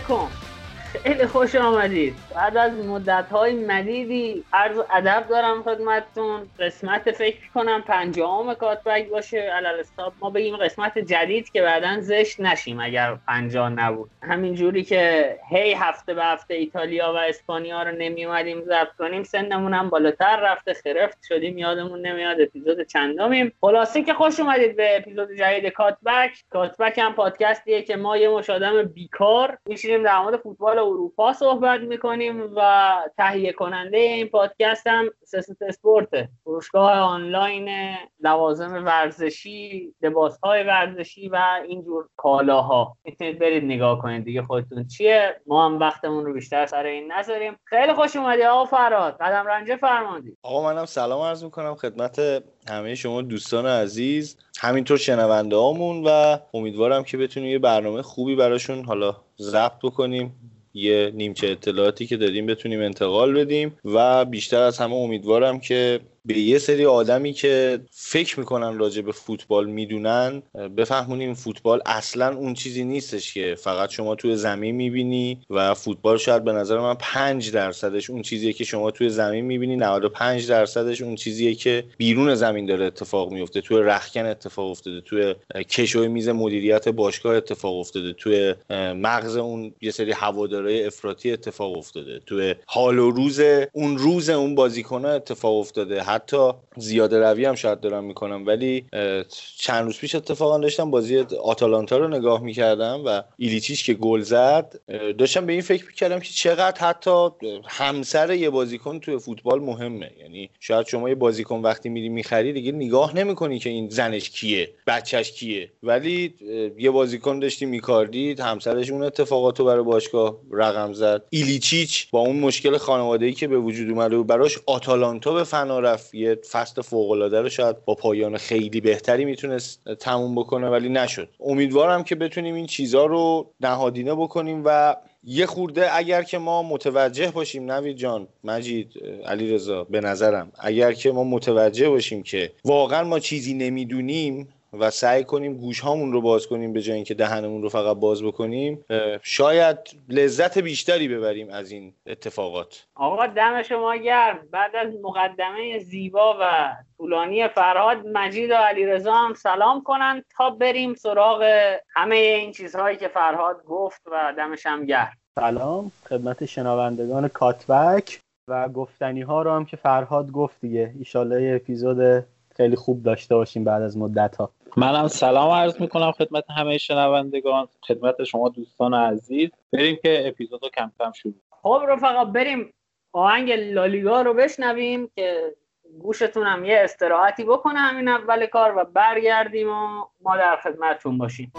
علیکم خیلی خوش آمدید. بعد از مدت های مدیدی عرض ادب دارم خدمتتون. قسمت فکر کنم پنجاهم کاتبک باشه. علال ما بگیم قسمت جدید که بعدا زشت نشیم اگر پنجاه نبود. همین جوری که هی هفته به هفته ایتالیا و اسپانیا رو نمی اومدیم ضبط کنیم سنمون هم بالاتر رفته. خرفت شدیم یادمون نمیاد. اپیزود چندمیم. خلاصه که خوش اومدید به اپیزود جدید کاتبک. کاتبک هم پادکستیه که ما یه مش آدم بیکار میشینیم در مورد فوتبال اروپا صحبت می‌کنیم. و تهیه کننده این پادکست هم سست اسپورت. فروشگاه آنلاین لوازم ورزشی لباس های ورزشی و اینجور کالاها. می‌تونید برید نگاه کنید دیگه خودتون. چیه؟ ما هم وقتمون رو بیشتر سر این نذاریم. خیلی خوش اومدی آقا فراد قدم رنجه فرماندی. آقا منم سلام عرض می‌کنم خدمت همه شما دوستان عزیز همینطور شنونده هامون و امیدوارم که بتونیم یه برنامه خوبی براشون حالا ضبط بکنیم. یه نیمچه اطلاعاتی که دادیم بتونیم انتقال بدیم و بیشتر از همه امیدوارم که به یه سری آدمی که فکر می‌کنن راجع به فوتبال می‌دونن بفهمونیم فوتبال اصلا اون چیزی نیستش که فقط شما توی زمین می‌بینی و فوتبال شاید به نظر من 5 درصدش اون چیزیه که شما توی زمین می‌بینی 95 درصدش اون چیزیه که بیرون زمین داره اتفاق میفته توی رخکن اتفاق افتاده توی کشوی میز مدیریت باشگاه اتفاق افتاده توی مغز اون یه سری هوادارهای افراطی اتفاق افتاده توی حال و روز اون روز اون بازیکن‌ها اتفاق افتاده. حتی زیاده روی هم شاید دارم می‌کنم ولی چند روز پیش اتفاقا داشتم بازی آتالانتا رو نگاه می‌کردم و ایلیچیش که گل زد داشتم به این فکر می‌کردم که چقدر حتی همسر یه بازیکن توی فوتبال مهمه. یعنی شاید شما یه بازیکن وقتی میری می‌خری دیگه نگاه نمی‌کنی که این زنش کیه بچهش کیه. ولی یه بازیکن داشتی میکاردید همسرش اون اتفاقات رو برای باشگاه رقم زد. ایلیچیچ با اون مشکل خانوادگی که به وجود اومده و براش آتالانتا به فنا رفت. یه فصل فوق العاده رو شاید با پایان خیلی بهتری می‌تونست تموم بکنه ولی نشد. امیدوارم که بتونیم این چیزها رو نهادینه بکنیم و یه خورده اگر که ما متوجه باشیم نوید جان مجید علی رضا به نظرم اگر که ما متوجه باشیم که واقعا ما چیزی نمی‌دونیم و سعی کنیم گوش هامون رو باز کنیم به جای اینکه دهنمون رو فقط باز بکنیم شاید لذت بیشتری ببریم از این اتفاقات. آقا دم شما گرم. بعد از مقدمه زیبا و طولانی فرهاد مجید و علیرضا هم سلام کنن تا بریم سراغ همه این چیزهایی که فرهاد گفت و دمش هم گرم. سلام خدمت شنوندگان کاتبک و گفتنی ها رو هم که فرهاد گفت دیگه. ایشالله اپیزود خیلی خوب داشته باشیم بعد از مدت ها منم سلام عرض می‌کنم خدمت همه شنوندگان خدمت شما دوستان عزیز. بریم که اپیزود رو کم کم شروع خب رفقا بریم آهنگ لالیگا رو بشنویم که گوشتون هم یه استراحتی بکنه همین اول کار و برگردیم و ما در خدمتتون باشیم.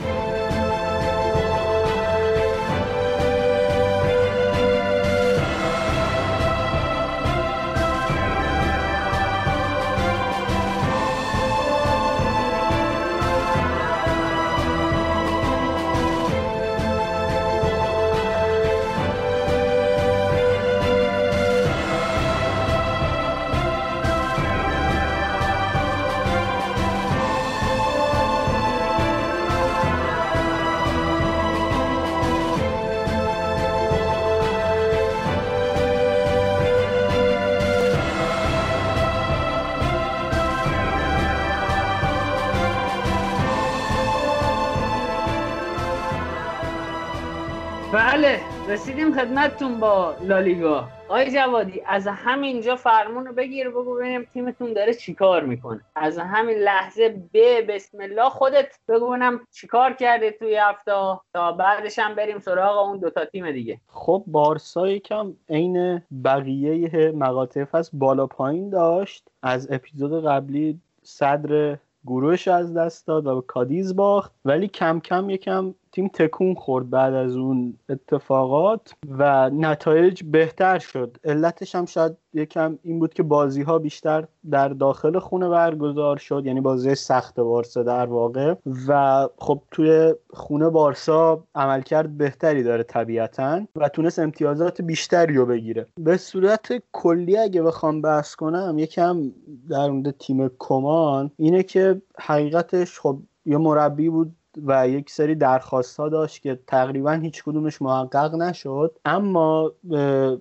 رسیدیم خدمتتون با لالیگا. آقای جوادی از همینجا فرمون رو بگیر بگو ببینیم تیمتون داره چیکار می‌کنه. از همین لحظه به بسم الله خودت بگو ببینم چیکار کرده توی هفته؟ تا بعدش هم بریم سراغ اون دوتا تیم دیگه. خب بارسا یکم عین بقیه مقاطع فصل بالا پایین داشت. از اپیزود قبلی صدر گروهش از دست داد و به کادیز باخت. ولی کم کم یکم تیم تکون خورد بعد از اون اتفاقات و نتایج بهتر شد. علتش هم شاید یکم این بود که بازی ها بیشتر در داخل خونه برگزار شد یعنی بازی سخت بارسا در واقع. و خب توی خونه بارسا عملکرد بهتری داره طبیعتا و تونست امتیازات بیشتری رو بگیره. به صورت کلی اگه بخوام بحث کنم یکم در مورد تیم کمان اینه که حقیقتش خب یه مربی بود و یک سری درخواست ها داشت که تقریبا هیچ کدومش محقق نشد. اما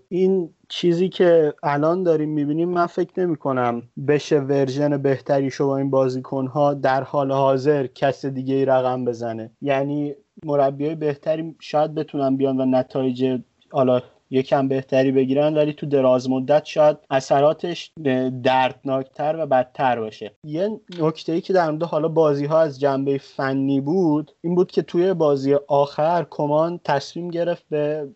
این چیزی که الان داریم می‌بینیم من فکر نمی کنم بشه ورژن بهتری شو با این بازیکن ها در حال حاضر کس دیگه ای رقم بزنه. یعنی مربی های بهتری شاید بتونن بیان و نتایج حالا یکم بهتری بگیرن ولی تو دراز مدت شاید اثراتش دردناکتر و بدتر باشه. یه نکته ای که در مورد حالا بازی ها از جنبه فنی بود این بود که توی بازی آخر کمان تصمیم گرفت به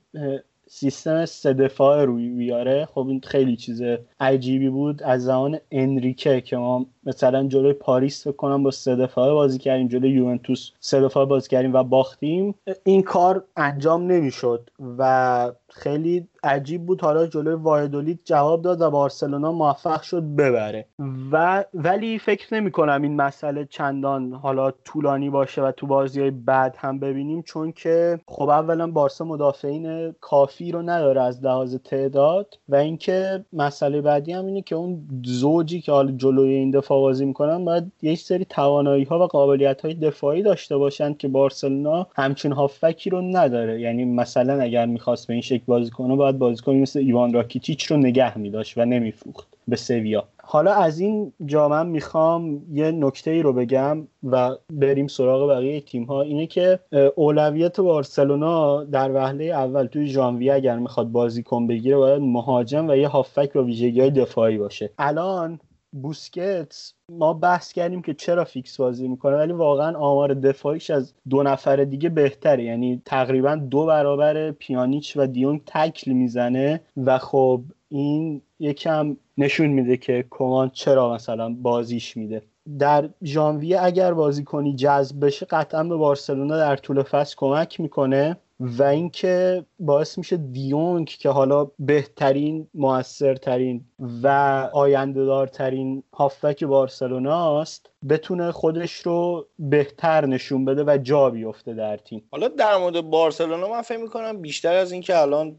سیستم سه دفاع روی بیاره خب این خیلی چیز عجیبی بود. از زمان انریکه که ما مثلا جلوی پاریس فکر کنم با سه دفاعه بازی کردیم جلوی یوونتوس سه دفاعه بازی کردیم و باختیم. این کار انجام نمی‌شد و خیلی عجیب بود. حالا جلوی وایدولید جواب داد و بارسلونا موفق شد ببره. و ولی فکر نمی کنم این مسئله چندان حالا طولانی باشه و تو بازی های بعد هم ببینیم چون که خب اولا بارسا مدافعین کافی رو نداره از لحاظ تعداد و اینکه مسئله بعدی هم اینه که اون زوجی که حالا جلوی این دفاع بازی می‌کنن باید یک سری توانایی ها و قابلیت های دفاعی داشته باشند که بارسلونا همچین هافکی رو نداره. یعنی مثلا اگر می‌خواست به این شکل بازی کنه باید بازیکنی مثل ایوان راکیتیچ رو نگه میداشت و نمیفروخت به سویا. حالا از این جا من می‌خوام یه نکته ای رو بگم و بریم سراغ بقیه تیم ها اینه که اولویت بارسلونا در وهله اول توی ژانویه اگر می‌خواد بازیکن بگیره باید مهاجم و یه هافک با ویژگی های دفاعی باشه. الان بوسکتس ما بحث کردیم که چرا fix بازی می‌کنه ولی واقعا آمار دفاعیش از دو نفر دیگه بهتره. یعنی تقریبا دو برابر پیانیچ و دی‌یونگ تکل می‌زنه و خب این یکم نشون میده که کمان چرا مثلا بازیش میده. در ژانویه اگر بازی کنی جذب بشه قطعا به بارسلونا در طول فصل کمک می‌کنه. و اینکه باعث میشه دیونگ که حالا بهترین موثرترین و آینده دارترین هافبک بارسلونا است بتونه خودش رو بهتر نشون بده و جا بیفته در تیم. حالا در مورد بارسلونا من فکر می‌کنم بیشتر از اینکه الان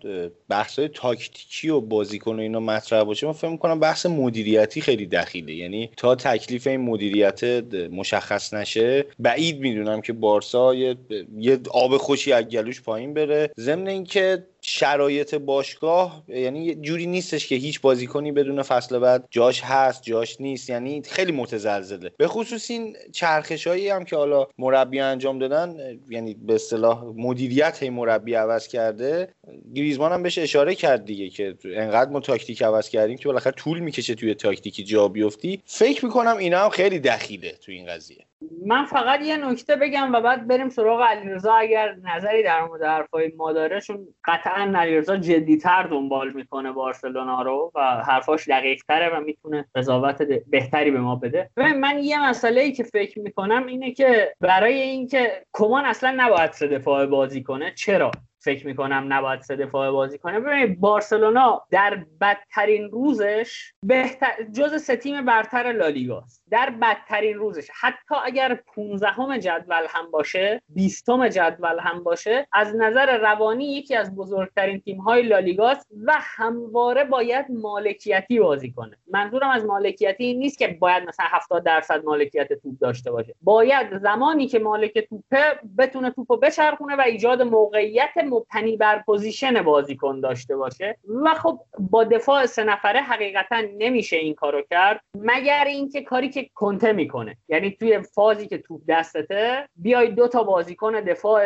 بحث های تاکتیکی و بازیکن و اینا مطرح باشه من فکر می‌کنم بحث مدیریتی خیلی دخیله. یعنی تا تکلیف این مدیریت مشخص نشه بعید می‌دونم که بارسا یه, یه آب خوشی از گلوش پایین بره. ضمن اینکه شرایط باشگاه یعنی جوری نیستش که هیچ بازیکنی بدون فصل بعد جاش هست جاش نیست. یعنی خیلی متزلزله. به خصوص این چرخشایی هم که حالا مربی انجام دادن یعنی به اصطلاح مدیریت مربی عوض کرده. گریزمان هم بهش اشاره کرد دیگه که انقدر ما تاکتیک عوض کردیم که بالاخره طول می‌کشه توی تاکتیکی جا بیفتی. فکر می‌کنم اینا هم خیلی دخیله تو این قضیه. من فقط یه نکته بگم و بعد بریم سراغ علیرضا. اگر نظری در مورد حرفای ما داره چون قطعا علیرضا جدیتر دنبال می‌کنه بارسلونا رو و حرفاش دقیق تره و می‌تونه قضاوت بهتری به ما بده. ببین من یه مسئله ای که فکر می‌کنم اینه که برای اینکه کمان اصلا نباید سه دفاع بازی کنه چرا؟ فکر می‌کنم نباید سه دفاع بازی کنه. ببینید بارسلونا در بدترین روزش باز جزو سه تیم برتر لالیگاست. در بدترین روزش حتی اگر 15 جدول هم باشه 20 جدول هم باشه از نظر روانی یکی از بزرگترین تیم های لالیگاست و همواره باید مالکیتی بازی کنه. منظورم از مالکیتی نیست که باید مثلا 70 درصد مالکیت توپ داشته باشه. باید زمانی که مالک توپه بتونه توپو بچرخونه و ایجاد موقعیت مبتنی بر position بازیکن داشته باشه. و خب با دفاع سه نفره حقیقتا نمیشه این کارو کرد مگر اینکه کاری که کنته می‌کنه. یعنی توی فازی که توپ دستته بیای دو تا بازیکن دفاع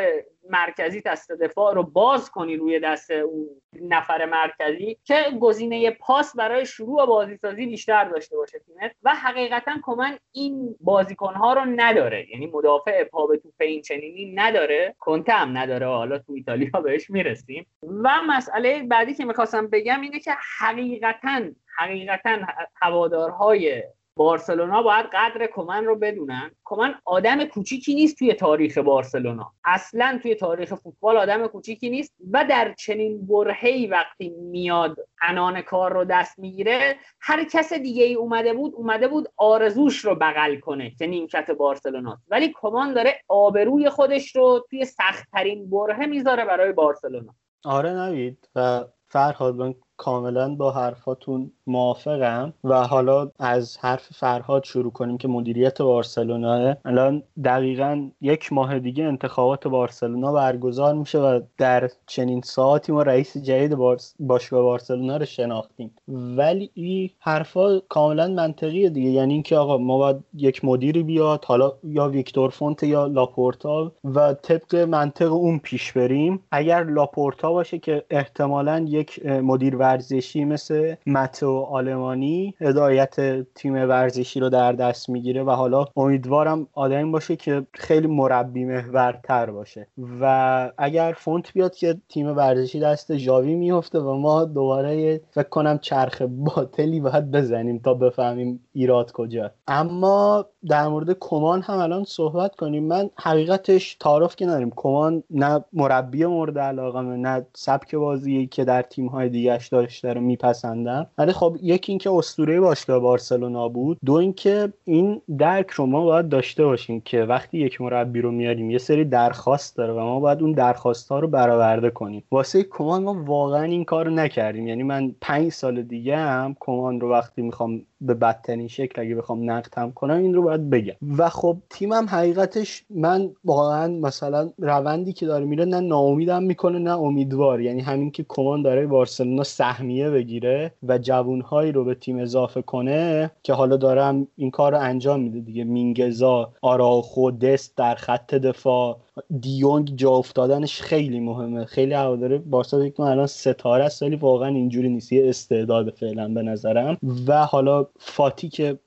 مرکزی دست دفاع رو باز کنی روی دست اون نفر مرکزی که گزینه پاس برای شروع بازی سازی بیشتر داشته باشه تیمت. و حقیقتا کمن این بازیکن ها رو نداره. یعنی مدافع پا به توپ این چنینی نداره. کنته هم نداره. حالا تو ایتالیا بهش می‌رسیم. و مسئله بعدی که می‌خواستم بگم اینه که حقیقتا حقیقتا هوادارهای بارسلونا باید قدر کمن رو بدونن. کمن آدم کوچیکی نیست توی تاریخ بارسلونا. اصلا توی تاریخ فوتبال آدم کوچیکی نیست و در چنین برهی وقتی میاد انان کار رو دست می‌گیره هر کس دیگه ای اومده بود اومده بود آرزوش رو بغل کنه که نیمکت بارسلونا. ولی کمان داره آبروی خودش رو توی سختترین برهه می‌ذاره برای بارسلونا. آره نوید و فرهاد من کاملا با حرفاتون موافقم و حالا از حرف فرهاد شروع کنیم که مدیریت بارسلونا. الان دقیقا یک ماه دیگه انتخابات بارسلونا برگزار میشه و در چنین ساعتی ما رئیس جدید باشگاه بارسلونا رو شناختیم. ولی این حرفا کاملا منطقیه دیگه. یعنی اینکه آقا ما باید یک مدیری بیاد حالا یا ویکتور فونت یا لاپورتا و طبق منطق اون پیش بریم. اگر لاپورتا باشه که احتمالا یک مدیر ورزشی مثل متئو آلمانی هدایت تیم ورزشی رو در دست می‌گیره و حالا امیدوارم آدمی باشه که خیلی مربی محورتر باشه. و اگر فونت بیاد که تیم ورزشی دست جاوی میفته و ما دوباره فکر کنم چرخ باطلی باید بزنیم تا بفهمیم ایراد کجا. اما در مورد کمان هم الان صحبت کنیم. من حقیقتش تعارف که نداریم کمان نه مربی مورد علاقه نه سبک بازی که در تیم های دیگهش داشته رو میپسندم. ولی خب یکی اینکه اسطوره باشگاه بارسلونا بود دو اینکه این درک رو ما باید داشته باشیم که وقتی یک مربی رو میاریم یه سری درخواست داره و ما باید اون درخواست ها رو برآورده کنیم. واسه کمان ما واقعا این کار رو نکردیم. یعنی من پنج سال دیگه هم کمان رو وقتی می‌خوام به بدترین شکل اگه بخوام نقد کنم این رو باید بگم. و خب تیمم حقیقتش من واقعا مثلا روندی که داره میره نه ناامیدم می‌کنه نه امیدوار. یعنی همین که کمان داره بارسلونا سهمیه بگیره و جوونهایی رو به تیم اضافه کنه که حالا دارم این کار رو انجام میده دیگه. مینگزا آراخو دست در خط دفاع دیونگ جا افتادنش خیلی مهمه. خیلی هواداره بارسا فکر الان ستاره است ولی واقعا اینجوری نیست. یه استعداد فعلا به نظرم. و حالا فاتی که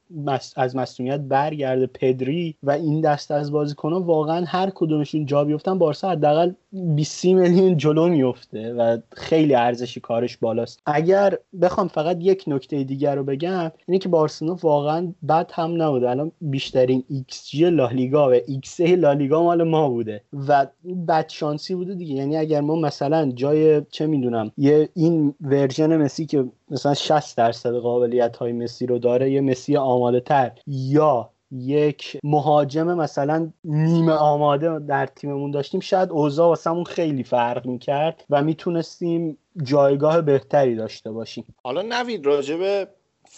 از مصدومیت برگرده پدری و این دست از بازیکنان واقعا هر کدومشون جا بیفتن بارسا حداقل 20 میلیون جلو میفته و خیلی ارزشی کارش بالاست. اگر بخوام فقط یک نکته دیگر رو بگم اینه که بارسلونا واقعا بد هم نبوده. الان بیشترین ایکس جی لالیگا و xA لالیگا مال ما بوده و بد شانسی بوده دیگه. یعنی اگر ما مثلا جای چه می‌دونم یه این version مسی که مثلا 60 درصد قابلیت های مسی رو داره یه مسی آماده تر یا یک مهاجم مثلا نیمه آماده در تیممون داشتیم شاید اوضاع واسمون خیلی فرق می‌کرد و می‌تونستیم جایگاه بهتری داشته باشیم. حالا نوید راجبه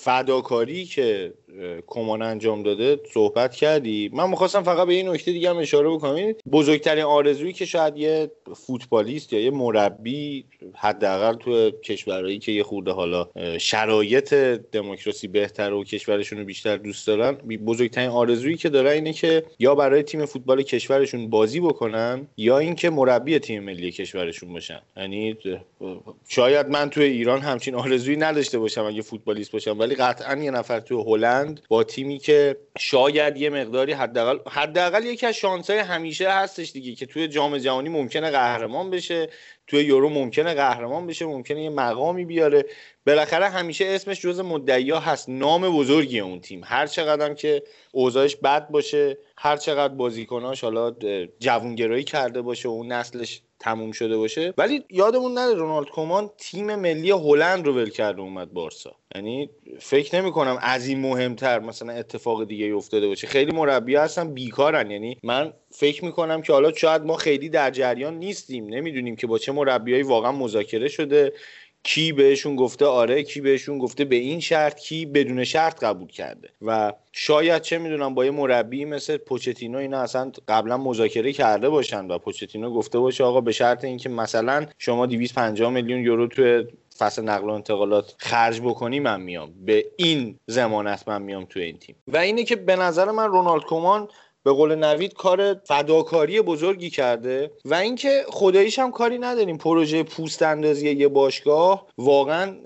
فداکاری که کمان انجام داده صحبت کردی. من می‌خواستم فقط به این نکته دیگه هم اشاره بکنم. بزرگترین آرزویی که شاید یه فوتبالیست یا یه مربی حداقل تو کشورهایی که یه خورده حالا شرایط دموکراسی بهتر و کشورشون رو بیشتر دوست دارن بزرگترین آرزویی که داره اینه که یا برای تیم فوتبال کشورشون بازی بکنن یا اینکه مربی تیم ملی کشورشون باشن. یعنی شاید من تو ایران همچین آرزویی نداشته باشم اگه فوتبالیست باشم ولی قطعا یه نفر تو هلند با تیمی که شاید یه مقداری حداقل حداقل یکی از شانسای همیشه هستش دیگه که توی جام جهانی ممکنه قهرمان بشه توی یورو ممکنه قهرمان بشه ممکنه یه مقامی بیاره. بالاخره همیشه اسمش جز مدعیا هست نام بزرگی اون تیم. هر چقدر که اوضاعش بد باشه هر چقدر بازیکناش حالا جوونگرایی کرده باشه و اون نسلش تموم شده باشه. ولی یادمون نره رونالد کومان تیم ملی هلند رو ول کرده اومد بارسا. یعنی فکر نمی کنم از این مهمتر مثلا اتفاق دیگه افتاده باشه. خیلی مربی هستن بیکارن. یعنی من فکر می کنم که حالا شاید ما خیلی در جریان نیستیم. نمی‌دونیم که با چه مربیایی واقعا مذاکره شده. کی بهشون گفته آره کی بهشون گفته به این شرط کی بدون شرط قبول کرده. و شاید چه می‌دونم با یه مربی مثل پوچتینو اینا اصلا قبلا مذاکره کرده باشن و پوچتینو گفته باشه آقا به شرط اینکه مثلا شما 250 میلیون یورو تو فصل نقل و انتقالات خرج بکنی من میام. به این زمانت من میام تو این تیم. و اینه که به نظر من رونالد کومان به قول نوید کار فداکاری بزرگی کرده و اینکه خداییش هم کاری نداریم. پروژه پوست اندازی یه باشگاه واقعا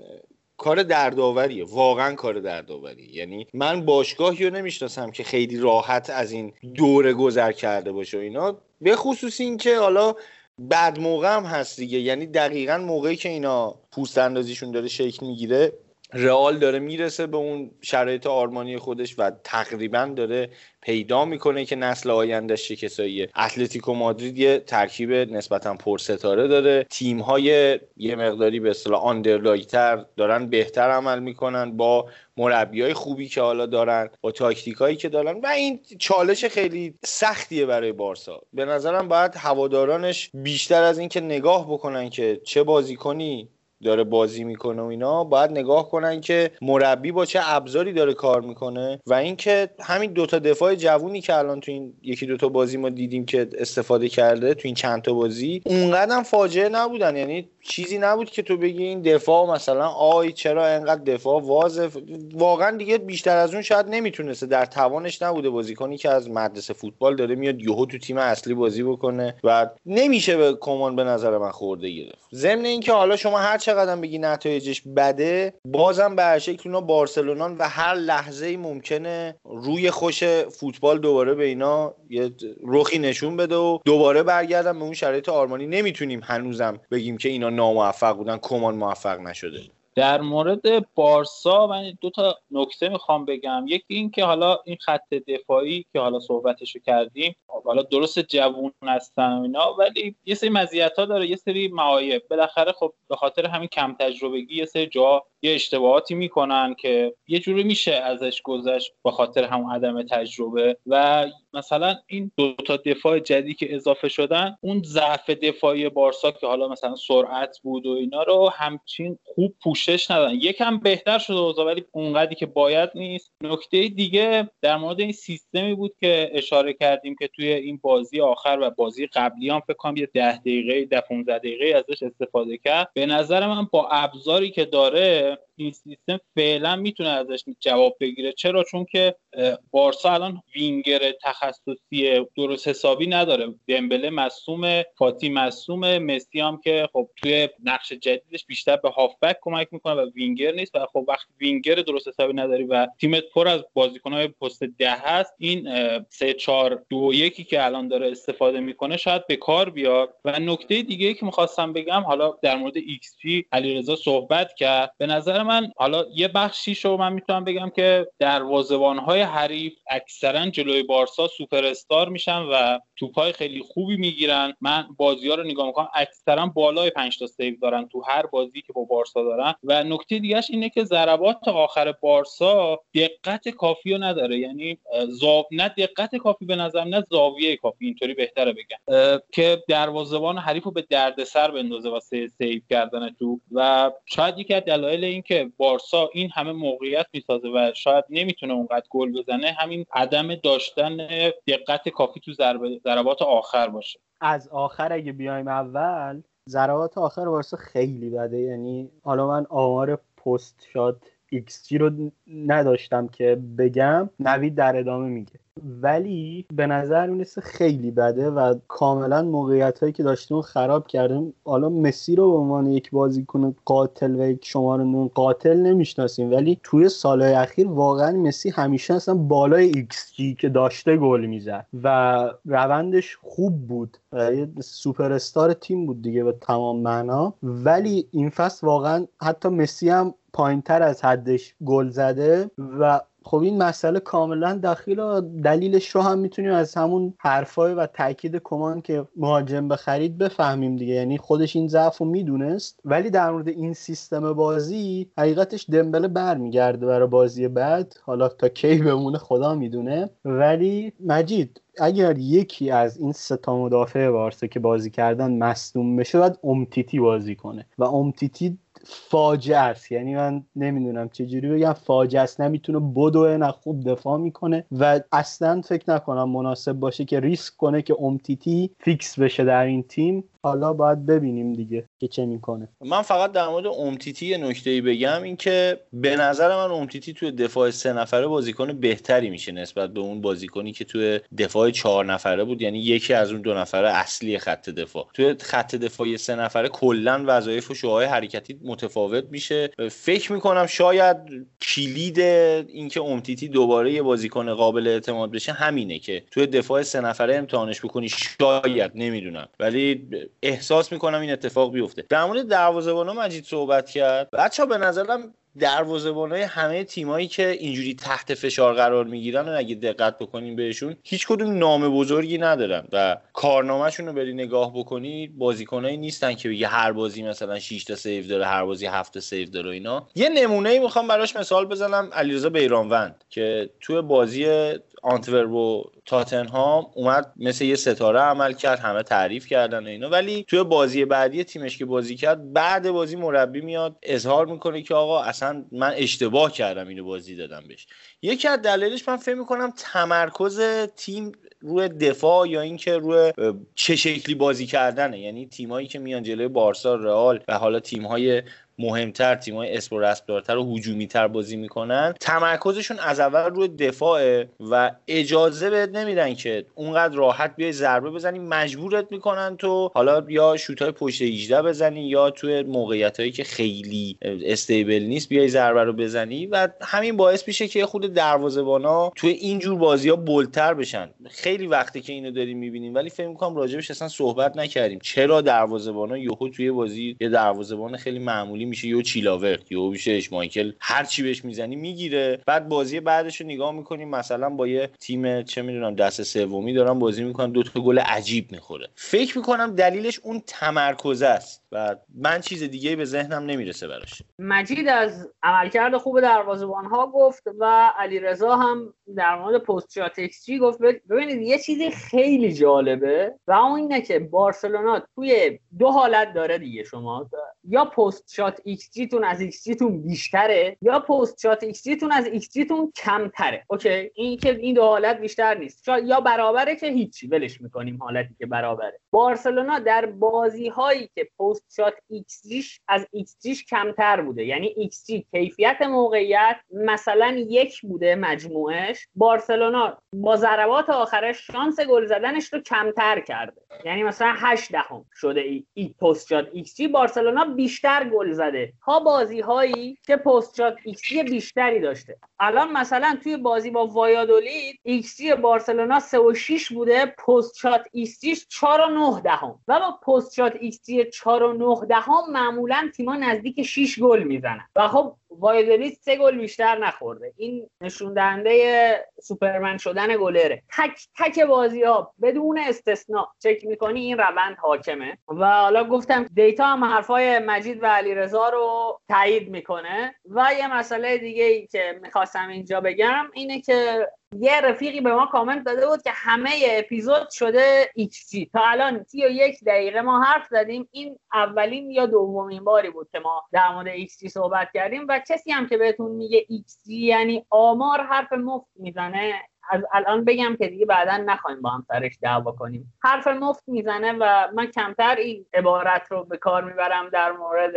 کار دردآوریه. واقعا کار دردآوریه. یعنی من باشگاهی رو نمی‌شناسم که خیلی راحت از این دوره گذر کرده باشه اینا. به خصوص اینکه حالا بعد موقع هم هست دیگه. یعنی دقیقا موقعی که اینا پوست اندازیشون داره شکل می‌گیره رئال داره می‌رسه به اون شرایط آرمانی خودش و تقریبا داره پیدا می‌کنه که نسل آیندهش چه کساییه. اتلتیکو مادرید یه ترکیب نسبتا پرستاره داره. تیم های یه مقداری به اصطلاح آندرلایتر دارن بهتر عمل می‌کنن با مربی های خوبی که حالا دارن با تاکتیک هایی که دارن و این چالش خیلی سختیه برای بارسا. به نظرم باید هوادارانش بیشتر از اینکه نگاه بکنن که چه بازیکنی داره بازی می‌کنه و اینا باید نگاه کنن که مربی با چه ابزاری داره کار می‌کنه و اینکه همین دوتا دفاع جوونی که الان تو این یکی دوتا بازی ما دیدیم که استفاده کرده تو این چند تا بازی اونقدر فاجعه نبودن. یعنی چیزی نبود که تو بگی این دفاع مثلا آی چرا انقدر دفاع واضح؟ واقعا دیگه بیشتر از اون شاید نمی‌تونسته. در توانش نبوده بازیکنی که از مدرسه فوتبال داره میاد یهو تو تیم اصلی بازی بکنه و نمیشه به کمان به نظر من خورده گرفت. ضمن اینکه حالا شما هر چقدر بگی نتایجش بده بازم به شکل اونا بارسلونان و هر لحظه ممکنه روی خوش فوتبال دوباره به اینا یه رخی نشون بده و دوباره برگردن به اون شرایط آرمانی. نمی‌تونیم هنوزم بگیم که اینا ناموفق بودن کمان موفق نشده. در مورد بارسا من دو تا نکته می‌خوام بگم. یکی این که حالا این خط دفاعی که حالا صحبتشو کردیم حالا درست جوون هستن اینا ولی یه سری مزیت ها داره یه سری معایب. بالاخره خب به خاطر همین کم تجربگی یه سری جا یه اشتباهاتی می‌کنن که یه جوری میشه ازش گذشت به خاطر همون عدم تجربه. و مثلا این دو تا دفاع جدی که اضافه شدن اون ضعف دفاعی بارسا که حالا مثلا سرعت بود و اینا رو همچین خوب پوشش ندادن. یکم بهتر شده اوضاع ولی اونقدری که باید نیست. نکته دیگه در مورد این سیستمی بود که اشاره کردیم که توی این بازی آخر و بازی قبلی هم فکر کنم یه ده دقیقه ده 15 دقیقه ازش استفاده کرد. به نظر من با ابزاری که داره این سیستم فعلا می‌تونه ازش جواب بگیره. چرا؟ چون که بارسا الان وینگر تخصصی درست حسابی نداره. دمبله مصوم فاتی مصوم مسی هم که خب توی نقش جدیدش بیشتر به هافبک کمک می‌کنه و وینگر نیست و خب وقتی وینگر درست حسابی نداری و تیمت پر از بازیکنهای پست ده هست این سه چهار دو یکی که الان داره استفاده می‌کنه شاید به کار بیاد. و نکته دیگه که می‌خواستم بگم حالا در مورد ایکس جی علیرضا صحبت کرد. به نظر من حالا یه بخشی شو من می‌تونم بگم که های حریف اکثرا جلوی بارسا سوپر استار میشن و توپای خیلی خوبی می‌گیرن. من بازی ها رو نگاه می‌کنم اکثرا بالای 5 تا save دارن تو هر بازی که با بارسا دارن. و نکته دیگهش اینه که ضربات آخر بارسا دقت کافی رو نداره. یعنی زاو... نه دقت کافی به نظر نه زاویه کافی اینطوری بهتره بگم. که دروازه‌بان حریف رو به دردسر بندازه واسه save کردن توپ و شاید یکی از دلایل این که بارسا این همه موقعیت می‌سازه و شاید نمی‌تونه اونقدر گل بزنه همین عدم داشتن دقت کافی تو ضربات آخر باشه. از آخر اگه بیایم اول ضربات آخر بارسا خیلی بده. یعنی حالا من آمار post-shot xG رو نداشتم که بگم نوید در ادامه میگه. ولی به نظر می‌رسه خیلی بده و کاملا موقعیت هایی که داشتیم خراب کردیم. حالا مسی رو به عنوان یک بازیکن قاتل و یک شماره نه قاتل نمی‌شناسیم ولی توی سالهای اخیر واقعا مسی همیشه اصلا بالای ایکس جی که داشته گل می‌زد و روندش خوب بود. سوپر استار تیم بود دیگه به تمام معنا. ولی این فصل واقعا حتی مسی هم پایین تر از حدش گل زده و خب این مسئله کاملا داخل و دلیلش رو هم می‌تونیم از همون حرفای و تاکید کمان که مهاجم بخرید بفهمیم دیگه. یعنی خودش این ضعف رو می‌دونست ولی در مورد این سیستم بازی حقیقتش دمبله برمیگرده برای بازی بعد. حالا تا کی بمونه خدا می‌دونه. ولی مجید اگر یکی از این ستا مدافع بارسا که بازی کردن مصدوم بشه باید امتیتی بازی کنه. و امتیتی فاجعه است. یعنی من نمی‌دونم چجوری بگم. فاجعه است. نمی‌تونه بدوه نه خوب دفاع می‌کنه و اصلا فکر نکنم مناسب باشه که ریسک کنه که امتیتی fix بشه در این تیم. حالا باید ببینیم دیگه که چه می‌کنه. من فقط در مورد امتیتی یه نکته ای بگم اینکه به نظر من امتیتی توی دفاع سه نفره بازیکن بهتری میشه نسبت به اون بازیکنی که توی دفاع چهار نفره بود. یعنی یکی از اون دو نفره اصلی خط دفاع. توی خط دفاعی سه نفره کلا وظایف و شعاع‌های حرکتی متفاوت میشه. فکر می‌کنم شاید کلید اینکه امتیتی دوباره یه بازیکن قابل اعتماد بشه همینه که توی دفاع سه نفره امتحانش بکنی شاید نمی‌دونم. ولی احساس می‌کنم این اتفاق بیفته. در مورد دروازه‌بانا مجید صحبت کرد. بچه به نظرم های همه تیمایی که اینجوری تحت فشار قرار می‌گیرن و اگه دقت بکنیم بهشون هیچ کدوم نام بزرگی ندارن و کارنامهشون رو بری نگاه بکنی بازیکنایی نیستن که بگه هر بازی مثلا 6 تا save داره هر بازی 7 تا save داره اینا. یه نمونه ای می‌خوام براش مثال بزنم علیرضا بیرانوند که توی بازی آنتورپ و تاتنهام اومد مثل یه ستاره عمل کرد همه تعریف کردن و اینا. ولی توی بازی بعدی تیمش که بازی کرد بعد بازی مربی میاد اظهار می‌کنه که آقا اصلا من اشتباه کردم اینو بازی دادم بهش. یکی از دلایلش من فکر می‌کنم تمرکز تیم روی دفاع یا اینکه روی چه شکلی بازی کردنه. یعنی تیمایی که میان جلوی بارسا رئال و حالا تیمهای مهمتر تیمای رسپدارتر و هجومی تر بازی می‌کنن. تمرکزشون از اول روی دفاعه و اجازه بهت نمیدن که اونقدر راحت بیای ضربه بزنی. مجبورت می‌کنن تو حالا یا شوتای پشت 18 بزنی یا توی موقعیت هایی که خیلی استیبل نیست بیای ضربه رو بزنی. و همین باعث میشه که خود دروازه‌بانا توی اینجور بازی ها بلتر بشن. خیلی وقتی که اینو داریم می‌بینیم ولی فکر می‌کنم راجبش اصلا صحبت نکردیم. چرا دروازه‌بانا یهو توی بازی یه دروازه‌بان خیلی معمولی میشه یو چیلاورت یو میشه مایکل. هر چی بهش می‌زنی می‌گیره. بعد بازی بعدش رو نگاه می‌کنیم مثلا با یه تیم چه می‌دونم دست سومی دارن بازی می‌کنن دو تا گل عجیب می‌خوره. فکر می‌کنم دلیلش اون تمرکز است و من چیز دیگه به ذهنم نمی‌رسه براش. مجید از عملکرد خوب دروازه‌بان ها گفت و علیرضا هم در مورد post-shot گفت ببینید یه چیزی خیلی جالبه و اون اینه که بارسلونا توی دو حالت داره دیگه شما. یا post-shot xG تون از xG تون بیشتره یا post-shot xG تون از xG تون کمتره. okay؟ این که این دو حالت بیشتر نیست. یا برابره که هیچی. ولش می‌کنیم حالتی که برابره. بارسلونا در بازی هایی که post-shot xG از ایکس کمتر بوده. یعنی ایکس کیفیت موقعیت مثلا یک بوده مجموعش بارسلونا با ضربات آخرش شانس گل زدنش رو کمتر کرده. یعنی مثلا 8 دهم شده ای, post-shot xG بارسلونا بیشتر گل زده. ها بازی هایی که post-shot xG بیشتری داشته. الان مثلا توی بازی با وایادولید ایکس بارسلونا 3 و 6 بوده post-shot xG 4 و 9 دهم. و با post-shot xG 4 و 9 دهم معمولا تیم‌ها نزدیک 6 گل می‌زنن. و خب وایادولید سه گل بیشتر نخورده. این نشون دهنده سوپرمن شدن گلره. تک تک بازی ها بدون استثنا چک می‌کنی این روند حاکمه. و حالا گفتم data هم حرفای مجید و علیرضا رو تایید می‌کنه. و یه مسئله دیگه ای که می‌خواستم اینجا بگم اینه که یه رفیقی به ما کامنت داده بود که همه اپیزود شده xG تا الان سی و یک دقیقه ما حرف زدیم. این اولین یا دومین باری بود که ما در مورد ایکس صحبت کردیم و کسی هم که بهتون میگه ایکس یعنی آمار حرف مفت می‌زنه. از الان بگم که دیگه بعدا نخوایم با هم سرش دعوا کنیم. حرف مفت می‌زنه و من کمتر این عبارت رو به کار می‌برم در مورد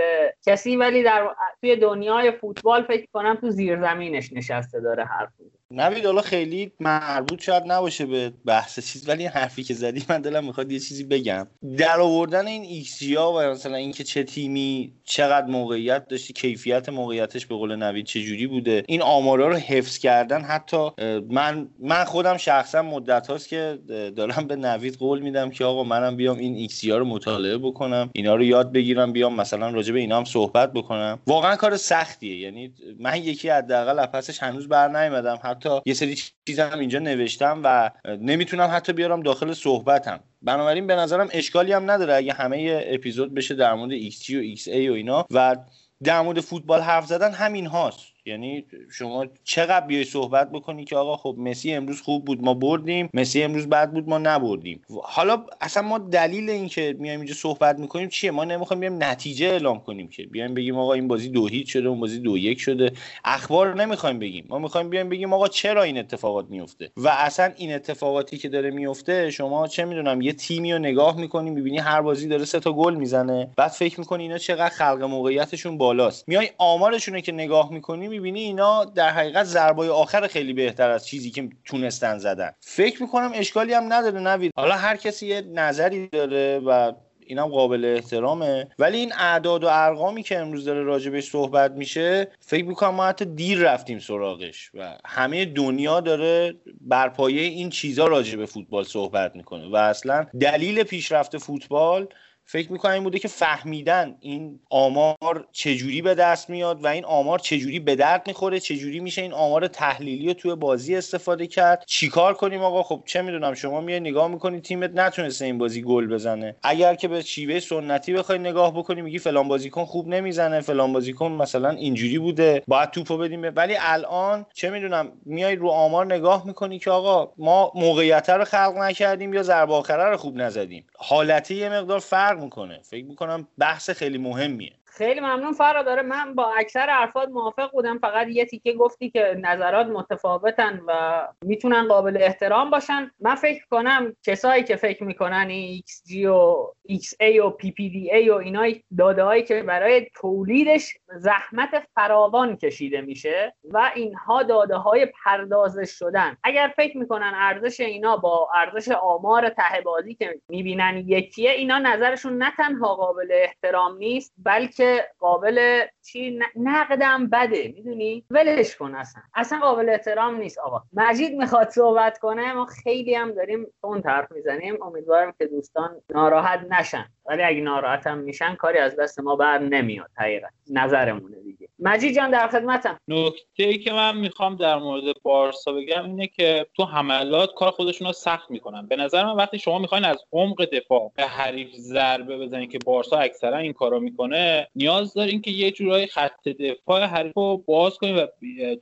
کسی ولی در توی دنیای فوتبال فکر کنم تو زیرزمینش نشسته داره حرف می‌زنه. نوید حالا خیلی مربوط شاید نباشه به بحث چیز ولی این حرفی که زدی من دلم می‌خواد یه چیزی بگم. در آوردن این ایکسیا و مثلا اینکه چه تیمی چقدر موقعیت داشتی کیفیت موقعیتش به قول نوید چه جوری بوده این آمارا رو حفظ کردن حتی من من خودم شخصا مدت هاست که دارم به نوید قول میدم که آقا منم بیام این ایکسیا رو مطالعه بکنم اینا رو یاد بگیرم بیام مثلا راجع به اینا هم صحبت بکنم. واقعا کار سختیه یعنی من یکی حداقل پسش هنوز بر نیومدم حتی یه سری چیزا هم اینجا نوشتم و نمی‌تونم حتی بیارم داخل صحبتم. بنابراین به نظرم اشکالی هم نداره اگه همه اپیزود بشه در مورد XG و XA و اینا. و در مورد فوتبال حرف زدن همین هاست. یعنی شما چقدر بیای صحبت بکنی که آقا خب مسی امروز خوب بود ما بردیم. مسی امروز بد بود ما نبردیم. حالا اصلا ما دلیل این که میایم اینجا صحبت می‌کنیم چیه؟ ما نمی‌خوایم بیایم نتیجه اعلام کنیم که بیایم بگیم آقا این بازی دو هیچ شده اون بازی دو یک شده. اخبار نمی‌خوایم بگیم. ما می‌خوایم بیایم بگیم آقا چرا این اتفاقات میفته و اصلا این اتفاقاتی که داره میفته شما چه می‌دونم یه تیمی رو نگاه می‌کنی می‌بینی هر بازی داره سه تا گل می‌زنه. بعد فکر می‌کنی اینا چقدر خلق موقعیتشون بالاست. میای آمارشون که نگاه می‌کنی می‌بینی اینا در حقیقت ضربای آخر خیلی بهتر از چیزی که تونستن زدن. فکر می‌کنم اشکالی هم نداره نوید. حالا هر کسی یه نظری داره و اینم قابل احترامه. ولی این اعداد و ارقامی که امروز داره راجبش صحبت میشه فکر می‌کنم ما حتی دیر رفتیم سراغش و همه دنیا داره بر این چیزا راجع به فوتبال صحبت می‌کنه و اصلا دلیل پیشرفت فوتبال فکر می‌کنم این بوده که فهمیدن این آمار چجوری به دست میاد و این آمار چجوری به درد می‌خوره چجوری میشه این آمار تحلیلی رو توی بازی استفاده کرد. چیکار کنیم آقا؟ خب چه می‌دونم شما میای نگاه می‌کنی تیمت نتونسته این بازی گل بزنه. اگر که به شیوه سنتی بخوای نگاه بکنی میگی فلان بازیکن خوب نمی‌زنه فلان بازیکن مثلا اینجوری بوده باید توپو بدیم. ولی الان چه می‌دونم میای رو آمار نگاه می‌کنی که آقا ما موقعیت رو خلق نکردیم یا ضربه آخره رو خوب نزدیم. حالتی یه مقدار فرق می‌کنه. فکر می‌کنم بحث خیلی مهمیه. خیلی ممنون داره. من با اکثر حرفات موافق بودم. فقط یه تیکه گفتی که نظرات متفاوتن و می‌تونن قابل احترام باشن. من فکر کنم کسایی که فکر می‌کنن XG و XA و PPDA و اینا داده هایی که برای تولیدش زحمت فراوان کشیده میشه و اینها داده های پردازش شدن. اگر فکر می‌کنن ارزش اینا با ارزش آمار ته بازی که می‌بینن یکیه اینا نظرشون نه تنها قابل احترام نیست بلکه که قابل چی نقدم بده می‌دونی؟ ولش کن اصلا. اصلا قابل احترام نیست آقا. مجید می‌خواد صحبت کنه ما خیلی هم داریم اون طرف می‌زنیم. امیدوارم که دوستان ناراحت نشن. ولی اگه ناراحت هم میشن کاری از دست ما بر نمیاد حقیقت نظرمونه دیگه. مجید جان در خدمتم. نکته ای که من می‌خوام در مورد بارسا بگم اینه که تو حملات کار خودشون رو سخت می‌کنن. به نظر من وقتی شما می‌خواین از عمق دفاع به حریف ضربه بزنید که بارسا اکثرا این کارو می‌کنه نیاز دارین که یه جورایی خط دفاع حریف رو باز کنید و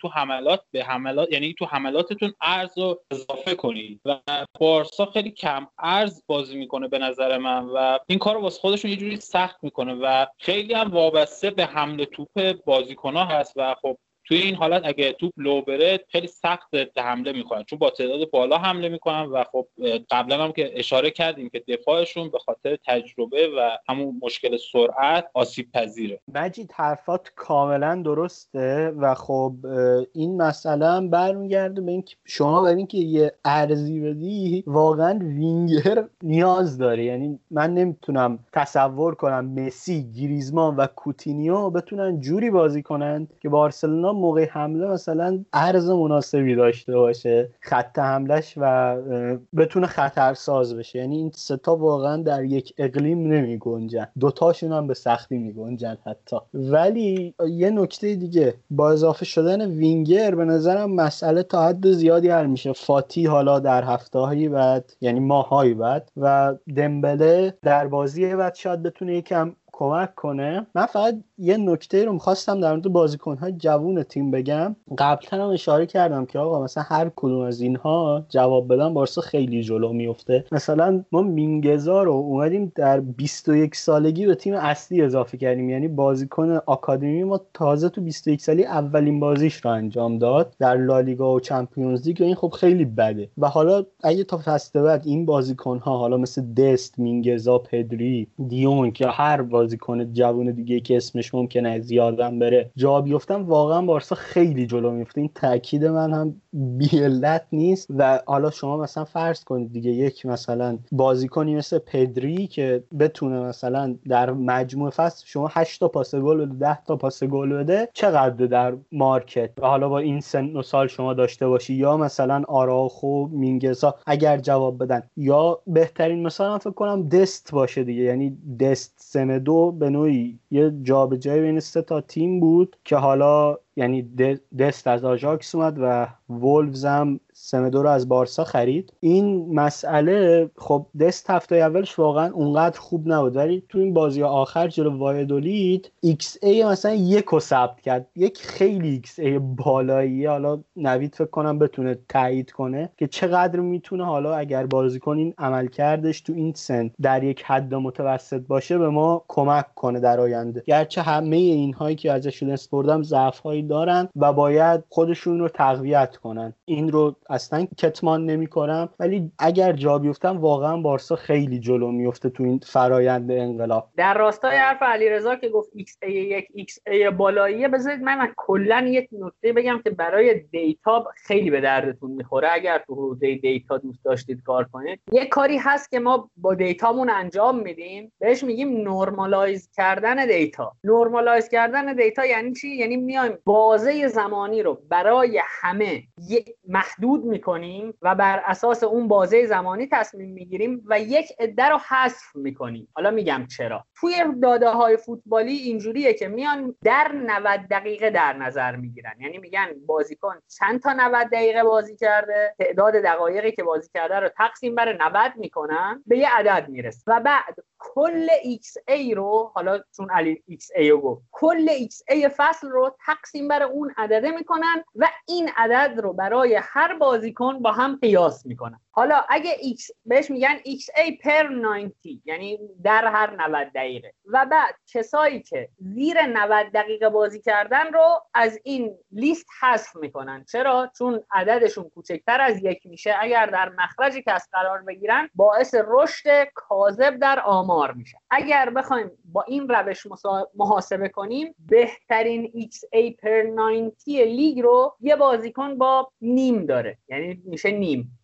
تو حملات به حملات یعنی تو حملاتتون ارز رو اضافه کنید و بارسا خیلی کم ارز بازی می‌کنه به نظر من و این کار واسه خودشون یه جوری سخت می‌کنه و خیلی هم وابسته به حمله توپ بازیکنها هست و خب توی این حالت اگه توپ لو بره خیلی سخت حمله می‌کنن. چون با تعداد بالا حمله می‌کنن و خب قبلا هم که اشاره کردیم که دفاعشون به خاطر تجربه و همون مشکل سرعت آسیب پذیره. مجید حرفات کاملا درسته و خب این مسئله هم برمیگرده به اینکه شما برای اینکه یه ارزی بدی واقعا وینگر نیاز داره یعنی من نمی‌تونم تصور کنم مسی گریزمان و کوتینیو بتونن جوری بازی کنن که بارسلونا موقع حمله مثلا عرض مناسبی داشته باشه خط حملش و بتونه خطرساز بشه. یعنی این ستا واقعا در یک اقلیم نمی گنجن. دوتاشون هم به سختی می گنجن حتی. ولی یه نکته دیگه با اضافه شدن وینگر به نظرم مسئله تا حد زیادی حل میشه. فاتی حالا در هفته هایی بعد یعنی ماهایی بعد و دمبله در بازی بعد شاید بتونه یکم کمک کنه. من فقط یه نکته رو می‌خواستم در مورد بازیکنهای جوون تیم بگم. قبلا هم اشاره کردم که آقا مثلا هر کدوم از اینها جواب بدن بارسا خیلی جلو میفته مثلا ما مینگزا رو اومدیم در 21 سالگی به تیم اصلی اضافه کردیم. یعنی بازیکن آکادمی ما تازه تو 21 سالی اولین بازیش رو انجام داد در لالیگا و چمپیونز لیگ این خب خیلی بده. و حالا اگه تا فصل بعد این بازیکن ها حالا مثل دست مینگزا پدری دیون که هر بازیکن جوون دیگه که اسمش ممکنه زیادم بره. جا بیفتم واقعا بارسا خیلی جلو میفته این تاکید من هم بیلت نیست و حالا شما مثلا فرض کنید دیگه یک مثلا بازیکنی مثل پدری که بتونه مثلا در مجموع فصل شما 8 تا پاس گل بده 10 تا پاس گل بده چقدر در مارکت؟ و حالا با این سن و سال شما داشته باشی یا مثلا آراخو مینگزا اگر جواب بدن یا بهترین مثلا فکر کنم دست باشه دیگه. یعنی دست سمدو به نوعی یه جابجایی بین سه تا تیم بود که حالا یعنی دست از آژاکس اومد و وولفز هم سمدو رو از بارسا خرید. این مسئله خب دست هفته اولش واقعا اونقدر خوب نبود. ولی تو این بازی آخر جلو وایادولید xA مثلا یک رو ثبت کرد. یک خیلی xA بالایی حالا نوید فکر کنم بتونه تایید کنه که چقدر می‌تونه حالا اگر بازیکن این عمل کردش تو این سن در یک حد متوسط باشه به ما کمک کنه در آینده. گرچه همه اینهایی که ازشون اسم بردم ضعف هایی دارن و باید خودشون رو تقویت کنن. این رو اصلا کتمان نمی‌کنم. ولی اگر جا بیفتن واقعا بارسا خیلی جلو میفته تو این فرایند انقلاب. در راستای حرف علیرضا که گفت ایکس ای یک ایکس ای بالاییه بذارید من کلا یک نکته بگم که برای data خیلی به دردتون می‌خوره. اگر تو حوزه data دوست داشتید کار کنید. یه کاری هست که ما با data مون انجام میدیم. بهش میگیم normalize کردن data. normalize کردن data یعنی چی؟ یعنی میایم بازه زمانی رو برای همه محدود ورود می‌کنیم و بر اساس اون بازه زمانی تصمیم می‌گیریم و یک عده رو حذف می‌کنیم. حالا میگم چرا. توی داده های فوتبالی اینجوریه که میان در 90 دقیقه در نظر می‌گیرن. یعنی میگن بازیکن چند تا 90 دقیقه بازی کرده تعداد دقایقی که بازی کرده رو تقسیم بر 90 می‌کنن به یه عدد می‌رسه. و بعد کل XA رو حالا چون علی XA رو گفت کل XA فصل رو تقسیم بر اون عدده می‌کنن و این عدد رو برای هر بازیکن با هم قیاس می‌کنن. حالا اگه X بهش میگن XA پر 90 یعنی در هر 90 دقیقه. و بعد کسایی که زیر 90 دقیقه بازی کردن رو از این لیست حذف می‌کنن. چرا؟ چون عددشون کوچکتر از یک میشه. اگر در مخرج کس قرار بگیرن باعث رشد کاذب در آمار میشه. اگر بخوایم با این روش محاسبه کنیم بهترین XA پر 90 لیگ رو یه بازیکن با نیم داره. یعنی میشه نیم.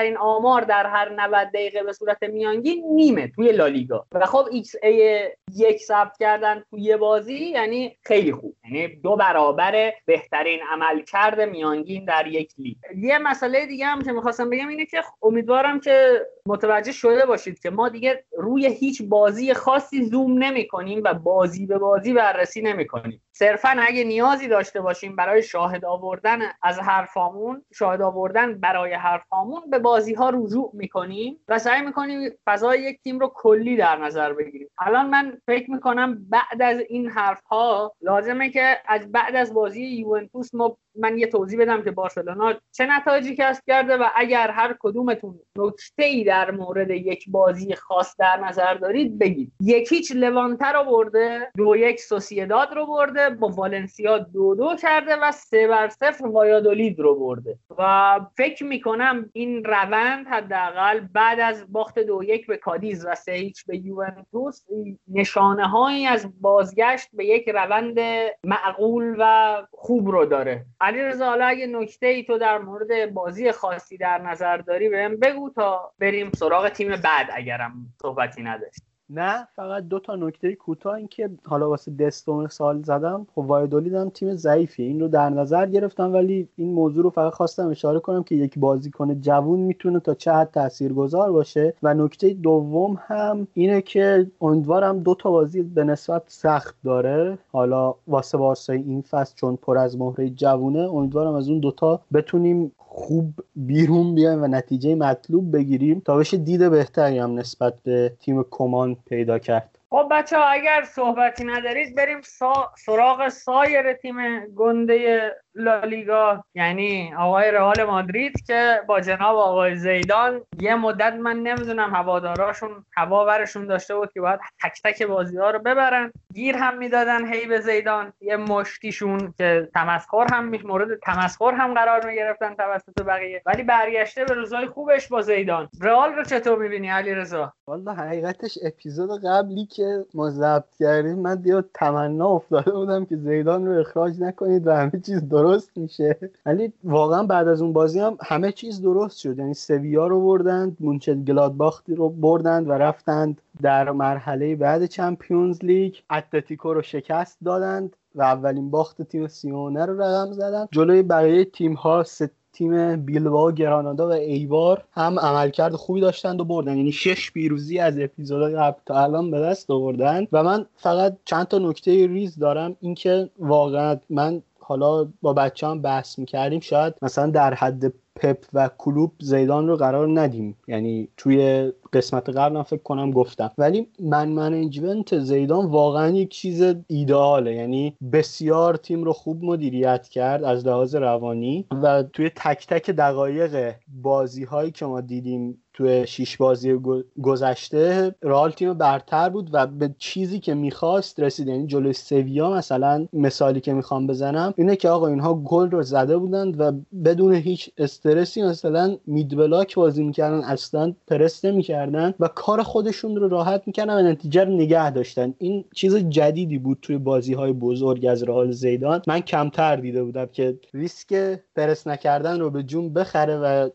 بالاترین آمار در هر 90 دقیقه به صورت میانگین نیمه توی لالیگا. و خب xA یک ثبت کردن توی بازی یعنی خیلی خوب. یعنی دو برابر بهترین عمل کرده میانگین در یک لیگ. یه مسئله دیگه هم که می‌خواستم بگم اینه که امیدوارم که متوجه شده باشید که ما دیگه روی هیچ بازی خاصی زوم نمی کنیم و بازی به بازی بررسی نمی کنیم صرفا اگه نیازی داشته باشیم برای شاهد آوردن از حرفامون شاهد آوردن برای حرفامون به بازی ها رجوع می‌کنیم و سعی می‌کنیم فضای یک تیم رو کلی در نظر بگیریم. الان من فکر می‌کنم بعد از این حرف ها لازمه که از بعد از بازی یوونتوس ما من یه توضیح بدم که بارسلونا چه نتایجی کسب کرده و اگر هر کدومتون نکته ای در مورد یک بازی خاص در نظر دارید بگید. یکیچ لوانتر رو برده دو یک سوسیداد رو برده با والنسیا دو دو کرده و سه بر صفر وایادولید رو برده. و فکر می‌کنم این روند حداقل بعد از باخت دو یک به کادیز و سه هیچ به یوونتوس نشانه هایی از بازگشت به یک روند معقول و خوب رو داره. علی رضا حالا اگه نکته ای تو در مورد بازی خاصی در نظر داری بهم بگو تا بریم سراغ تیم بعد اگرم صحبتی نداشت نه فقط دو تا نکته کوتاه این که حالا واسه دستون سال زدم خب وایدولید تیم ضعیفیه. این رو در نظر گرفتم ولی این موضوع رو فقط خواستم اشاره کنم که یک بازیکن جوون می‌تونه تا چه حد تاثیرگذار باشه. و نکته دوم هم اینه که امیدوارم دو تا بازی به نسبت سخت داره. حالا واسه بارسای این فصل چون پر از مهره جوونه امیدوارم از اون دوتا بتونیم خوب بیرون بیایم و نتیجه مطلوب بگیریم. تا بشه دید بهتری هم نسبت به تیم کمان پیدا کرد. خب بچه ها اگر صحبتی ندارید بریم سا... سراغ سایر تیم گنده لالیگا یعنی آقای رئال مادرید که با جناب آقای زیدان یه مدت من نمی‌دونم هواداراشون هواورشون داشته بود که باید تک تک بازی ها رو ببرن. گیر هم می‌دادن هی به زیدان. یه مشتیشون که تمسخر هم می مورد تمسخر هم قرار می‌گرفتن توسط بقیه. ولی برگشته به روزای خوبش با زیدان. رئال رو چطور می‌بینی علی رضا والا حقیقتش اپیزود قبلی که ما ضبط کردیم من دیگه تمنا افتاده بودم که زیدان رو اخراج نکنید و همه چیز درست میشه. ولی واقعا بعد از اون بازی هم همه چیز درست شد. یعنی سویا رو بردند مونشن گلادباخ رو بردند و رفتند در مرحله بعد Champions League. اتلتیکو رو شکست دادند و اولین باخت تیم سیمئونه رو رقم زدن. جلوی بقیه تیم ها تیم بیلباو گرانادا و ایبار هم عملکرد خوبی داشتند و بردن. یعنی شش پیروزی از اپیزود قبل تا الان به دست آوردن. و من فقط چند تا نکته ریز دارم. اینکه واقعا من حالا با بچه هم بحث می‌کردیم شاید مثلا در حد پپ و کلوب زیدان رو قرار ندیم. یعنی توی قسمت قبلم فکر کنم گفتم. ولی من منیجمنت زیدان واقعا یک چیز ایدئاله. یعنی بسیار تیم رو خوب مدیریت کرد از لحاظ روانی و توی تک تک دقایق بازی هایی که ما دیدیم توی شیش بازی گذشته رئال تیم برتر بود و به چیزی که می‌خواست رسید. یعنی جلوی سویا مثلا مثالی که می‌خوام بزنم اینه که آقا اینها گل رو زده بودند و بدون هیچ استرسی مثلا مید بلاک بازی می‌کردن اصلا پرس نمی‌کردن و کار خودشون رو راحت می‌کردن و نتیجه رو نگه داشتن. این چیز جدیدی بود توی بازی های بزرگ از رئال زیدان. من کمتر دیده بودم که ریسک پرس نکردن رو به جون بخره و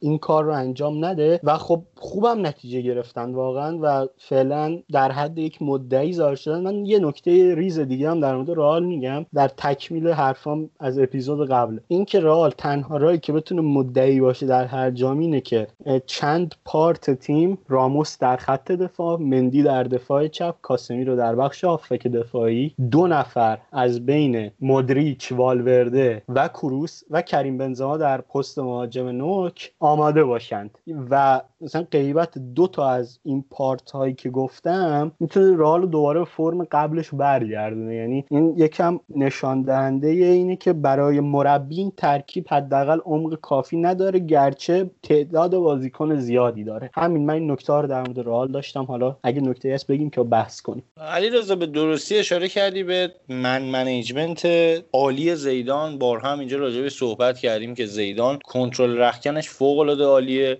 این کار رو انجام نده. و خب خوبم نتیجه گرفتن واقعا و فعلا در حد یک مدعی ظاهر شدن. من یه نکته ریز دیگه هم در مورد رئال میگم. در تکمیل حرفام از اپیزود قبل. اینکه رئال تنها راهی که بتونه مدعی باشه در هر جام اینه که چند پارت تیم راموس در خط دفاع مندی در دفاع چپ کاسمی رو در بخش آفک دفاعی. دو نفر از بین مدریچ والورده و کروس و کریم بنزما در پست مهاجم نوک آماده باشند. و مثلا قیبت دو تا از این پارت هایی که گفتم می‌تونه رئال دوباره فرم قبلش برگردونه. یعنی این یکم نشان دهنده اینه که برای مربی این ترکیب حداقل عمق کافی نداره گرچه تعداد بازیکن زیادی داره. همین من این نکته رو در مورد رئال داشتم. حالا اگه نکته هست بگیم که بحث کنیم. علی رضا به درستی اشاره کردی به man management عالی زیدان. بارها هم اینجا راجع به صحبت کردیم که زیدان کنترل رخکنش فوق العاده عالیه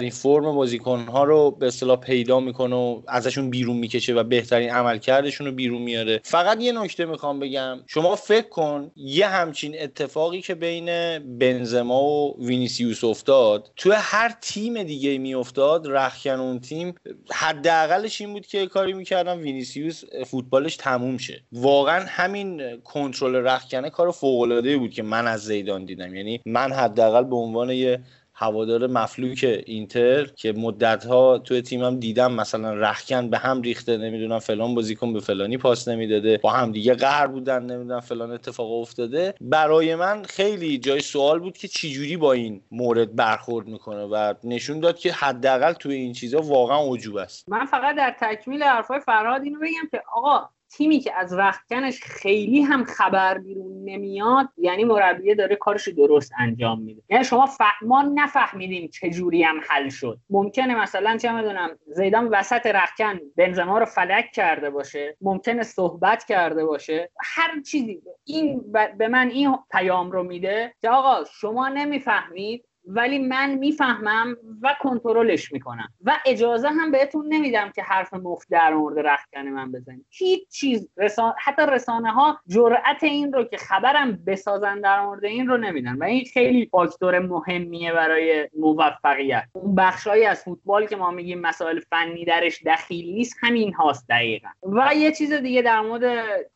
بهترین فرم بازیکن ها رو به اصطلاح پیدا می‌کنه و ازشون بیرون می‌کشه و بهترین عملکردشون رو بیرون میاره. فقط یه نکته می‌خوام بگم. شما فکر کن یه همچین اتفاقی که بین بنزما و وینیسیوس افتاد تو هر تیم دیگه میافتاد رخکن اون تیم حداقلش این بود که کاری می‌کردن وینیسیوس فوتبالش تموم شه. واقعا همین کنترل رخکنه کار فوق العاده بود که من از زیدان دیدم. یعنی من حداقل به عنوان یه هوادار مفلوک اینتر که مدت ها توی تیمم دیدم مثلا رخکن به هم ریخته نمی‌دونم فلان بازیکن به فلانی پاس نمی‌داده با هم دیگه قهر بودن نمی‌دونم فلان اتفاق افتاده. برای من خیلی جای سوال بود که چجوری با این مورد برخورد می‌کنه و نشون داد که حداقل توی این چیزا واقعا عجوب است. من فقط در تکمیل حرفای فرهاد اینو بگم که آقا تیمی که از رختکنش خیلی هم خبر بیرون نمیاد یعنی مربیه داره کارش درست انجام میده. یعنی شما ف... ما نفهمیدیم چه جوری هم حل شد. ممکنه مثلا چه می‌دونم زیدان وسط رختکن بنزما رو فلک کرده باشه ممکنه صحبت کرده باشه. هر چیزی. این به من این پیام رو میده که آقا شما نمی‌فهمید ولی من می‌فهمم و کنترلش می‌کنم. و اجازه هم بهتون نمیدم که حرف مفت در مورد رختکن من بزنید. هیچ چیز رسان... حتی رسانه ها جرأت این رو که خبرم بسازن در مورد این رو نمیدن. و این خیلی فاکتور مهمیه برای موفقیت. اون بخشهایی از فوتبال که ما میگیم مسائل فنی درش دخیل نیست همین هاست دقیقا. و یه چیز دیگه در مورد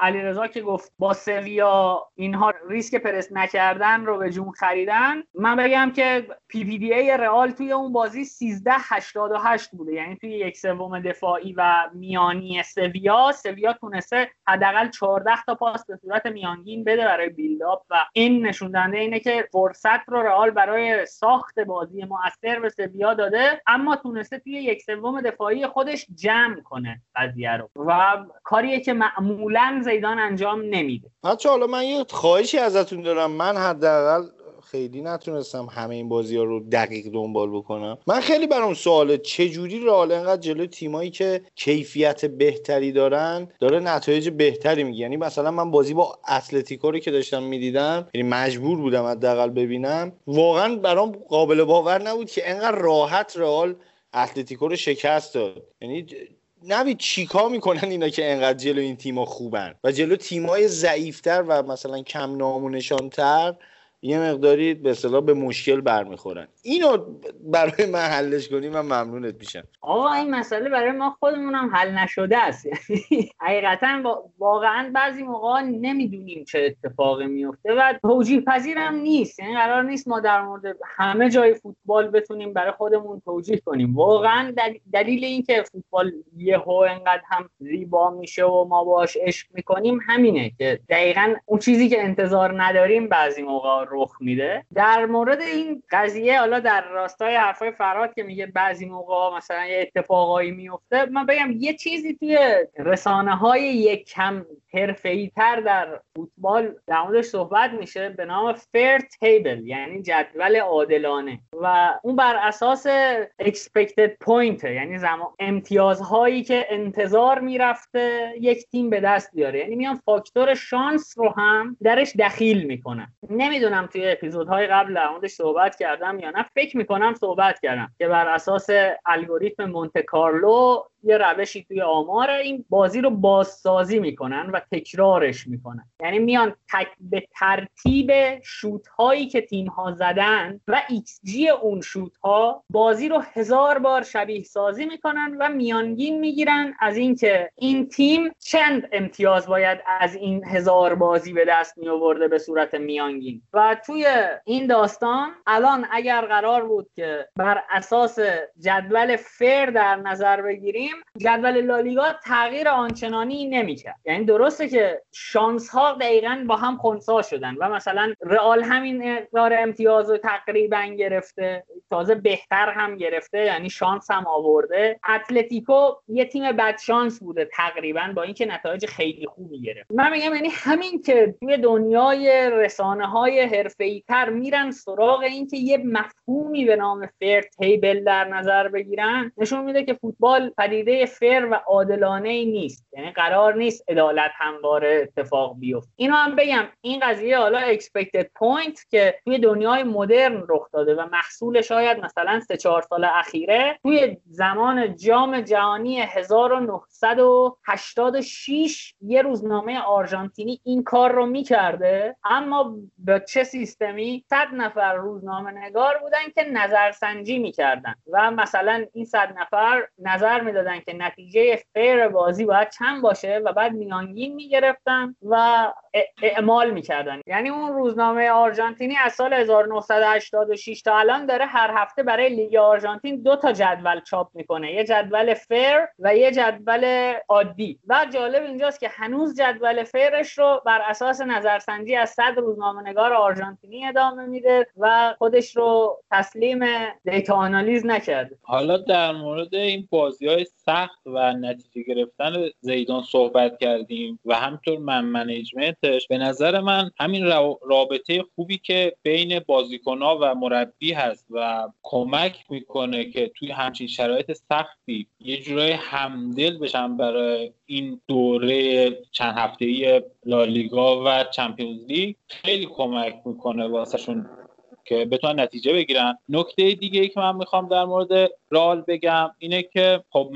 علیرضا که گفت با سویا اینها ریسک پرس نکردن رو به جون خریدن من بگم که PPDA رئال توی اون بازی 13 88 بوده. یعنی توی یک سوم دفاعی و میانی سویا سویا تونسته حداقل 14 تا پاس به صورت میانگین بده برای build-up و این نشون دهنده اینه که فرصت رو رئال برای ساخت بازی مؤثر به سویا داده اما تونسته توی یک سوم دفاعی خودش جمع کنه قضیه رو. و کاریه که معمولا زیدان انجام نمیده. بچه حالا من یه خواهشی ازتون دارم. من حداقل خیلی نتونستم همه این بازی ها رو دقیق دنبال بکنم. من خیلی برام سواله چجوری رئال انقدر جلو تیمایی که کیفیت بهتری دارن داره نتایج بهتری میگه؟ یعنی مثلا من بازی با اتلتیکو رو که داشتم می‌دیدم یعنی مجبور بودم حداقل ببینم. واقعا برام قابل باور نبود که انقدر راحت رئال اتلتیکو رو شکست داد. یعنی نوید چیکار می‌کنن اینا که انقدر جلو این تیما خوبن؟ و جلو تیمای ضعیفتر و مثلا کم نامونشانتر یه مقداری به اصطلاح به مشکل برمیخورن. اینو برای من حلش کنی من ممنونت میشم. آقا این مسئله برای ما خودمون هم حل نشده است. یعنی حقیقتا واقعا بعضی موقع نمی‌دونیم چه اتفاقی میفته و توجیه پذیرم نیست. یعنی قرار نیست ما در مورد همه جای فوتبال بتونیم برای خودمون توجیه کنیم. واقعا دلیل اینکه فوتبال یهو انقدر هم زیبا میشه و ما باش عشق می‌کنیم همینه که دقیقا اون چیزی که انتظار نداریم بعضی موقع رخ میده. در مورد این قضیه حالا در راستای حرفای فراد که میگه بعضی موقع مثلا یه اتفاقایی میفته من بگم یه چیزی توی رسانه های یک کم حرفه‌ای تر در فوتبال در موردش صحبت میشه به نام فیر تیبل یعنی جدول عادلانه. و اون بر اساس expected point یعنی زمان امتیازهایی که انتظار می‌رفته یک تیم به دست بیاره. یعنی میان فاکتور شانس رو هم درش دخیل می‌کنن. نمی‌دونم توی اپیزودهای قبل در موردش صحبت کردم یا نه فکر می‌کنم صحبت کردم که بر اساس الگوریتم مونته کارلو یه روشی توی آمار این بازی رو بازسازی می‌کنن و تکرارش می‌کنن. یعنی میان تک به ترتیب شوت هایی که تیم ها زدن و ایکس جی اون شوت ها بازی رو هزار بار شبیه سازی می‌کنن و میانگین می‌گیرن از اینکه این تیم چند امتیاز باید از این هزار بازی به دست می آورده به صورت میانگین. و توی این داستان الان اگر قرار بود که بر اساس جدول فر در نظر بگیریم جدول لالیگا تغییر آنچنانی نمی‌کرد. یعنی درسته که شانس ها دقیقا با هم خونسا شدن و مثلا رئال همین اقدار امتیاز رو تقریبا گرفته تازه بهتر هم گرفته یعنی شانس هم آورده. اتلتیکو یه تیم بد شانس بوده تقریبا با اینکه نتایج خیلی خوبی گرفت. من میگم یعنی همین که توی دنیای رسانه های حرفه‌ای تر میرن سراغ اینکه یه مفهومی به نام فر تیبل در نظر بگیرن نشون میده که فوتبال پدیده fair و عادلانه ای نیست. یعنی قرار نیست عدالت همواره اتفاق بیفته. اینو هم بگم. این قضیه حالا expected point که توی دنیای مدرن رخ داده و محصول شاید مثلا سه چهار سال اخیره توی زمان جام جهانی 1986 یه روزنامه آرژانتینی این کار رو می‌کرده. اما به چه سیستمی؟ صد نفر روزنامه نگار بودن که نظرسنجی می‌کردن. و مثلا این صد نفر نظر می‌دادن که نتیجه fair بازی باید چند باشه و بعد میانگین می‌گرفتن و اعمال می‌کردن. یعنی اون روزنامه آرژانتینی از سال 1986 تا الان داره هر هفته برای لیگ آرژانتین دو تا جدول چاپ می‌کنه. یه جدول fair و یه جدول عادی. و جالب اینجاست که هنوز جدول fair ش رو بر اساس نظرسنجی از صد روزنامه نگار آرژانتینی ادامه میده و خودش رو تسلیم data آنالیز نکرده. حالا در مورد این بازی های سخت و نتیجه گرفتن زیدان صحبت کردیم و همینطور man management ش به نظر من همین رابطه خوبی که بین بازیکنها و مربی هست و کمک می‌کنه که توی همچین شرایط سختی یه جورای همدل بشن برای این دوره چند هفته لالیگا و چمپیونز لیگ خیلی کمک می‌کنه واسهشون که بتونن نتیجه بگیرن. نکته دیگه ای که من می‌خوام در مورد رال بگم اینه که خب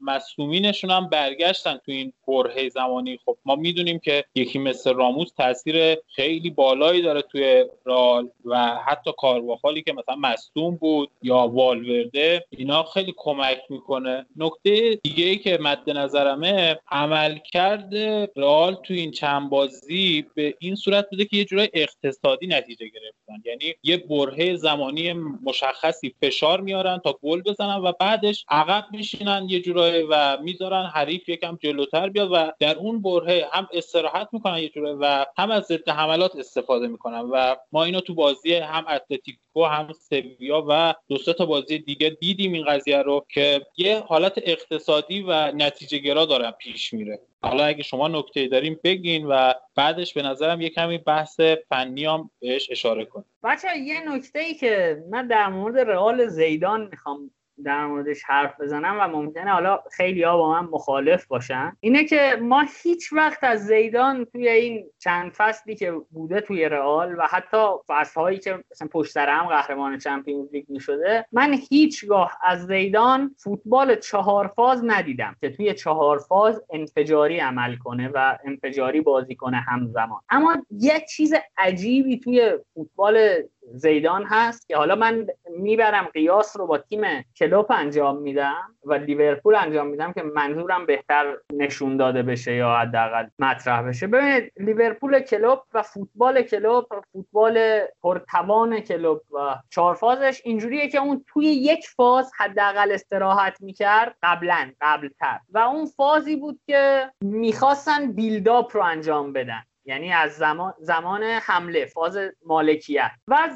مصومینشون هم برگشتن تو این برهه زمانی. خب ما می‌دونیم که یکی مثل راموس تاثیر خیلی بالایی داره توی رال و حتی کارواخالی که مثلا مصوم بود یا والورده اینا خیلی کمک می‌کنه. نکته دیگه ای که مد نظرمه عمل کرده رال تو این چند بازی به این صورت بوده که یه جورای اقتصادی نتیجه گرفتن. یه برهه زمانی مشخصی فشار میارن تا گل بزنن و بعدش عقب میشینن یه جورایی و می‌ذارن حریف یکم جلوتر بیاد و در اون برهه هم استراحت می‌کنن یه جورایی و هم از ضد حملات استفاده می‌کنن و ما اینو تو بازی هم اتلتیکو هم سویا و دو تا بازی دیگه دیدیم این قضیه رو که یه حالت اقتصادی و نتیجه گرا دارن پیش میره. حالا اگه شما نکته داریم بگین و بعدش به نظرم یه کمی بحث فنی هم بهش اشاره کن بچه یه نکته ای که من در مورد رئال زیدان می‌خوام در موردش حرف بزنم و ممکنه حالا خیلی ها با من مخالف باشن. اینه که ما هیچ وقت از زیدان توی این چند فصلی که بوده توی رئال و حتی فصلهایی که مثلا پشت سر هم قهرمان چمپیونز لیگ می‌شده من هیچگاه از زیدان فوتبال چهار فاز ندیدم که توی چهار فاز انفجاری عمل کنه و انفجاری بازی کنه همزمان. اما یک چیز عجیبی توی فوتبال زیدان هست که حالا من می‌برم قیاس رو با تیم کلوپ انجام میدم و لیورپول انجام میدم که منظورم بهتر نشون داده بشه یا حداقل مطرح بشه. ببینید لیورپول کلوب و فوتبال کلوب فوتبال پرتوان کلوب و چهار فازش اینجوریه که اون توی یک فاز حداقل استراحت می‌کرد قبلا قبلتر. و اون فازی بود که می‌خواستن بیلداپ رو انجام بدن. یعنی از زمان, زمان حمله فاز مالکیت. و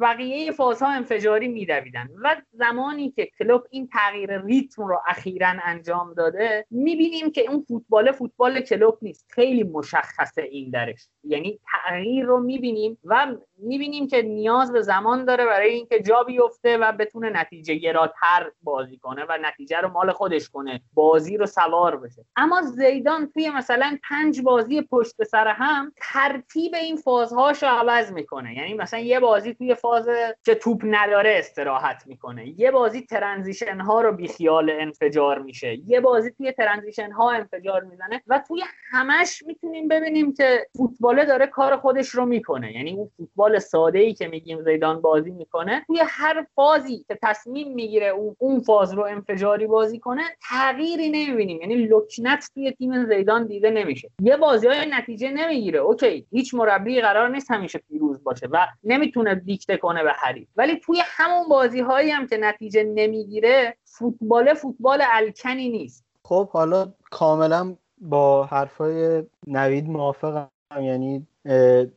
بقیه فازها انفجاری میدویدن. و زمانی که کلوب این تغییر ریتم رو اخیرا انجام داده می‌بینیم که اون فوتبال فوتبال کلوب نیست. خیلی مشخصه این درش. یعنی تغییر رو می‌بینیم و می‌بینیم که نیاز به زمان داره برای اینکه جا بیفته و بتونه نتیجه گراتر بازی کنه و نتیجه رو مال خودش کنه. بازی رو سوار بشه. اما زیدان توی مثلا پنج بازی پشت سر هم هم ترتیب این فازهاش رو عوض می‌کنه. یعنی مثلا یه بازی توی فاز که توپ نداره استراحت می‌کنه. یه بازی transition ها رو بیخیال انفجار میشه. یه بازی توی transition ها انفجار می‌زنه و توی همش می‌تونیم ببینیم که فوتباله داره کار خودش رو می‌کنه. یعنی اون فوتبال ساده ای که میگیم زیدان بازی می‌کنه توی هر فازی که تصمیم می‌گیره اون فاز رو انفجاری بازی کنه تغییری نمی‌بینیم. یعنی لکنت توی تیم زیدان دیده نمیشه. یه بازی های نتیجه نمی‌گیره. OK هیچ مربی قرار نیست همیشه پیروز باشه و نمی‌تونه دیکته کنه به حریف. ولی توی همون بازی هایی هم که نتیجه نمی‌گیره فوتبال فوتبال الکنی نیست. خب حالا کاملا با حرفای نوید موافقم. یعنی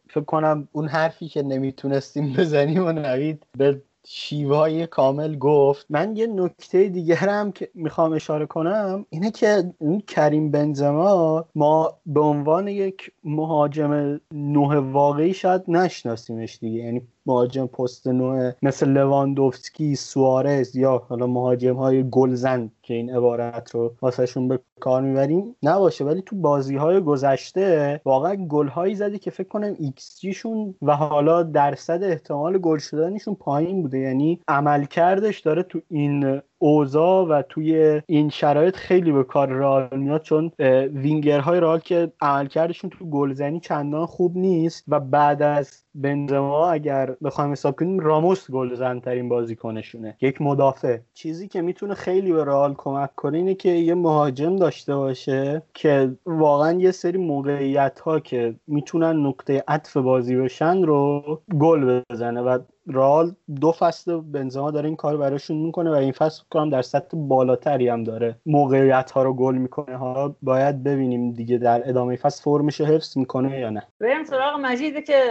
فکر کنم اون حرفی که نمی‌تونستیم بزنیم و نوید به شیوهای کامل گفت. من یه نکته دیگرم که می‌خوام اشاره کنم اینه که این کریم بنزما ما به عنوان یک مهاجم نه واقعی شاید نشناسیمش دیگه. یعنی مهاجم پست نه مثل لواندوفسکی سوارز یا حالا مهاجم های گلزن که این عبارت رو واسهشون به کار می‌بریم نباشه. ولی تو بازی های گذشته واقعا گل هایی زده که فکر کنم ایکس جیشون و حالا درصد احتمال گل شدنشون پایین بوده. یعنی عملکردش داره تو این اوضاع و توی این شرایط خیلی به کار رئال میاد چون وینگرهای رئال که عملکردشون تو گلزنی چندان خوب نیست و بعد از بنزما اگر بخوایم حساب کنیم راموس گلزن ترین بازیکنشونه یک مدافع. چیزی که می‌تونه خیلی به رئال کمک کنه اینه که یه مهاجم داشته باشه که واقعا یه سری موقعیت ها که می‌تونن نقطه عطف بازی بشن رو گل بزنه و رال دو فصل بنزما داره این کار براشون می‌کنه و این فصل کنم در سطح بالاتری هم داره. موقعیت ها رو گل می‌کنه. ها باید ببینیم دیگه در ادامه فصل فرمش حفظ می‌کنه یا نه. بریم سراغ مجیده که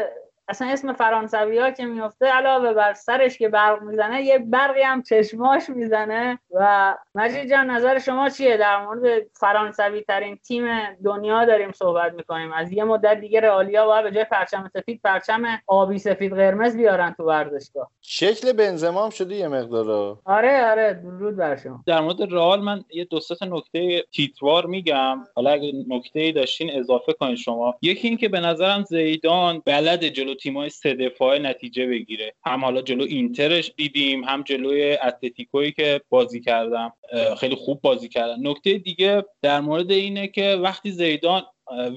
اصلا اسم فرانسوی ها که میفته علاوه بر سرش که برق می‌زنه یه برقی هم چشماش می‌زنه. و مجید جان نظر شما چیه؟ در مورد فرانسوی ترین تیم دنیا داریم صحبت می‌کنیم. از یه مدت دیگه رئالیا باید به جای پرچم سفید پرچم آبی سفید قرمز بیارن تو ورزشگاه. شکل بنزما هم شده یه مقدار. آره آره درود بر شما. در مورد رئال من یه دو تا نکته تیتوار میگم. حالا اگه نکته ای داشتین اضافه کنید شما. یکی این که به نظرم زیدان بلد جلو تیمای سه دفاعه نتیجه بگیره. هم حالا جلو اینترش دیدیم هم جلوی اتلتیکویی که بازی کردم خیلی خوب بازی کردن. نکته دیگه در مورد اینه که وقتی زیدان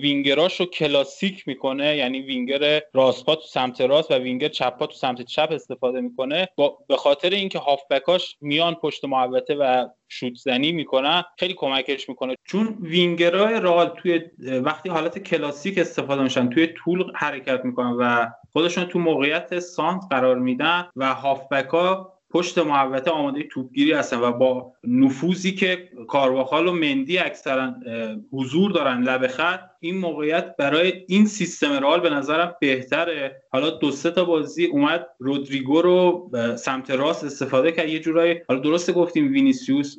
وینگراش رو کلاسیک می‌کنه یعنی وینگر راست تو سمت راست و وینگر چپ تو سمت چپ استفاده می‌کنه. به خاطر اینکه هافبکاش میان پشت محوطه و شوت زنی می‌کنن خیلی کمکش می‌کنه. چون وینگرای رئال توی وقتی حالت کلاسیک استفاده میشن توی طول حرکت می‌کنن و خودشون تو موقعیت سانتر قرار میدن و هافبکا پشت محوطه آماده توپگیری هستن و با نفوذی که کارواخال و مندی اکثرا حضور دارن لب خط این موقعیت برای این سیستم رال به نظرم بهتره. حالا دو سه تا بازی اومد رودریگو رو سمت راست استفاده کرد. یه جورایی حالا درسته گفتیم وینیسیوس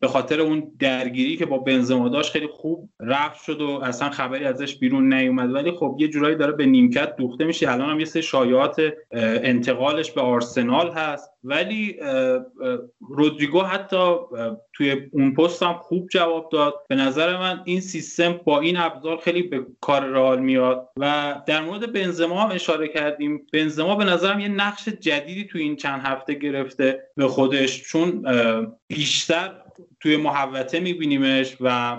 به خاطر اون درگیری که با بنزما داشت خیلی خوب رفت شد و اصلا خبری ازش بیرون نیومد. ولی خب یه جورایی داره به نیمکت دوخته میشه. الان هم یه سری شایعات انتقالش به آرسنال هست. ولی رودریگو حتی توی اون پست هم خوب جواب داد. به نظر من این سیستم با این ابزار خیلی به کار رئال میاد و در مورد بنزما هم اشاره کردیم. بنزما به نظرم یه نقش جدیدی توی این چند هفته گرفته به خودش چون بیشتر توی محوطه میبینیمش و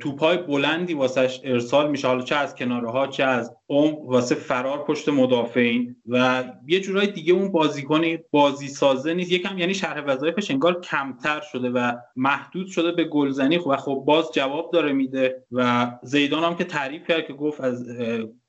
توپای بلندی واسش ارسال میشه. حالا چه از کناره ها چه از اون واسه فرار پشت مدافعین. و یه جورای دیگه اون بازیکن بازی سازه نیست. یکم یعنی شرح وظایفش انگار کمتر شده و محدود شده به گلزنی. و خب باز جواب داره میده. و زیدان هم که تعریف کرد که گفت از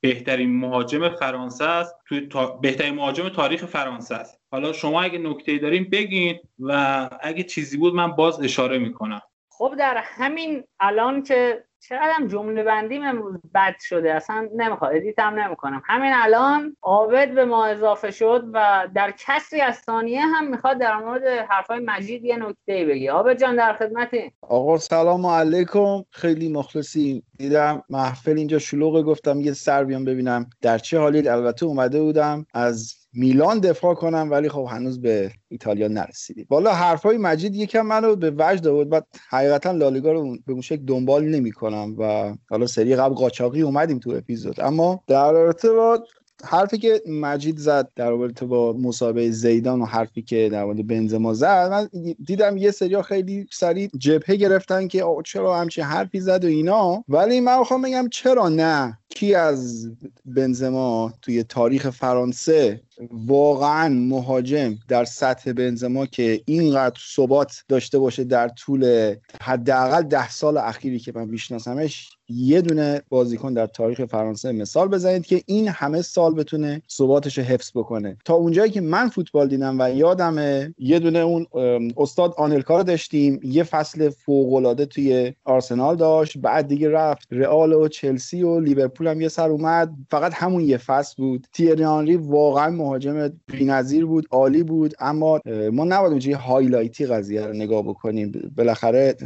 بهترین مهاجم فرانسه است. توی بهترین مهاجم تاریخ فرانسه است. حالا شما اگه نکته دارین بگین و اگه چیزی بود من باز اشاره می‌کنم. خب در همین الان که چقدر هم جمله بندیم امروز بد شده اصلا نمی‌خواد ادیت هم نمی‌کنم. همین الان عابد به ما اضافه شد و در کسری از ثانیه هم می‌خواد در مورد حرفای مجید یه نکته بگی عابد جان در خدمتی آقا سلام علیکم. خیلی مخلصی دیدم محفل اینجا شلوغه گفتم یه سر بیام ببینم در چه حالی. البته اومده بودم از میلان دفاع کنم ولی خب هنوز به ایتالیا نرسیدیم. والا حرفای مجید یکم منو به وجد آورد. بعد حقیقتا لالیگا رو به اون شکل دنبال نمی‌کنم و حالا سری قبل قاچاقی اومدیم تو اپیزود. اما در ارتباط حرفی که مجید زد در رابطه با مسابقه زیدان و حرفی که در مورد بنزما زد من دیدم یه سری خیلی سریع جبهه گرفتن که چرا همچین حرفی زد و اینا. ولی من می‌خوام بگم چرا نه؟ کی از بنزما توی تاریخ فرانسه واقعا مهاجم در سطح بنزما که اینقدر ثبات داشته باشه در طول حداقل ده سال اخیری که من میشناسمش یه دونه بازیکن در تاریخ فرانسه مثال بزنید که این همه سال بتونه ثباتش رو حفظ بکنه. تا اونجایی که من فوتبال دیدم و یادمه یه دونه اون استاد آنلکا داشتیم یه فصل فوق توی آرسنال داشت بعد دیگه رفت رئال و چلسی و لیورپول هم یه سر اومد. فقط همون یه فصل بود. تیری آنری واقعا مهاجم بی‌نظیر بود عالی بود اما ما نباید اونجوری highlight ی قضیه رو نگاه بکنیم. بالاخره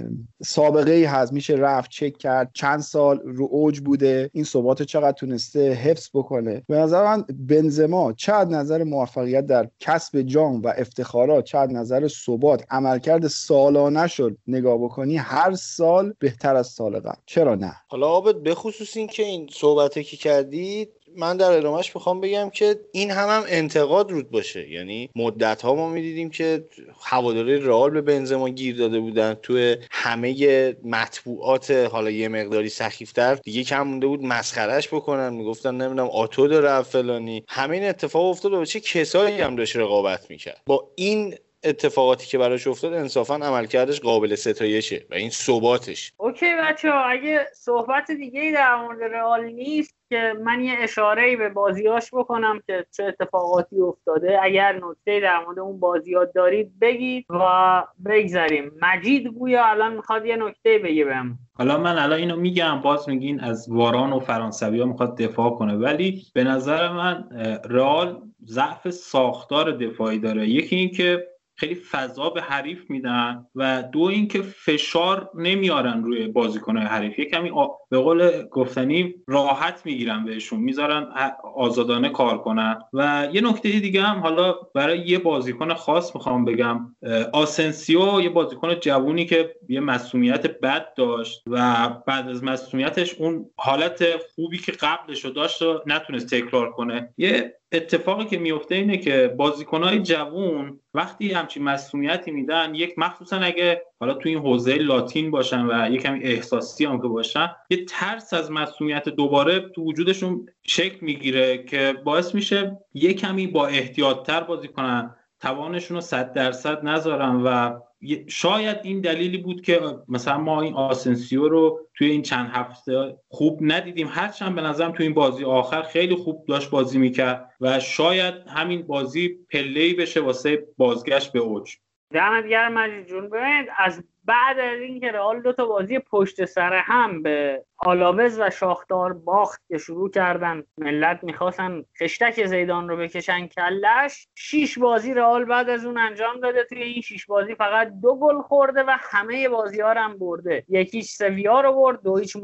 سابقه ای هست میشه رفت چک کرد چند سال رو اوج بوده. این ثبات چقدر تونسته حفظ بکنه؟ به نظر من بنزما از نظر موفقیت در کسب جام و افتخارات از نظر ثبات عملکرد سالانه شد نگاه بکنی هر سال بهتر از سال قبل. چرا نه؟ حالا بخصوص این که این صحبتی که کردید من در ادامهش می‌خوام بگم که این هم هم انتقاد رود باشه. یعنی مدت ها ما می‌دیدیم که هواداری رئال به بنزما گیر داده بودن. تو همه مطبوعات حالا یه مقداری سخیفتر دیگه کم مونده بود مسخرش بکنن. می‌گفتن نمی‌دونم آتو داره فلانی. همین اتفاق افتاد و چه کسایی هم داشت رقابت می‌کرد. با این اتفاقاتی که براش افتاد انصافا عملکردش قابل ستایشه و این ثباتش. اوکی بچه ها اگه صحبت دیگه در مورد رئال نیست که من یه اشاره به بازیاش بکنم که چه اتفاقاتی افتاده اگر نکته در مورد اون بازیات دارید بگید و بگذاریم. مجید گویا الان می‌خواد یه نکته بگه بهم. حالا من الان اینو میگم باز میگین از واران و فرانسوی ها می‌خواد دفاع کنه ولی به نظر من رئال ضعف ساختار دفاعی داره. یکی اینکه خیلی فضا به حریف میدن و دو اینکه فشار نمیارن روی بازیکنهای حریف. یه کمی به قول گفتنی راحت می‌گیرن بهشون می‌ذارن آزادانه کار کنن. و یه نکته دیگه هم حالا برای یه بازیکن خاص می‌خوام بگم. آسنسیو یه بازیکن جوونی که یه مسئولیت بد داشت و بعد از مسئولیتش اون حالت خوبی که قبلش رو داشت و نتونست تکرار کنه. یه اتفاقی که میفته اینه که بازیکنهای جوون وقتی همچین مسئولیتی میدن یک مخصوصا اگه حالا تو این حوزه لاتین باشن و یک کمی احساسی هم که باشن یه ترس از مسئولیت دوباره تو وجودشون شکل می‌گیره که باعث میشه یه کمی با احتیاطتر بازی کنن توانشون رو صد درصد نذارن و شاید این دلیلی بود که مثلا ما این آسنسیو رو توی این چند هفته خوب ندیدیم. هرچند به نظرم توی این بازی آخر خیلی خوب داشت بازی می‌کرد و شاید همین بازی پله‌ای بشه واسه بازگشت به اوج. دمت گرم مجید جون. ببینید از بعد از اینکه رئال دو تا بازی پشت سر هم به آلاوز و شاختار باخت که شروع کردن ملت می‌خواستن خشتک زیدان رو بکشن کله‌ش شیش بازی رئال بعد از اون انجام داده. توی این شیش بازی فقط دو گل خورده و همه بازی ها هم برده. یکیش سویا رو برد دو هیچ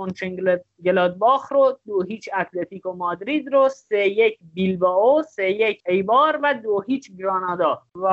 گلادباخ رو دو هیچ اتلتیکو مادرید رو سه یک بیلباو سه یک ایبار و دو هیچ گرانادا. و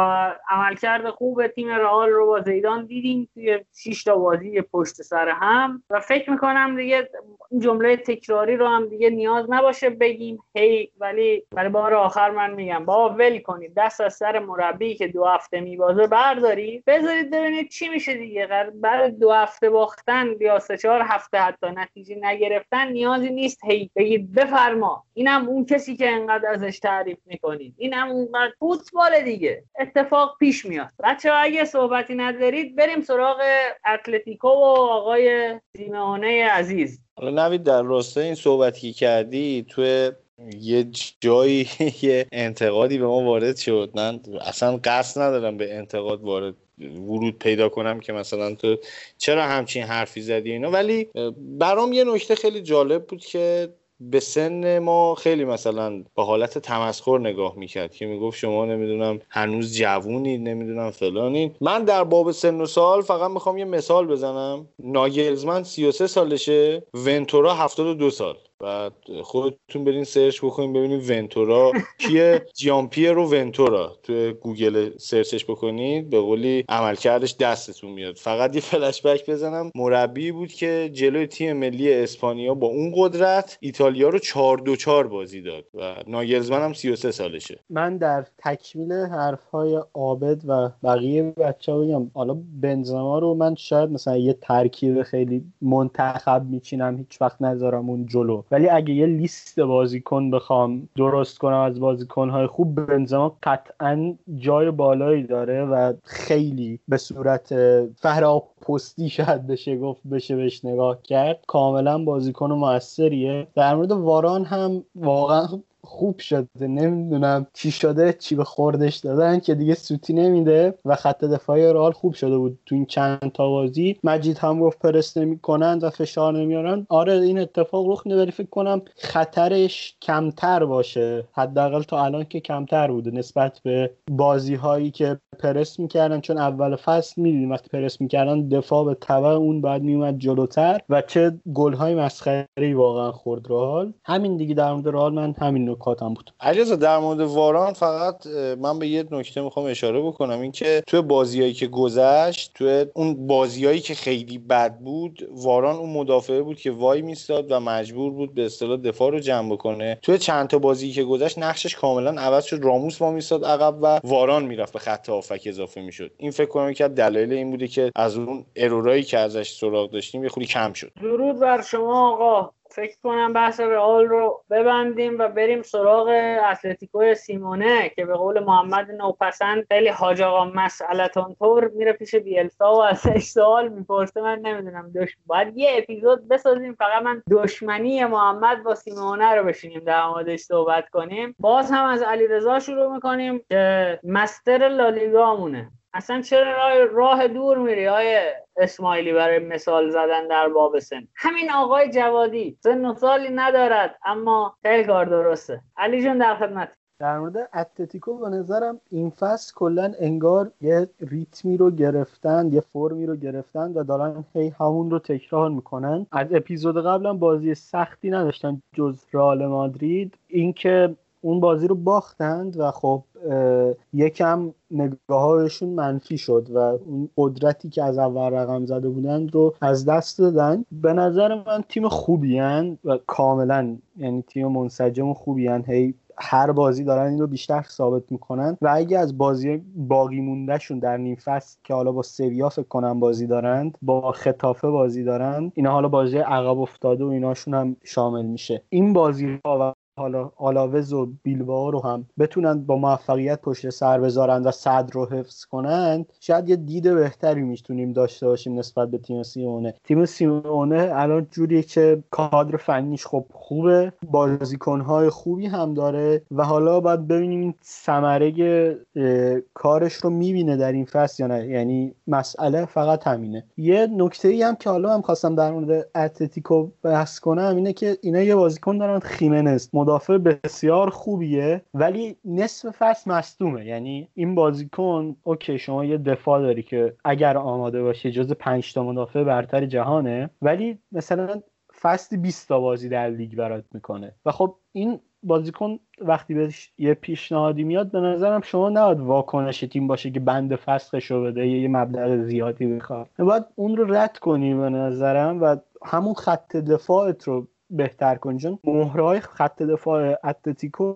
عملکرد خوب تیم رئال رو با زیدان دیدیم. توی شیش تا بازی پشت سر هم. و فکر می‌کنم دیگه این جمله تکراری رو هم دیگه نیاز نباشه بگیم. هی ولی برای بار آخر من میگم بابا ول کنید. دست از سر مربی که دو هفته میبازه برداری. بذارید ببینید چی میشه دیگه. بعد دو هفته باختن یا سه چهار هفته حتی نتیجه نگرفتن نیازی نیست. هی بگید بفرما. اینم اون کسی که انقدر ازش تعریف می‌کنید. اینم اونقدر فوتبال دیگه. اتفاق پیش میاد. بچه اگه صحبتی ندارید بریم سراغ اتلتیکو و آقای سیمونه عزیز. حالا نوید در راستای این صحبتی کردی تو یه جایی یه انتقادی به ما وارد شد. من اصلا قصد ندارم به انتقاد وارد ورود پیدا کنم که مثلا تو چرا همچین حرفی زدی اینا. ولی برام یه نکته خیلی جالب بود که به سن ما خیلی مثلا به حالت تمسخر نگاه می‌کرد که می‌گفت شما نمی‌دونم هنوز جوونی نمی‌دونم فلانین من در باب سن و سال فقط می‌خوام یه مثال بزنم. ناگلزمن 33 سالشه ونتورا 72 سال. بعد خودتون برین search بکنین ببینید ونتورا. کیه؟ جامپیرو ونتورا. تو گوگل search ش بکنید به قولی عملکردش دستتون میاد. فقط یه فلش بک بزنم. مربی بود که جلوی تیم ملی اسپانیا با اون قدرت ایتالیا رو 4 دو 4 بازی داد و ناگلزمن هم 33 سالشه. من در تکمیل حرفهای عابد و بقیه بچه بگم حالا بنزما رو من شاید مثلا یه ترکیب خیلی منتخب میچینم هیچ وقت نذارم اون جلو. ولی اگه یه لیست بازیکن بخوام درست کنم از بازیکنهای خوب بنزما قطعا جای بالایی داره و خیلی به صورت فرا پستی شاید بشه گفت بشه بهش نگاه کرد. کاملا بازیکن موثریه. در مورد واران هم واقعا خوب شده نمی‌دونم چی شده چی به خوردش دادن که دیگه سوتی نمیده و خط دفاعی رئال خوب شده بود تو این چند تا بازی. مجید هم گفت پرس نمی‌کنن و فشار نمیارن. آره این اتفاق رخ ولی فکر کنم خطرش کمتر باشه. حداقل تا الان که کمتر بوده نسبت به بازی هایی که پرس می‌کردن. چون اول فصل می‌دیدیم وقتی پرس می‌کردن دفاع به تبع اون بعد میومد جلوتر. و چه گل های مسخره واقعا خورد رئال. همین دیگه در مورد رئال من همین نکاتم بود. علیرضا در مورد واران فقط من به یه نکته می‌خوام اشاره بکنم. اینکه توی بازیایی که گذشت توی اون بازیایی که خیلی بد بود واران اون مدافعه بود که وای میستاد و مجبور بود به اصطلاح دفاع رو جمع بکنه. توی چند تا بازی که گذشت نقشش کاملا عوض شد. راموس با میستاد عقب و واران می‌رفت به خط هافک اضافه می‌شد. این فکر کنم که دلایل این بوده که از اون ارورایی که ازش سراغ داشتیم یه خودی کم شد. درود بر شما آقا. فکر کنم بحث رئال رو ببندیم و بریم سراغ اتلتیکو سیمونه که به قول محمد نوپسند خیلی حاج آقا مسئلتان طور میره پیش بیلسا و ازش سوال می‌پرسه. من نمی‌دونم دش باید یه اپیزود بسازیم. فقط من دشمنی محمد با سیمونه رو بشینیم در موردش صحبت کنیم. باز هم از علیرضا شروع می‌کنیم که مستر لالیگامونه. اصلا چرا راه, راه دور میری آیه اسماعیلی برای مثال زدن در باب سن؟ همین آقای جوادی سن و سالی ندارد اما خیلی کار درسته. علی جون در خدمت. در مورد اتلتیکو به نظرم این فصل کلا انگار یه ریتمی رو گرفتن یه فرمی رو گرفتن و دارن هی همون رو تکرار می‌کنن. از اپیزود قبلا بازی سختی نداشتن جز رئال مادرید. اینکه اون بازی رو باختند و خب یکم نگاههاشون منفی شد و اون قدرتی که از اول رقم زده بودند رو از دست دادن. به نظر من تیم خوبی و کاملا یعنی تیم منسجم و خوبی هی هر بازی دارن این رو بیشتر ثابت می‌کنن. و اگه از بازی باقی موندهشون در نیم فصل که حالا با سویا فکر کنم بازی دارند با خطافه بازی دارند اینا حالا بازی عقب افتاده و ایناشون هم شامل میشه. این بازی ها حالا آلاوز و بیلبائو رو هم بتونن با موفقیت پشت سر بذارن و صدر رو حفظ کنند شاید یه دید بهتری می‌تونیم داشته باشیم نسبت به تیم سیمونه. تیم سیمونه الان جوریه که کادر فنیش خب خوبه بازیکنهای خوبی هم داره و حالا باید ببینیم ثمره کارش رو می‌بینه در این فصل یا نه. یعنی مسئله فقط همینه. یه نکته ای هم که حالا هم خواستم در مورد اتلتیکو بحث کنم اینه که اینا یه بازیکن دارن خیمنز. مدافع بسیار خوبیه ولی نصف فصل مصدومه. یعنی این بازیکن okay شما یه دفاع داری که اگر آماده باشه جز 5 تا مدافع برتر جهانه ولی مثلا فصل 20 تا بازی در لیگ برات می‌کنه. و خب این بازیکن وقتی بهش یه پیشنهادی میاد به نظرم شما نباید واکنش تیم باشه که بند فسخش رو بده یه مبلغ زیادی بخواد. باید اون رو رد کنی به نظرم و همون خط دفاعت رو بهتر کنی. چون مهره خط دفاع اتلتیکو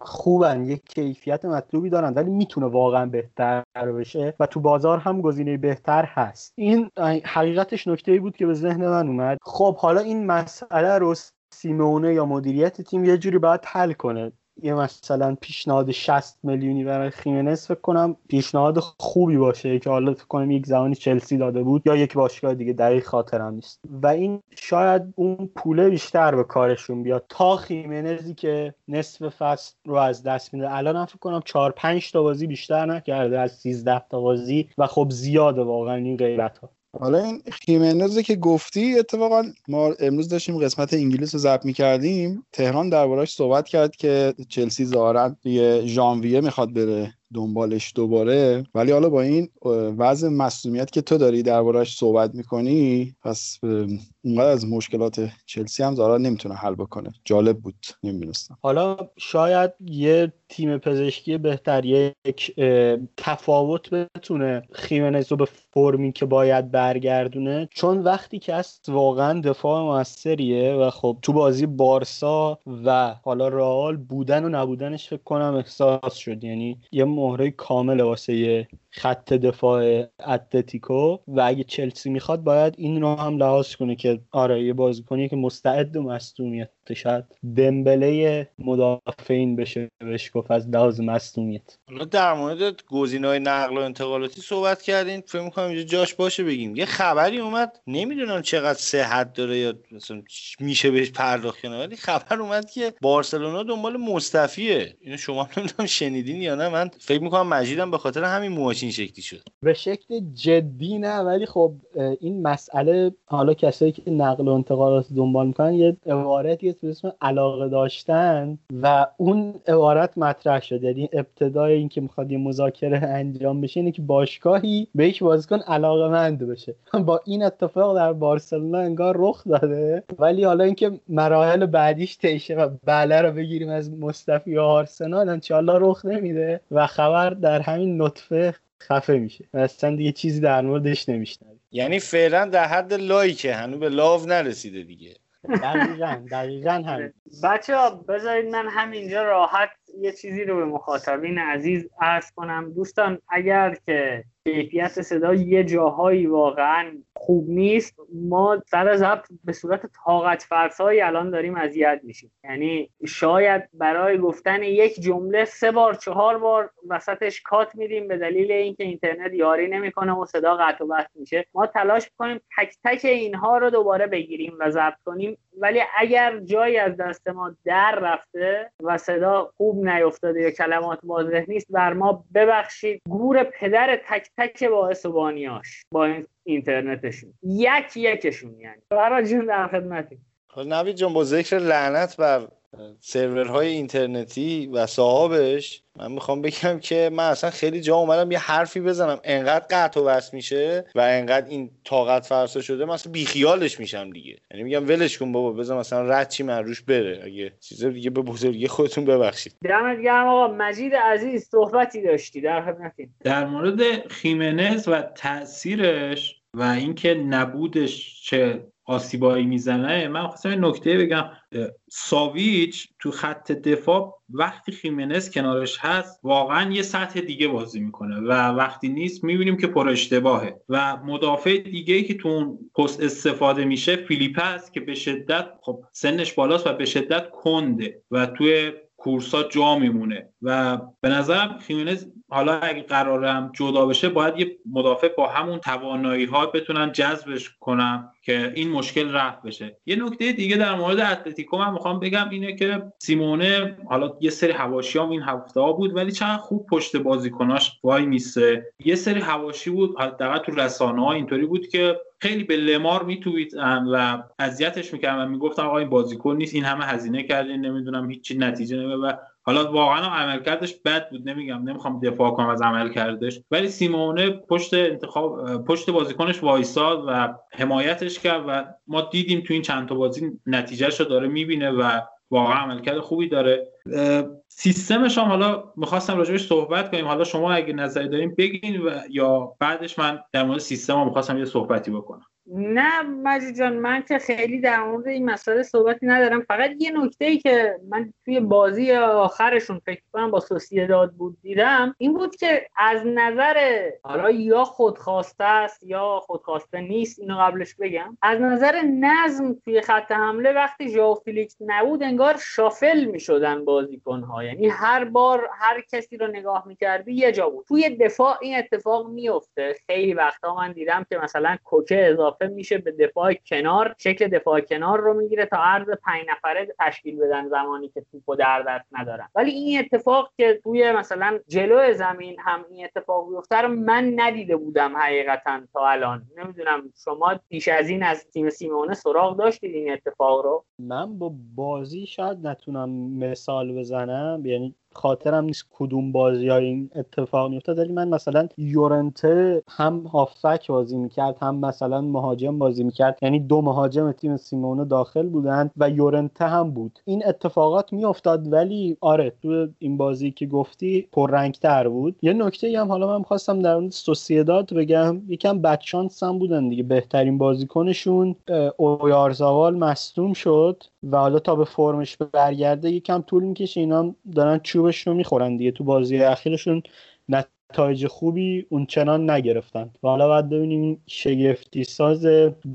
خوبن یک کیفیت مطلوبی دارن ولی می‌تونه واقعا بهتر بشه و تو بازار هم گزینه بهتر هست. این حقیقتش نکته بود که به ذهن من اومد. خب حالا این مسئله رو سیمونه یا مدیریت تیم یه جوری باید حل کنه. یه مثلا پیشنهاد 60 میلیونی برای خیمنس فکر کنم پیشنهاد خوبی باشه که حالا فکر کنم یک زمانی چلسی داده بود یا یک باشگاه دیگه دقیق خاطرم نیست. و این شاید اون پوله بیشتر به کارشون بیاد. تا خیمنزی که نصف فصل رو از دست میده. الان هم فکر کنم 4 5 تا بازی بیشتر نکرده از 13 تا بازی و خب زیاده واقعا این غیرت ها حالا این خیمنز که گفتی اتفاقا ما امروز داشتیم قسمت انگلیس رو ضبط می‌کردیم. تهران دربارهش صحبت کرد که چلسی ظاهرا یه ژانویه می‌خواد بره. دنبالش دوباره. ولی حالا با این وضع مصومیت که تو داری دربارهش صحبت می‌کنی پس اونقدر از مشکلات چلسی هم زارا نمی‌تونه حل بکنه. جالب بود نمی‌دونستم. حالا شاید یه تیم پزشکی بهتر یک تفاوت بتونه خیمنز رو به فرمی که باید برگردونه. چون وقتی که هست واقعا دفاع موثریه و خب تو بازی بارسا و حالا رئال بودن و نبودنش فکر کنم احساس شد. یعنی یه مهره کامل واسه خط دفاع اتلتیکو و اگه چلسی می‌خواد باید این رو هم لحاظ کنه که آره یه بازیکنی که مستعد و مصدومیت. شاید دمبله مدافعین بشه بهش گفت از لحاظ مصدومیت. در مورد گزینه‌های نقل و انتقالاتی صحبت کردین. فکر می‌کنم اینجا جاش باشه بگیم. یه خبری اومد نمی‌دونم چقدر صحت داره یا مثلا میشه بهش پرداخت کنه ولی خبر اومد که بارسلونا دنبال مصطفیه. اینو شما نمی‌دونم شنیدین یا نه. من فکر می‌کنم مجیدم به خاطر همین موهاش این شکلی شد. به شکل جدی نه ولی خب این مسئله حالا کسایی که نقل و انتقالات دنبال می‌کنن یه عبارتی به اسم علاقه داشتن و اون عبارت مطرح شد یعنی ابتدای اینکه می‌خواد یه مذاکره انجام بشه اینه که باشگاهی به یک بازیکن علاقه مند بشه. با این اتفاق در بارسلونا انگار رخ داده. ولی حالا اینکه مراحل بعدیش تیشه و بله رو بگیریم از مصطفی و آرسنال انشالله رخ نمیده. و خبر در همین نطفه خفه میشه. اصلا دیگه چیزی در موردش نمیشنوی. یعنی فعلا در حد لایکه هنوز به لاو نرسیده دیگه. دقیقا دقیقا همین. بچه ها بذارید من همینجا راحت یه چیزی رو به مخاطبین عزیز عرض کنم. دوستان اگر که کیفیت صدا یه جاهایی واقعا خوب نیست. ما سر ضبط به صورت طاقت فرسایی الان داریم اذیت میشیم. یعنی شاید برای گفتن یک جمله سه بار چهار بار وسطش کات میدیم به دلیل اینکه اینترنت یاری نمی‌کنه و صدا قطع و وصل میشه. ما تلاش کنیم تک تک اینها رو دوباره بگیریم و ضبط کنیم. ولی اگر جایی از دست ما در رفته و صدا خوب نیفتاده یا کلمات واضح نیست بر ما ببخشید. گور پدر تک تک باعث و بانیاش با این اینترنتشون. یک یکشون یعنی. برای جون در خدمتی خب نوید جان با ذکر لعنت بر سرورهای اینترنتی و صاحبش من می‌خوام بگم که من اصلا خیلی جا اومدم یه حرفی بزنم. انقدر قطع و بس میشه و انقدر این طاقت فرسا شده مثلا بیخیالش میشم دیگه. یعنی میگم ولش کن بابا بزن مثلا رد چی من روش بره. اگه چیز دیگه به بزرگی خودتون ببخشید. دمت گرم آقا. مجید عزیز صحبتی داشتی در خدمتیم در مورد خیمنز و تاثیرش و اینکه نبودش چه آسیبایی می‌زنه من خواستم نکته بگم. ساویچ تو خط دفاع وقتی خیمنز کنارش هست واقعا یه سطح دیگه بازی می‌کنه و وقتی نیست می‌بینیم که پر اشتباهه. و مدافع دیگه ای که تو اون پست استفاده میشه فیلیپ است که به شدت خب سنش بالاست و به شدت کنده و توی کورسا جا میمونه. و به نظرم خیمنز حالا اگه قرارم جدا بشه باید یه مدافع با همون توانایی ها بتونن جذبش کنم که این مشکل رفع بشه. یه نکته دیگه در مورد اتلتیکو من می‌خوام بگم اینه که سیمونه حالا یه سری حواشی این هفته ها بود ولی چقدر خوب پشت بازیکناش وای میسه. یه سری حواشی بود حداقل تو رسانه ها اینطوری بود که خیلی به لمار میتویدن و اذیتش می‌کردن و می‌گفتن آقا این بازیکن نیست این همه هزینه کردین نمی‌دونم هیچی نتیجه نمیده و حالا واقعا عملکردش بد بود نمیگم نمی‌خوام دفاع کنم از عملکردش. ولی سیمونه پشت انتخاب پشت بازیکنش وایساد و حمایتش کرد و ما دیدیم تو این چند تا بازی نتیجهش رو داره می‌بینه و واقعا عملکرد خوبی داره. سیستمش هم حالا می‌خواستم راجبش صحبت کنیم. حالا شما اگه نظری داریم بگین و یا بعدش من در مورد سیستم هم می‌خواستم یه صحبتی بکنم. نه مجید جان من که خیلی در مورد این مسئله صحبتی ندارم. فقط یه نکته ای که من توی بازی آخرشون فکر کنم با داد بود دیدم. این بود که از نظر حالا یا خودخواسته است یا خودخواسته نیست اینو قبلش بگم. از نظر نظم توی خط حمله وقتی ژائو فیلیکس نبود انگار شافل می‌شدن بازیکنها. یعنی هر بار هر کسی رو نگاه می‌کردی یه جا بود. توی دفاع این اتفاق میفته خیلی وقتا من دیدم که مثلا کوکه اضافه میشه به دفاع کنار شکل دفاع کنار رو می‌گیره تا عرض پنج نفره تشکیل بدن زمانی که توپو در دست ندارن. ولی این اتفاق که توی مثلا جلو زمین هم این اتفاق بیفته رو من ندیده بودم حقیقتا تا الان. نمی‌دونم شما پیش از این از تیم سیمونه سراغ داشتید این اتفاق رو؟ من با بازی شاید نتونم مثال بزنم. یعنی خاطرم نیست کدوم بازی های این اتفاق میافتاد ولی من مثلا یورنته هم هافک بازی می‌کرد هم مثلا مهاجم بازی می‌کرد. یعنی دو مهاجم تیم سیمونه داخل بودن و یورنته هم بود. این اتفاقات میافتاد ولی آره تو این بازی که گفتی پررنگتر بود. یه نکته هم حالا من خواستم در مورد سوسیداد بگم. یکم بچانس هم بودن دیگه بهترین بازیکنشون. اویارزاوال مصدوم شد و حالا تا به فرمش برگرده یکم طول می‌کشه اینا دارن چوبش رو می‌خورن دیگه. تو بازی اخیرشون نتایج خوبی اون چنان نگرفتن. و حالا باید ببینیم شگفتی ساز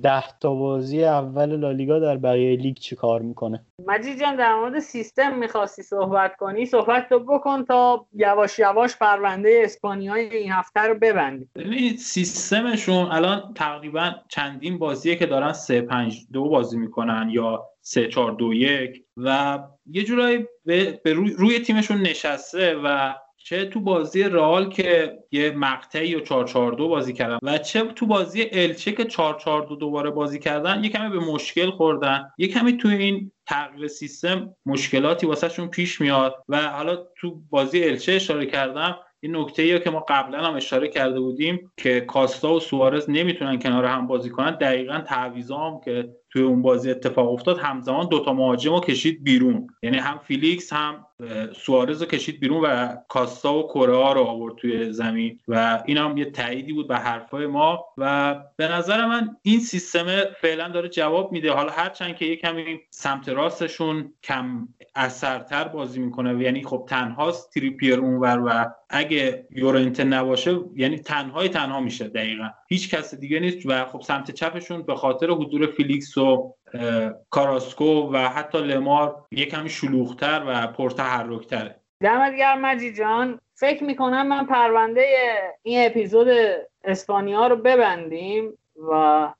ده تا بازی اول لالیگا در بقیه لیگ چی کار می‌کنه. مجید جان در مورد سیستم می‌خواستی صحبت کنی؟ صحبت تو بکن تا یواش یواش پرونده اسپانیای این هفته رو ببندیم. ببینید سیستمشون الان تقریبا چندین بازیه که دارن سه پنج دو بازی می‌کنن یا سه چهار دو یک و یه جورایی به, روی, روی تیمشون نشسته و چه تو بازی رئال که یه مقطعی و 442 بازی کردن و چه تو بازی الچه که 442 دوباره بازی کردن یه کمی به مشکل خوردن. یه کمی تو این تغییر سیستم مشکلاتی واسهشون پیش میاد و حالا تو بازی الچه اشاره کردم این نکته ای که ما قبلا هم اشاره کرده بودیم که کاستا و سوارز نمی‌تونن کنار هم بازی کنن. دقیقا تعویضا هم که توی اون بازی اتفاق افتاد همزمان دوتا مهاجم رو کشید بیرون. یعنی هم فیلیکس هم سوارز رو کشید بیرون و کاستا و کوره‌آ رو آورد توی زمین و این هم یه تاییدی بود به حرفای ما و به نظر من این سیستم فعلا داره جواب میده. حالا هرچند که یه کمی سمت راستشون کم اثرتر بازی می‌کنه یعنی خب تنهاست تریپیر اونور و اگه یورنته نباشه یعنی تنهای تنها میشه دقیقا. هیچ کس دیگه نیست و خب سمت چپشون به خاطر حضور فیلیکس و کاراسکو و حتی لمار یه کمی شلوغتر و پرتحرکتره دمت گرم مجی جان. فکر می‌کنم من پرونده این اپیزود اسپانیا رو ببندیم. و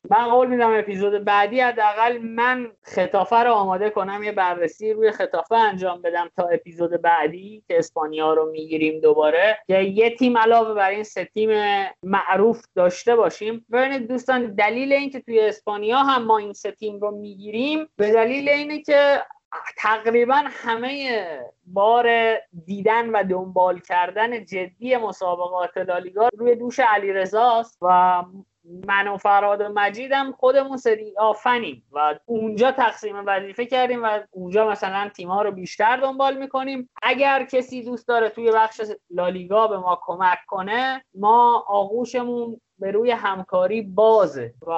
من قول میدم اپیزود بعدی حداقل من خطافه رو آماده کنم یه بررسی روی خطافه انجام بدم تا اپیزود بعدی که اسپانیا رو می‌گیریم دوباره. که یه تیم علاوه بر این سه تیم معروف داشته باشیم. ببینید دوستان دلیل اینکه توی اسپانیا هم ما این سه تیم رو می‌گیریم به دلیل اینه که تقریبا همه بار دیدن و دنبال کردن جدی مسابقات لالیگا روی دوش علی رزاست و من و فراد و مجیدم خودمون سری آفنیم و اونجا تقسیم وظیفه کردیم و اونجا مثلا تیم ها رو بیشتر دنبال می‌کنیم. اگر کسی دوست داره توی بخش لالیگا به ما کمک کنه ما آغوشمون به روی همکاری بازه و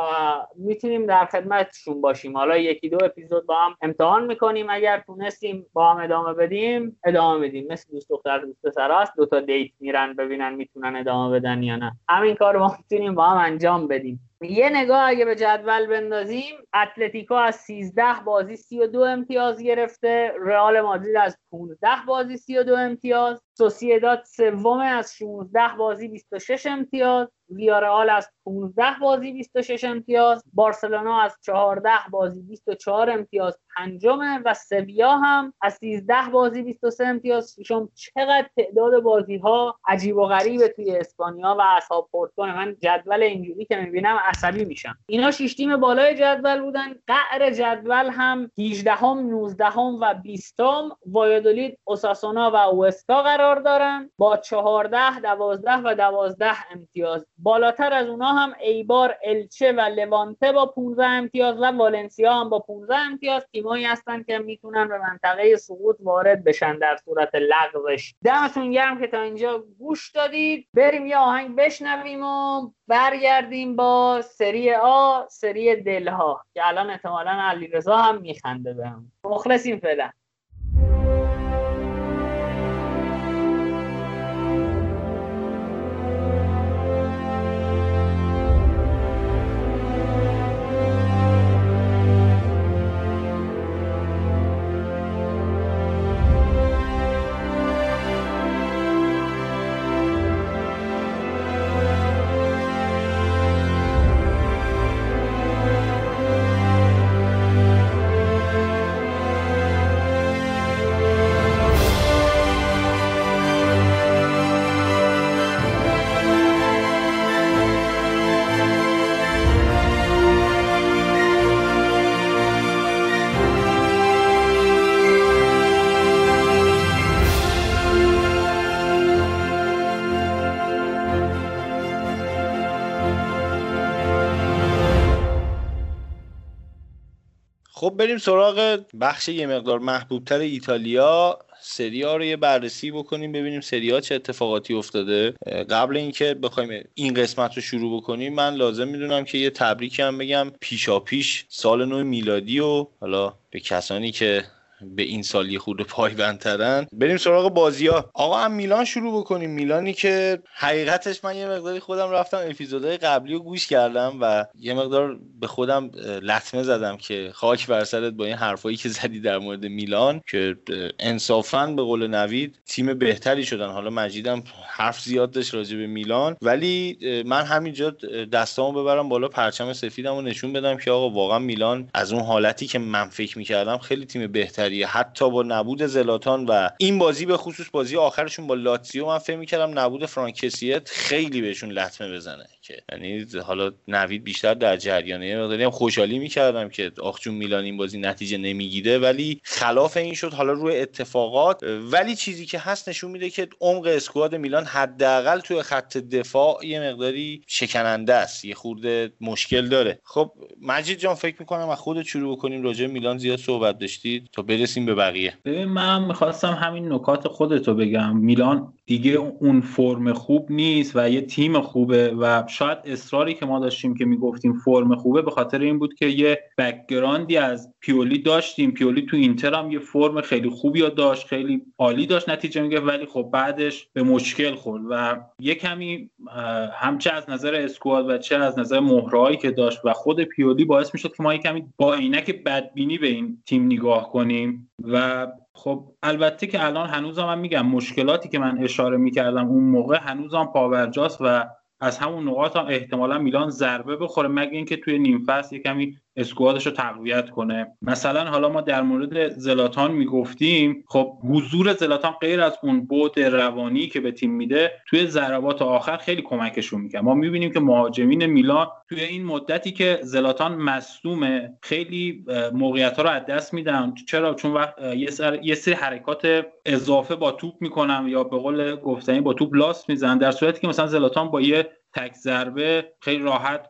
می‌تونیم در خدمتشون باشیم. حالا یکی دو اپیزود با هم امتحان می‌کنیم. اگر تونستیم با هم ادامه بدیم ادامه بدیم. مثل دوست دختر دوست پسر است دو تا دیت میرن ببینن می‌تونن ادامه بدن یا نه. همین کار رو می‌تونیم با هم انجام بدیم. یه نگاه اگه به جدول بندازیم اتلتیکو از 13 بازی 32 امتیاز گرفته رئال مادرید از 15 بازی 32 امتیاز سوسیداد سوم از 16 بازی 26 امتیاز ویارال از 15 بازی 26 امتیاز بارسلونا از 14 بازی 24 امتیاز پنجمه و سویا هم از 13 بازی 23 امتیاز. شما چقدر تعداد بازی ها عجیب و غریبه توی اسپانیا و اصحاب پورتون من جدول اینجوری که می‌بینم عصبی میشم. اینا شش تیم بالای جدول بودن. قعر جدول هم 18 هم 19 هم و 20 هم وایادولید اوساسونا و اوستا قرار دارن. با 14 12 و 12 امتیاز. بالاتر از اونا هم ایبار الچه و لوانته با 15 امتیاز و والنسیا هم با 15 امتیاز. تیمایی هستن که می‌تونن به منطقه سقوط وارد بشن در صورت لغزش. دمتون گرم که تا اینجا گوش دادید. بریم یه آهنگ بشنویم و برگردیم با سری آ سری دلها که الان احتمالا علیرضا هم میخنده بهم. مخلصیم فعلا. خب بریم سراغ بخش یه مقدار محبوبتر ایتالیا. سری ها رو یه بررسی بکنیم ببینیم سری ها چه اتفاقاتی افتاده. قبل اینکه بخوایم این قسمت رو شروع بکنیم من لازم می‌دونم که یه تبریک هم بگم. پیشا پیش سال نو میلادی و حالا به کسانی که به این سال یه خورده پایبندترن. بریم سراغ بازی ها. آقا هم میلان شروع بکنیم. میلانی که حقیقتش من یه مقداری خودم رفتم اپیزودهای قبلی رو گوش کردم و یه مقدار به خودم لطمه زدم که خاک بر سرت با این حرفایی که زدی در مورد میلان که انصافا به قول نوید تیم بهتری شدن. حالا مجیدم حرف زیاد داشت راجع به میلان. ولی من همینجا دستامو ببرم بالا پرچم سفیدم و نشون بدم که آقا واقعا میلان از اون حالتی که من فکر می‌کردم خیلی تیم بهتری حتی با نبود زلاتان و این بازی به خصوص بازی آخرشون با لاتزیو من فکر می‌کردم نبود فرانکسیت خیلی بهشون لطمه بزنه. که یعنی حالا نوید بیشتر در جریانه مقداری هم خوشحالی می‌کردم که آخ میلان این بازی نتیجه نمی‌گیره ولی خلاف این شد حالا روی اتفاقات. ولی چیزی که هست نشون میده که عمق اسکواد میلان حداقل توی خط دفاع یه مقداری شکننده است یه خورده مشکل داره. خب مجید جان فکر می‌کنم از خودت شروع بکنیم راجع میلان زیاد صحبت داشتید تا برسیم به بقیه. ببین من می‌خواستم همین نکات خودتو بگم. میلان دیگه اون فرم خوب نیست و یه تیم خوبه و شاید اصراری که ما داشتیم که می‌گفتیم فرم خوبه به خاطر این بود که یه بکگراندی از پیولی داشتیم. پیولی تو اینتر هم یه فرم خیلی خوبی داشت خیلی عالی داشت نتیجه میگه ولی خب بعدش به مشکل خورد و یه کمی همچه از نظر اسکواد و چه از نظر مهرهایی که داشت و خود پیولی باعث می‌شد که ما یه کمی با عینک بدبینی به این تیم نگاه کنیم. و خب البته که الان هنوزم من میگم مشکلاتی که من اشاره می‌کردم اون موقع هنوزم پاورجاست و از همون نقاط هم احتمالا میلان ضربه بخوره مگه اینکه توی نیم فصل کمی اسکوادش رو تقویت کنه. مثلا حالا ما در مورد زلاتان می‌گفتیم خب حضور زلاتان غیر از اون بود روانی که به تیم میده توی ضربات آخر خیلی کمکشون می‌کنه. ما می‌بینیم که مهاجمین میلان توی این مدتی که زلاتان مصدومه خیلی موقعیت ها رو از دست میدن. چرا؟ چون وقت یه, سر... یه سری حرکات اضافه با توپ می‌کنن یا به قول گفتنی با توپ لاست می‌زنن در صورتی که مثلا زلاتان با یه تک ضربه خیلی راحت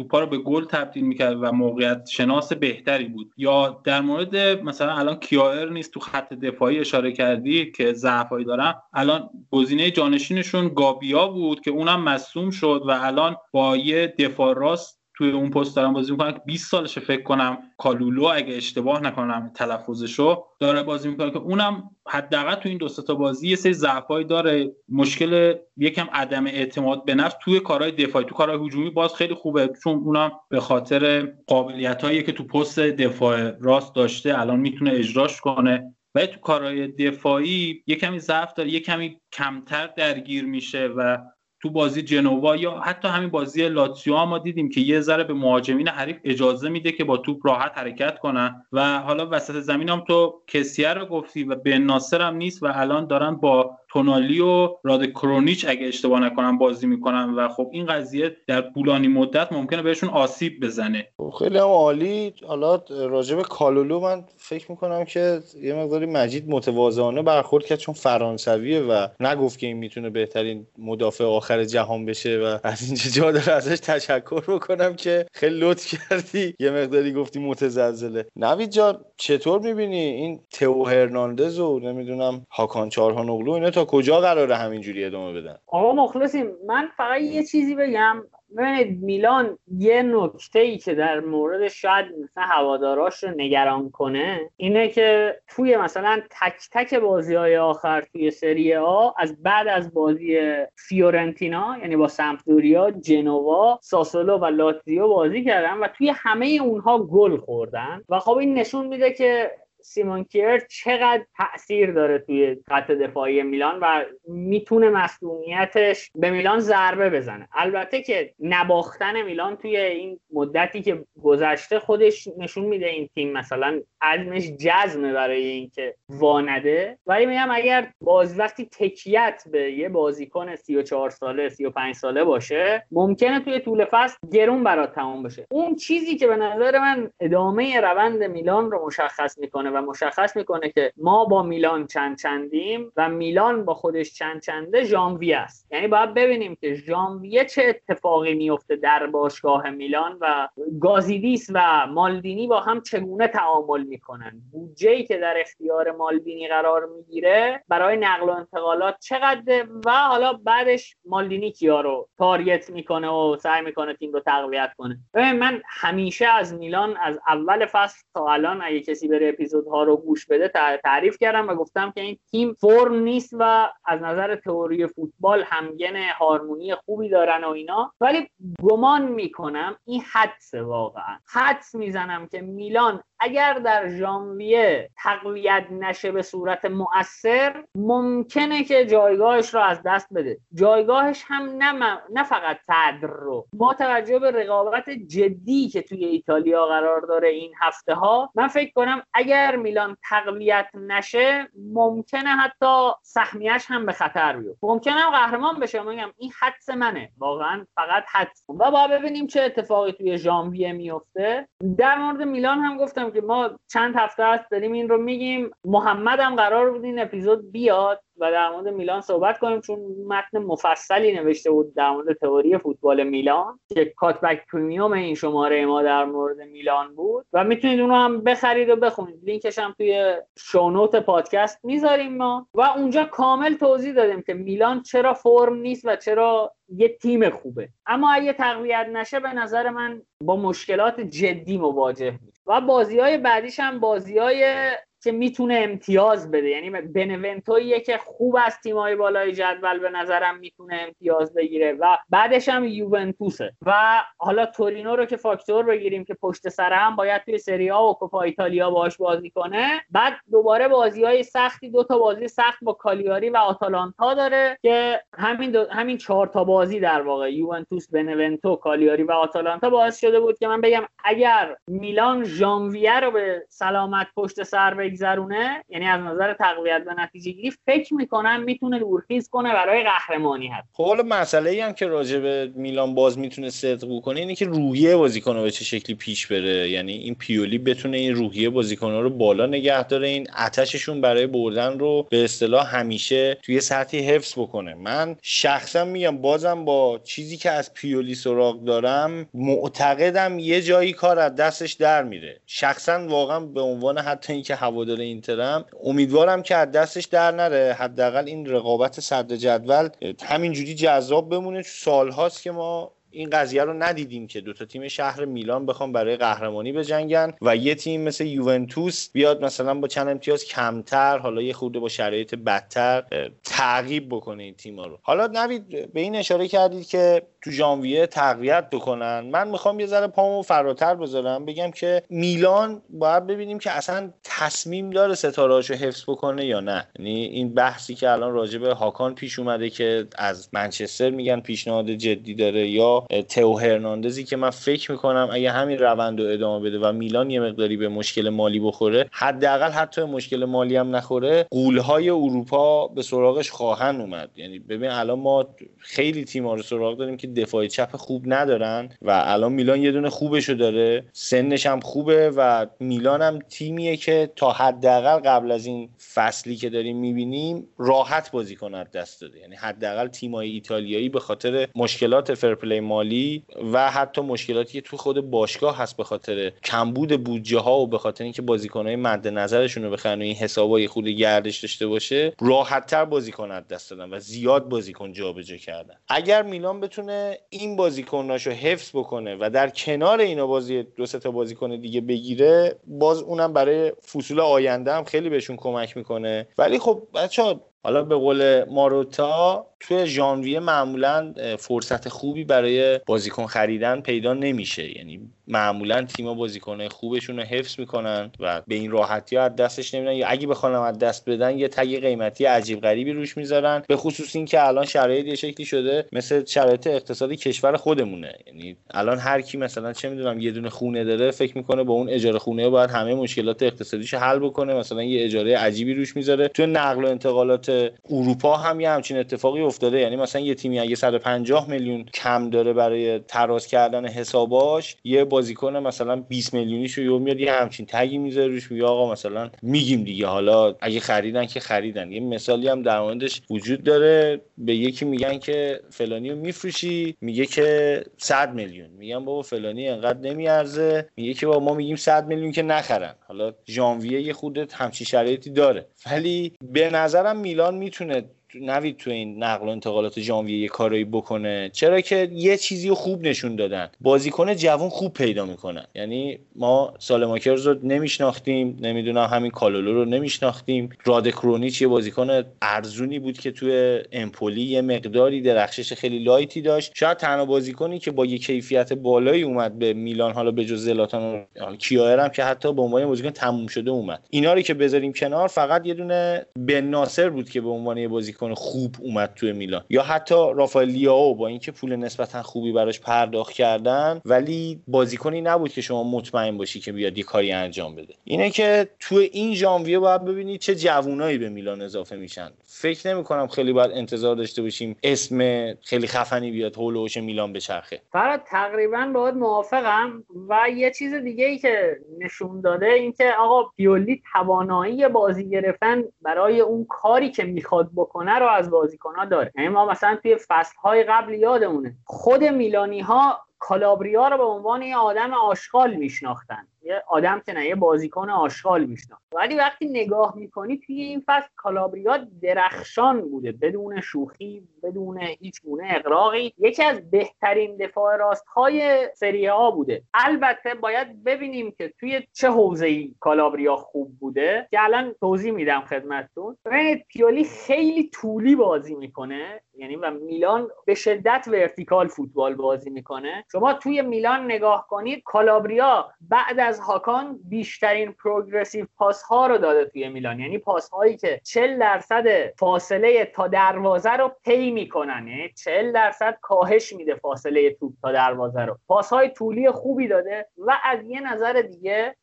توپا رو به گل تبدیل می‌کرد و موقعیت شناس بهتری بود. یا در مورد مثلا الان کیایر نیست تو خط دفاعی اشاره کردی که ضعفایی دارن. الان گزینه جانشینشون گابیا بود که اونم مصوم شد و الان با یه دفاع راست توی اون پست دارم بازی می‌کنن که 20 سالشه فکر کنم کالولو اگه اشتباه نکنم تلفظشو داره بازی می‌کنه که اونم حداقل تو این دو تا بازی یه سری ضعفایی داره. مشکل یکم عدم اعتماد به نفس. توی کارهای دفاعی تو کارهای هجومی باز خیلی خوبه چون اونم به خاطر قابلیت که تو پست دفاع راست داشته الان می‌تونه اجراش کنه. و تو کارهای دفاعی یه کمی ضعف داره یه کمی کمتر درگیر میشه و تو بازی جنوا یا حتی همین بازی لاتسیو ما دیدیم که یه ذره به مهاجمین حریف اجازه میده که با توپ راحت حرکت کنن. و حالا وسط زمین هم تو کسیه رو گفتی و به ناصر هم نیست و الان دارن با تونالی و راد کرونیچ اگه اشتباه نکنم بازی می‌کنن و خب این قضیه در طولانی مدت ممکنه بهشون آسیب بزنه. خب خیلی هم عالی. حالا راجب کالولو من فکر می‌کنم که یه مقداری مجید متواضعانه برخورد کرد چون فرانسویه و نگفت که این می‌تونه بهترین مدافع آخر جهان بشه و از اینجا جا داره ازش تشکر بکنم که خیلی لطف کردی. یه مقداری گفتی متزلزله. نوید جان چطور می‌بینی؟ این تئو هرناندز و نمی‌دونم هاکان چارهانوغلو اینا تا کجا قراره همینجوری ادامه بدن؟ آقا مخلصیم. من فقط یه چیزی بگم. ببینید میلان یه نکته ای که در مورد شاید مثلا هواداراش رو نگران کنه اینه که توی مثلا تک تک بازی های آخر توی سری ها از بعد از بازی فیورنتینا یعنی با سمپدوریا جنوا ساسولو و لاتزیو بازی کردن و توی همه اونها گل خوردن. و خب این نشون میده که سیمون کیر چقدر تاثیر داره توی خط دفاعی میلان و می‌تونه مسئولیتش به میلان ضربه بزنه. البته که نباختن میلان توی این مدتی که گذشته خودش نشون میده این تیم مثلا عزمش جزمه برای اینکه وانده. ولی میگم اگر باز وقتی تکیت به یه بازیکن 34 ساله 35 ساله باشه ممکنه توی طول فصل گرون برات تمام بشه. اون چیزی که به نظر من ادامه روند میلان رو مشخص می‌کنه می‌کنه و مشخص می‌کنه که ما با میلان چند چندیم و میلان با خودش چند چنده ژانویه است. یعنی باید ببینیم که ژانویه چه اتفاقی میفته در باشگاه میلان و گازیدیس و مالدینی با هم چگونه تعامل می‌کنن. بودجه که در اختیار مالدینی قرار می‌گیره برای نقل و انتقالات چقدر و حالا بعدش مالدینی کیا رو تارگت می‌کنه و سعی می‌کنه تیم رو تقویت کنه. ببین من همیشه از میلان از اول فصل تا الان اگه کسی بره اپیزودها رو گوش بده تعریف کردم و گفتم که این تیم فرم نیست و از نظر تئوری فوتبال همگن هارمونی خوبی دارن و اینا. ولی گمان می‌کنم این حدس واقعا. حدس می‌زنم که میلان اگر در ژانویه تقویت نشه به صورت مؤثر ممکنه که جایگاهش رو از دست بده. جایگاهش هم نه, نه فقط صدر رو. با توجه به رقابت جدی که توی ایتالیا قرار داره این هفته ها من فکر کنم اگر میلان تقویت نشه ممکنه حتی سهمیش هم به خطر بیفته. ممکنه قهرمان بشه. میگم این حدس منه. واقعا فقط حدس. و با ببینیم چه اتفاقی توی ژانویه میفته. در مورد میلان هم گفتم که ما چند هفته است داریم این رو میگیم. محمد هم قرار بود این اپیزود بیاد. و در مورد میلان صحبت کنیم چون متن مفصلی نوشته بود در مورد تئوری فوتبال میلان که کاتبک پریمیوم این شماره ما در مورد میلان بود. و می‌تونید اونو هم بخرید و بخونید. لینکش هم توی شونوت پادکست می‌ذاریم ما. و اونجا کامل توضیح دادیم که میلان چرا فرم نیست و چرا یه تیم خوبه. اما اگه تقویت نشه به نظر من با مشکلات جدی مواجه میشه و بازی های بعدیش هم بازی های که می‌تونه امتیاز بده یعنی بنونتویی که خوب از تیمای بالای جدول به نظرم می‌تونه امتیاز بگیره و بعدش هم یوونتوسه و حالا تورینو رو که فاکتور بگیریم که پشت سر هم باید توی سری و کوپا ایتالیا باش بازی کنه بعد دوباره بازی های سختی دو تا بازی سخت با کالیاری و آتالانتا داره که همین. همین چهار تا بازی در واقع یوونتوس بنونتو کالیاری و آتالانتا باعث شده بود که من بگم اگر میلان ژانویه رو به سلامت پشت سر بگذرونه یعنی از نظر تقویت و نتیجه گیری فکر می‌کنم می‌تونه دورخیز کنه برای قهرمانی هست خب حالا مسئله ای هم که راجع به میلان باز می‌تونه صدق کنه اینه که روحیه بازیکن به چه شکلی پیش بره. یعنی این پیولی بتونه این روحیه بازیکن رو بالا نگه داره این آتششون برای بردن رو به اصطلاح همیشه توی سطحی حفظ بکنه. من شخصا میگم بازم با چیزی که از پیولی سراغ دارم معتقدم یه جایی کار از دستش در میره. شخصا واقعا به عنوان حتی اینکه هوادار اینترم. امیدوارم که از دستش در نره. حداقل این رقابت صدر جدول همینجوری جذاب بمونه. سالهاست که ما این قضیه رو ندیدیم که دوتا تیم شهر میلان بخوام برای قهرمانی بجنگن و یه تیم مثل یوونتوس بیاد مثلا با چند امتیاز کمتر حالا یه خورده با شرایط بدتر تعقیب بکنه این تیما رو. حالا نوید به این اشاره کردید که تو ژانویه تقویت بکنن. من می‌خوام یه ذره پامو فراتر بذارم بگم که میلان باید ببینیم که اصلا تصمیم داره ستارهاشو حفظ بکنه یا نه. یعنی این بحثی که الان راجع به هاکان پیش اومده که از منچستر میگن پیشنهاد جدی داره یا تئو هرناندزی که من فکر می‌کنم اگه همین روند رو ادامه بده و میلان یه مقداری به مشکل مالی بخوره حداقل حتی مشکل مالی هم نخوره قولهای اروپا به سراغش خواهند اومد. یعنی ببین الان ما خیلی تیم‌ها رو سراغ داریم که دفاع چپ خوب ندارن و الان میلان یه دونه خوبشو داره. سنش هم خوبه و میلان هم تیمیه که تا حداقل قبل از این فصلی که داریم می‌بینیم راحت بازی کند دست داده. یعنی حداقل تیمای ایتالیایی به خاطر مشکلات فرپلی مالی و حتی مشکلاتی که تو خود باشگاه هست به خاطر کمبود بودجه ها و به خاطر اینکه بازیکنهای مد نظرشون رو بخرن و این حسابای خود گردش داشته باشه راحت تر بازی کند دست دادن و زیاد بازیکن جابجا کردن. اگر میلان بتونه این بازیکناشو حفظ بکنه و در کنار اینا بازی دو تا بازیکن دیگه بگیره باز اونم برای فصول آینده هم خیلی بهشون کمک می‌کنه. ولی خب بچه حالا به قول ماروتا توی ژانویه معمولا فرصت خوبی برای بازیکن خریدن پیدا نمیشه. یعنی معمولا تیما بازیکنهای خوبشون رو حفظ می‌کنن و به این راحتی ها از دستش نمیدن یا اگه بخوان از دست بدن یه تگ قیمتی عجیب غریبی روش می‌ذارن. به خصوص اینکه الان شرایط یه شکلی شده مثل شرایط اقتصادی کشور خودمونه. یعنی الان هر کی مثلا چه می‌دونم یه دونه خونه داره فکر می‌کنه با اون اجاره خونه باید همه مشکلات اقتصادیش حل بکنه. مثلا یه اجاره عجیبی روش می‌ذاره. تو نقل و انتقالات اروپا هم یه همچین اتفاقی افتاده. یعنی مثلا یه تیمی اگه 150 میلیون کم داره برای تراز کردن حساباش یه بازیکن مثلا 20 میلیونیش رو میاد یه همچین تگی می‌ذاره روش میگه آقا مثلا میگیم دیگه حالا اگه خریدن که خریدن. یه مثالی هم در موردش وجود داره. به یکی میگن که فلانی رو میفروشی میگه که 100 میلیون. میگن بابا فلانی انقدر نمیارزه. میگه که بابا ما میگیم 100 میلیون که نخرن. حالا ژانویه یه خودت همچین شرایطی داره. ولی به نظرم میلان می‌تونه نوید تو این نقل و انتقالات ژانویه یه کارایی بکنه. چرا که یه چیزی رو خوب نشون دادن. بازیکن جوان خوب پیدا می‌کنن. یعنی ما سالماکرز رو نمیشناختیم نمی‌دونم همین کالولو رو نمیشناختیم. رادکرونیچ یه بازیکن ارزونی بود که توی امپولی یه مقداری درخشش خیلی لایتی داشت. شاید تنها بازیکنی که با یه کیفیت بالایی اومد به میلان حالا به جز زلاتان و کیایر که حتی به عنوان بازیکن تموم شده اومد. اینا رو که بذاریم کنار فقط یه دونه بن ناصر بود که به عنوان یه بازیکن بازیکن خوب اومد توی میلان. یا حتی رافائل لیاو با اینکه پول نسبتا خوبی براش پرداخت کردن ولی بازیکنی نبود که شما مطمئن باشی که بیاد یه کاری انجام بده. اینه که توی این ژانویه باید ببینید چه جوونایی به میلان اضافه میشن. فکر نمی کنم خیلی باید انتظار داشته باشیم اسم خیلی خفنی بیاد هولوش میلان بچرخه. فراد تقریبا باید موافقم. و یه چیز دیگه ای که نشون داده اینکه آقا پیولی توانایی بازی گرفتن برای اون کاری که می‌خواد بکنه رو از بازیکن ها داره. یعنی ما مثلا توی فصل های قبل یادمونه خود میلانی ها کالابریا رو به عنوان یه آدم آشغال میشناختن. یه آدم که نه یه بازیکن آشغال میشناخت ولی وقتی نگاه می‌کنی توی این فصل کالابریا درخشان بوده. بدون شوخی بدون هیچ گونه اغراقی یکی از بهترین دفاع راست های سری آ بوده. البته باید ببینیم که توی چه حوزه ای کالابریا خوب بوده که الان توضیح میدم خدمتتون. ببینید پیولی خیلی طولی بازی می‌کنه. یعنی و میلان به شدت vertical فوتبال بازی می‌کنه. شما توی میلان نگاه کنید کالابریا بعد از هاکان بیشترین progressive pass ها رو داده توی میلان. یعنی پاس هایی که 40 درصد فاصله تا دروازه رو طی می‌کنن. یعنی 40 درصد کاهش میده فاصله توپ تا دروازه رو. پاس های طولی خوبی داده و از یه نظر دیگه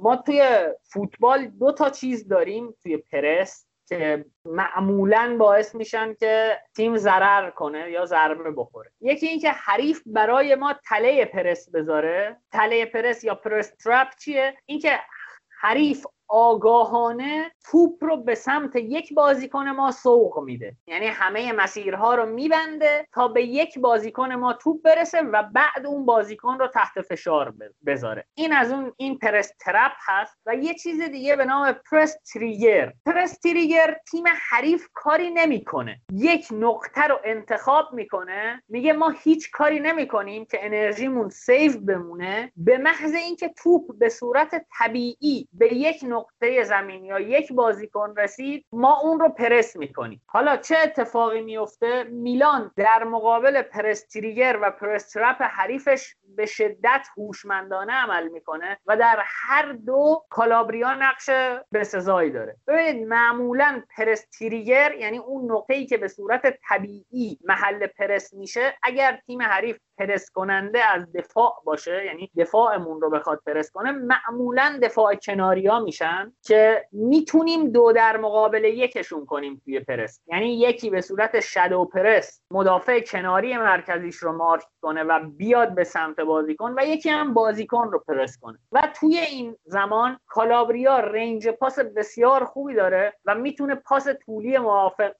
ما توی فوتبال دو تا چیز داریم توی پرس. معمولا باعث میشن که تیم ضرر کنه یا ضربه بخوره. یکی اینکه حریف برای ما تله پرس بذاره. تله پرس یا پرس ترپ چیه؟ اینکه حریف آگاهانه توپ رو به سمت یک بازیکن ما سوق میده. یعنی همه مسیرها رو میبنده تا به یک بازیکن ما توپ برسه و بعد اون بازیکن رو تحت فشار بذاره. این از اون این press trap هست و یه چیز دیگه به نام press trigger. press trigger تیم حریف کاری نمی‌کنه. یک نقطه رو انتخاب می‌کنه. میگه ما هیچ کاری نمی‌کنیم که انرژیمون save بمونه. به محض اینکه توپ به صورت طبیعی به یک نقطه زمین یا یک بازیکن رسید ما اون رو پرس می‌کنیم. حالا چه اتفاقی میفته میلان در مقابل press trigger و press trap حریفش به شدت هوشمندانه عمل می‌کنه و در هر دو کالابریا نقش بسزایی داره. ببینید معمولا پرس تریگر یعنی اون نقطه ای که به صورت طبیعی محل پرس میشه اگر تیم حریف پرس کننده از دفاع باشه یعنی دفاعمون رو بخواد پرس کنه معمولا دفاع کناری ها میشن که می‌تونیم دو در مقابل یکشون کنیم توی پرس. یعنی یکی به صورت شادو پرس مدافع کناری مرکزیش رو مارک کنه و بیاد به سمت بازیکن و یکی هم بازیکن رو پرس کنه. و توی این زمان کالابریا رنج پاس بسیار خوبی داره و می‌تونه پاس طولی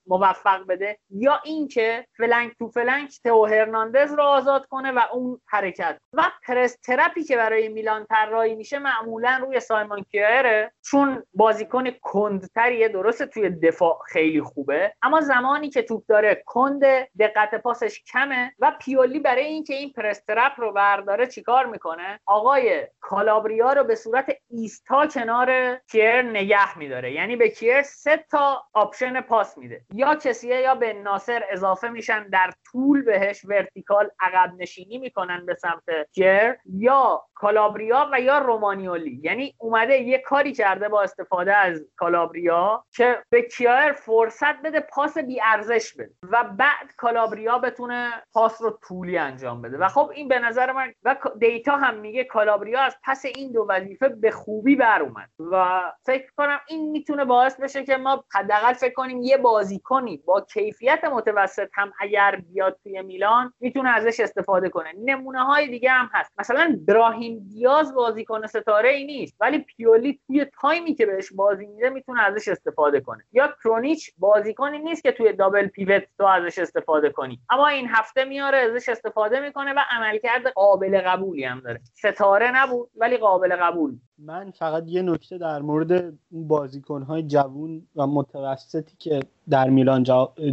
موفق بده یا اینکه flank to flank تو هرناندز رو آزاد کنه و اون حرکت و press trap ی که برای میلان طراحی میشه معمولا روی سایمون کیره چون بازیکن کندتریه درسته توی دفاع خیلی خوبه اما زمانی که توپ داره کند دقت پاسش کمه و پیولی برای اینکه این press trap رو برداره چیکار می‌کنه؟ آقای کالابریا رو به صورت ایستا کنار کیر نگه میداره. یعنی به کیر سه تا option پاس میده. یا کسیه یا بن‌ناصر اضافه میشن در طول بهش vertical عقب نشینی می‌کنن به سمت جر یا کالابریا و یا رومانیولی. یعنی اومده یه کاری کرده با استفاده از کالابریا که به کیایر فرصت بده پاس بی ارزش بده و بعد کالابریا بتونه پاس رو طولی انجام بده. و خب این به نظر من و data هم میگه کالابریا از پس این دو وظیفه به خوبی بر اومد. و فکر کنم این می‌تونه باعث بشه که ما حداقل فکر کنیم یه بازیکنی با کیفیت متوسط هم اگر بیاد توی میلان می‌تونه ازش استفاده کنه. نمونه های دیگه هم هست. مثلا براهیم دیاز بازیکن ستاره ای نیست ولی پیولی توی time ی که بهش بازی میده می‌تونه ازش استفاده کنه. یا کرونیچ بازیکنی نیست که توی double pivot تو ازش استفاده کنی. اما این هفته میاره ازش استفاده می‌کنه و عملکرد قابل قبولی هم داره. ستاره نبود ولی قابل قبول. من فقط یه نکته در مورد اون بازیکنهای جوون و متوسطی که در میلان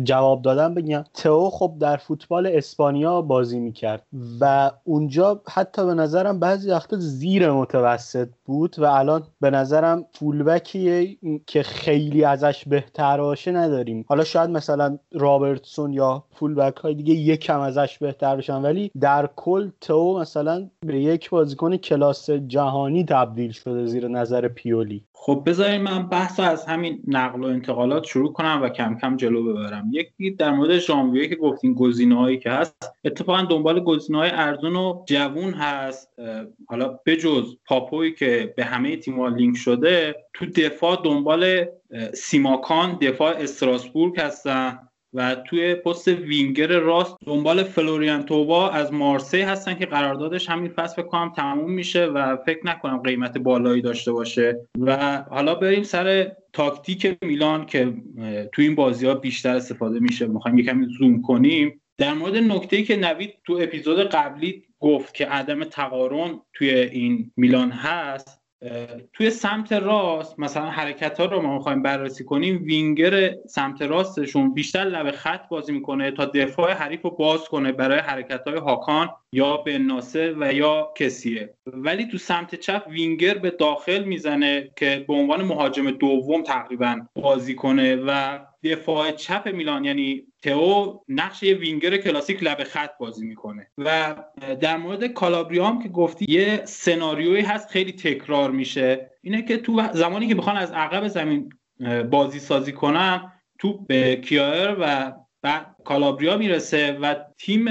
جواب دادم بگم. تئو خب در فوتبال اسپانیا بازی می‌کرد و اونجا حتی به نظرم بعضی وقتا زیر متوسط بود و الان به نظرم فولبکی که خیلی ازش بهتر باشه نداریم. حالا شاید مثلا رابرتسون یا فولبک های دیگه یکم ازش بهتر بشن ولی در کل تو مثلا به یک بازیکن کلاس جهانی تبدیل شده زیر نظر پیولی. خب بذارید من بحث از همین نقل و انتقالات شروع کنم و کم کم جلو ببرم. یکی در مورد ژانویه که گفتین گزینه‌هایی که هست اتفاقا دنبال گزینه‌های ارزون و جوون هست. حالا بجز پاپوی که به همه تیم‌ها لینک شده تو دفاع دنبال سیماکان دفاع استراسبورگ هستن. و توی پست وینگر راست دنبال فلوریان توبا از مارسی هستن که قراردادش همین فصل کنم تموم میشه و فکر نکنم قیمت بالایی داشته باشه. و حالا بریم سر تاکتیک میلان که توی این بازی ها بیشتر استفاده میشه. می‌خوایم یکم زوم کنیم. در مورد نکته که نوید تو اپیزود قبلی گفت که عدم تقارن توی این میلان هست توی سمت راست مثلا حرکت ها رو ما می‌خوایم بررسی کنیم وینگر سمت راستشون بیشتر لب خط بازی می‌کنه تا دفاع حریف رو باز کنه برای حرکت های هاکان یا به ناصر و یا کسیه. ولی تو سمت چپ وینگر به داخل می‌زنه که به عنوان مهاجم دوم تقریبا بازی کنه و دفاع چپ میلان یعنی تئو نقش یه وینگر کلاسیک لب خط بازی می‌کنه. و در مورد کالابریا هم که گفتی یه سناریویی هست خیلی تکرار میشه. اینه که تو زمانی که می‌خوان از عقب زمین بازی سازی کنن تو به کیایر و بعد کالابریا می‌رسه و تیم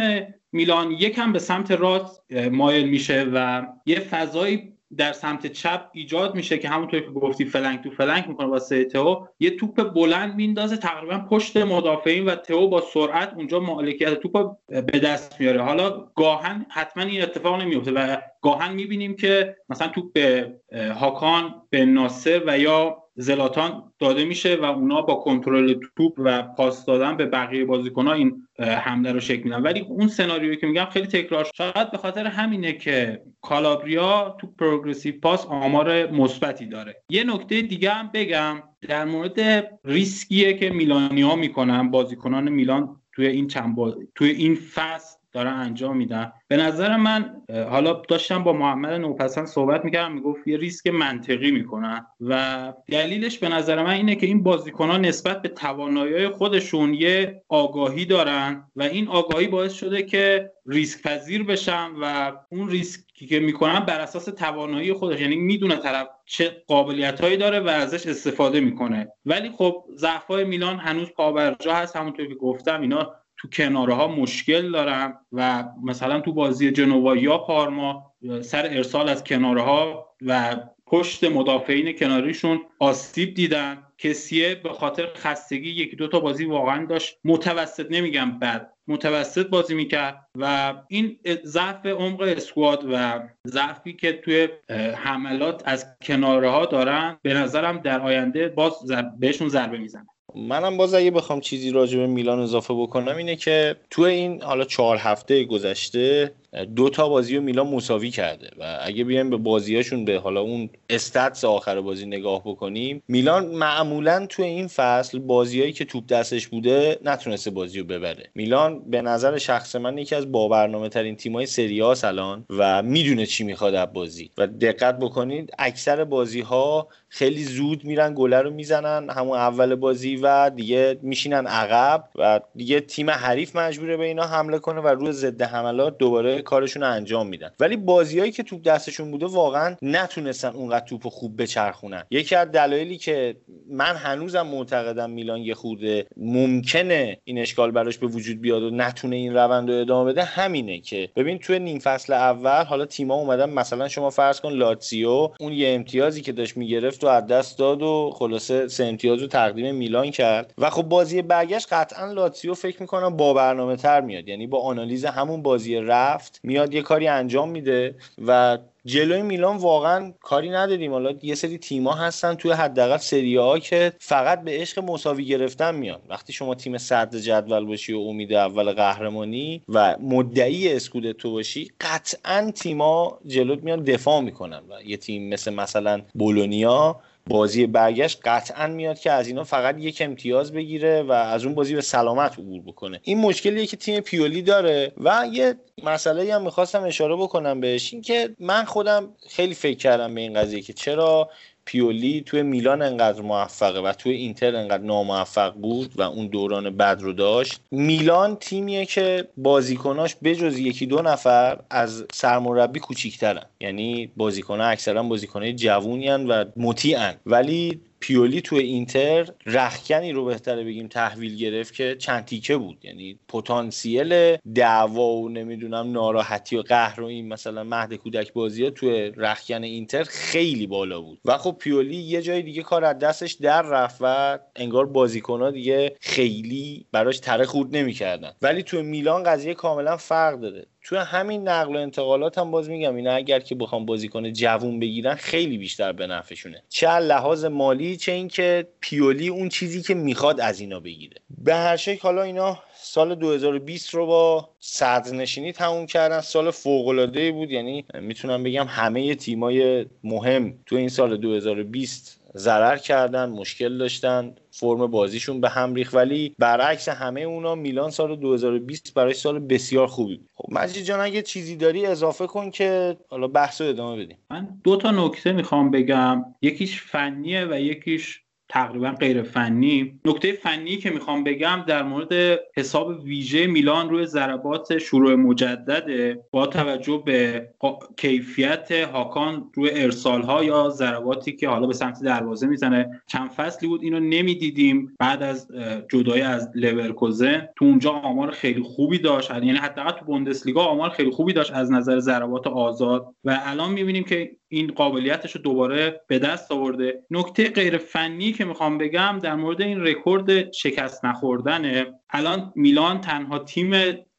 میلان یکم به سمت راست مایل میشه و یه فضایی در سمت چپ ایجاد میشه که همونطور که گفتی فلنگ تو فلنگ می‌کنه واسه تئو یه توپ بلند میندازه تقریبا پشت مدافعین و تئو با سرعت اونجا مالکیت توپ به دست میاره. حالا گاهن حتما این اتفاق نمیفته و گاهن می‌بینیم که مثلا توپ به هاکان به ناصر و یا زلاتان داده میشه و اونا با کنترل توپ و پاس دادن به بقیه بازیکن‌ها این حمله رو شکل میدن. ولی اون سناریویی که میگم خیلی تکرار شاید به خاطر همینه که کالابریا تو پروگرسیو پاس آمار مثبتی داره. یه نکته دیگه هم بگم. در مورد ریسکیه که میلانیا می‌کنن بازیکنان میلان توی این چند توی این فصل دارن انجام میدن. به نظر من حالا داشتم با محمد نوپسند صحبت می‌کردم می‌گفت یه ریسک منطقی می‌کنن و دلیلش به نظر من اینه که این بازیکنان نسبت به توانایی خودشون یه آگاهی دارن و این آگاهی باعث شده که ریسک پذیر بشن و اون ریسکی که می‌کنن بر اساس توانایی خودش. یعنی می‌دونه طرف چه قابلیت هایی داره و ازش استفاده می‌کنه. ولی خب ضعف میلان هنوز پابرجا هست همونطور که گفتم اینا تو کناره ها مشکل دارن و مثلا تو بازی جنوا یا پارما سر ارسال از کناره ها و پشت مدافعین کناریشون آسیب دیدن کسیه به خاطر خستگی یکی دو تا بازی واقعا داشت متوسط نمیگم بد متوسط بازی می‌کرد و این ضعف عمق اسکواد و ضعفی که توی حملات از کناره ها دارن به نظرم در آینده باز بهشون ضربه می‌زنه منم باز اگه بخوام چیزی راجع به میلان اضافه بکنم اینه که تو این حالا چهار هفته گذشته دو تا بازی رو میلان مساوی کرده و اگه بیایم به بازیاشون به حالا اون استاتس آخر بازی نگاه بکنیم میلان معمولا تو این فصل بازیایی که توپ دستش بوده نتونسته بازی رو ببره. میلان به نظر شخص من یکی از با برنامه ترین تیمای سری آ الان و می‌دونه چی می‌خواد از بازی. و دقت بکنید اکثر بازی ها خیلی زود میرن گله رو می‌زنن همون اول بازی و دیگه میشینن عقب و دیگه تیم حریف مجبوره به اینا حمله کنه و روی ضد حملات دوباره کارشون رو انجام میدن. ولی بازیایی که توپ دستشون بوده واقعا نتونستن اونقدر توپ خوب بچرخونن. یکی از دلایلی که من هنوزم معتقدم میلان یه خورده ممکنه این اشکال براش به وجود بیاد و نتونه این روند رو ادامه بده همینه که ببین توی نیم فصل اول حالا تیما اومدن مثلا شما فرض کن لاتسیو اون یه امتیازی که داشت می‌گرفت و از دست داد و خلاصه سه امتیاز رو تقدیم میلان کرد. و خب بازی برگشت قطعا لاتسیو فکر می‌کنم با برنامه تر میاد. یعنی با آنالیز همون بازی رفت. میاد یه کاری انجام میده و جلوی میلان واقعا کاری نداریم. حالا یه سری تیما هستن توی حداقل سری ها که فقط به عشق مساوی گرفتن میان. وقتی شما تیم صدر جدول باشی و امید اول قهرمانی و مدعی اسکودتو باشی قطعا تیما جلوت میان دفاع می‌کنن. و یه تیم مثل مثلا بولونیا بازی برگشت قطعا میاد که از اینا فقط یک امتیاز بگیره و از اون بازی به سلامت عبور بکنه. این مشکلیه که تیم پیولی داره و یه مسئله هم می‌خواستم اشاره بکنم بهش این که من خودم خیلی فکر کردم به این قضیه که چرا پیولی توی میلان انقدر موفقه و توی اینتر انقدر ناموفق بود و اون دوران بد رو داشت. میلان تیمیه که بازیکناش بجز یکی دو نفر از سرمربی کوچیکترن. یعنی بازیکنها اکثرا بازیکنهای جوونی و مطیعن. ولی پیولی تو اینتر رخکنی رو بهتره بگیم تحویل گرفت که چند تیکه بود. یعنی پتانسیل دعوا و نمی‌دونم ناراحتی و قهر و این مثلا مهد کودک بازی ها توی رخکن اینتر خیلی بالا بود. و خب پیولی یه جای دیگه کار از دستش در رفت و انگار بازیکنها دیگه خیلی براش تره خورد نمی‌کردن. ولی تو میلان قضیه کاملا فرق داره. توی همین نقل و انتقالات هم باز میگم اینا اگر که بخوام بازیکن جوون بگیرن خیلی بیشتر به نفعشونه. چه لحاظ مالی چه اینکه پیولی اون چیزی که می‌خواد از اینا بگیره. به هر شکل حالا اینا سال 2020 رو با صدرنشینی تموم کردن. سال فوق العاده بود یعنی می‌تونم بگم همه تیمای مهم تو این سال 2020 ضرر کردن مشکل داشتن فرم بازیشون به هم ریخت. ولی برعکس همه اونا میلان سال 2020 برای سال بسیار خوبی بود. خب مجید جان اگه چیزی داری اضافه کن که حالا بحث رو ادامه بدیم. من دو تا نکته می‌خوام بگم. یکیش فنیه و یکیش تقریبا غیر فنی. نکته فنی که می‌خوام بگم در مورد حساب ویژه میلان روی ضربات شروع مجدده با توجه به کیفیت هاکان روی ارسال ها یا ضرباتی که حالا به سمت دروازه می‌زنه چند فصلی بود اینو نمی‌دیدیم. بعد از جدای از لورکوزن تو اونجا آمار خیلی خوبی داشت. یعنی حداقل تو بوندسلیگا آمار خیلی خوبی داشت از نظر ضربات آزاد. و الان می‌بینیم که این قابلیتش رو دوباره به دست آورده. نکته غیر فنی که می‌خوام بگم در مورد این رکورد شکست نخوردنه. الان میلان تنها تیم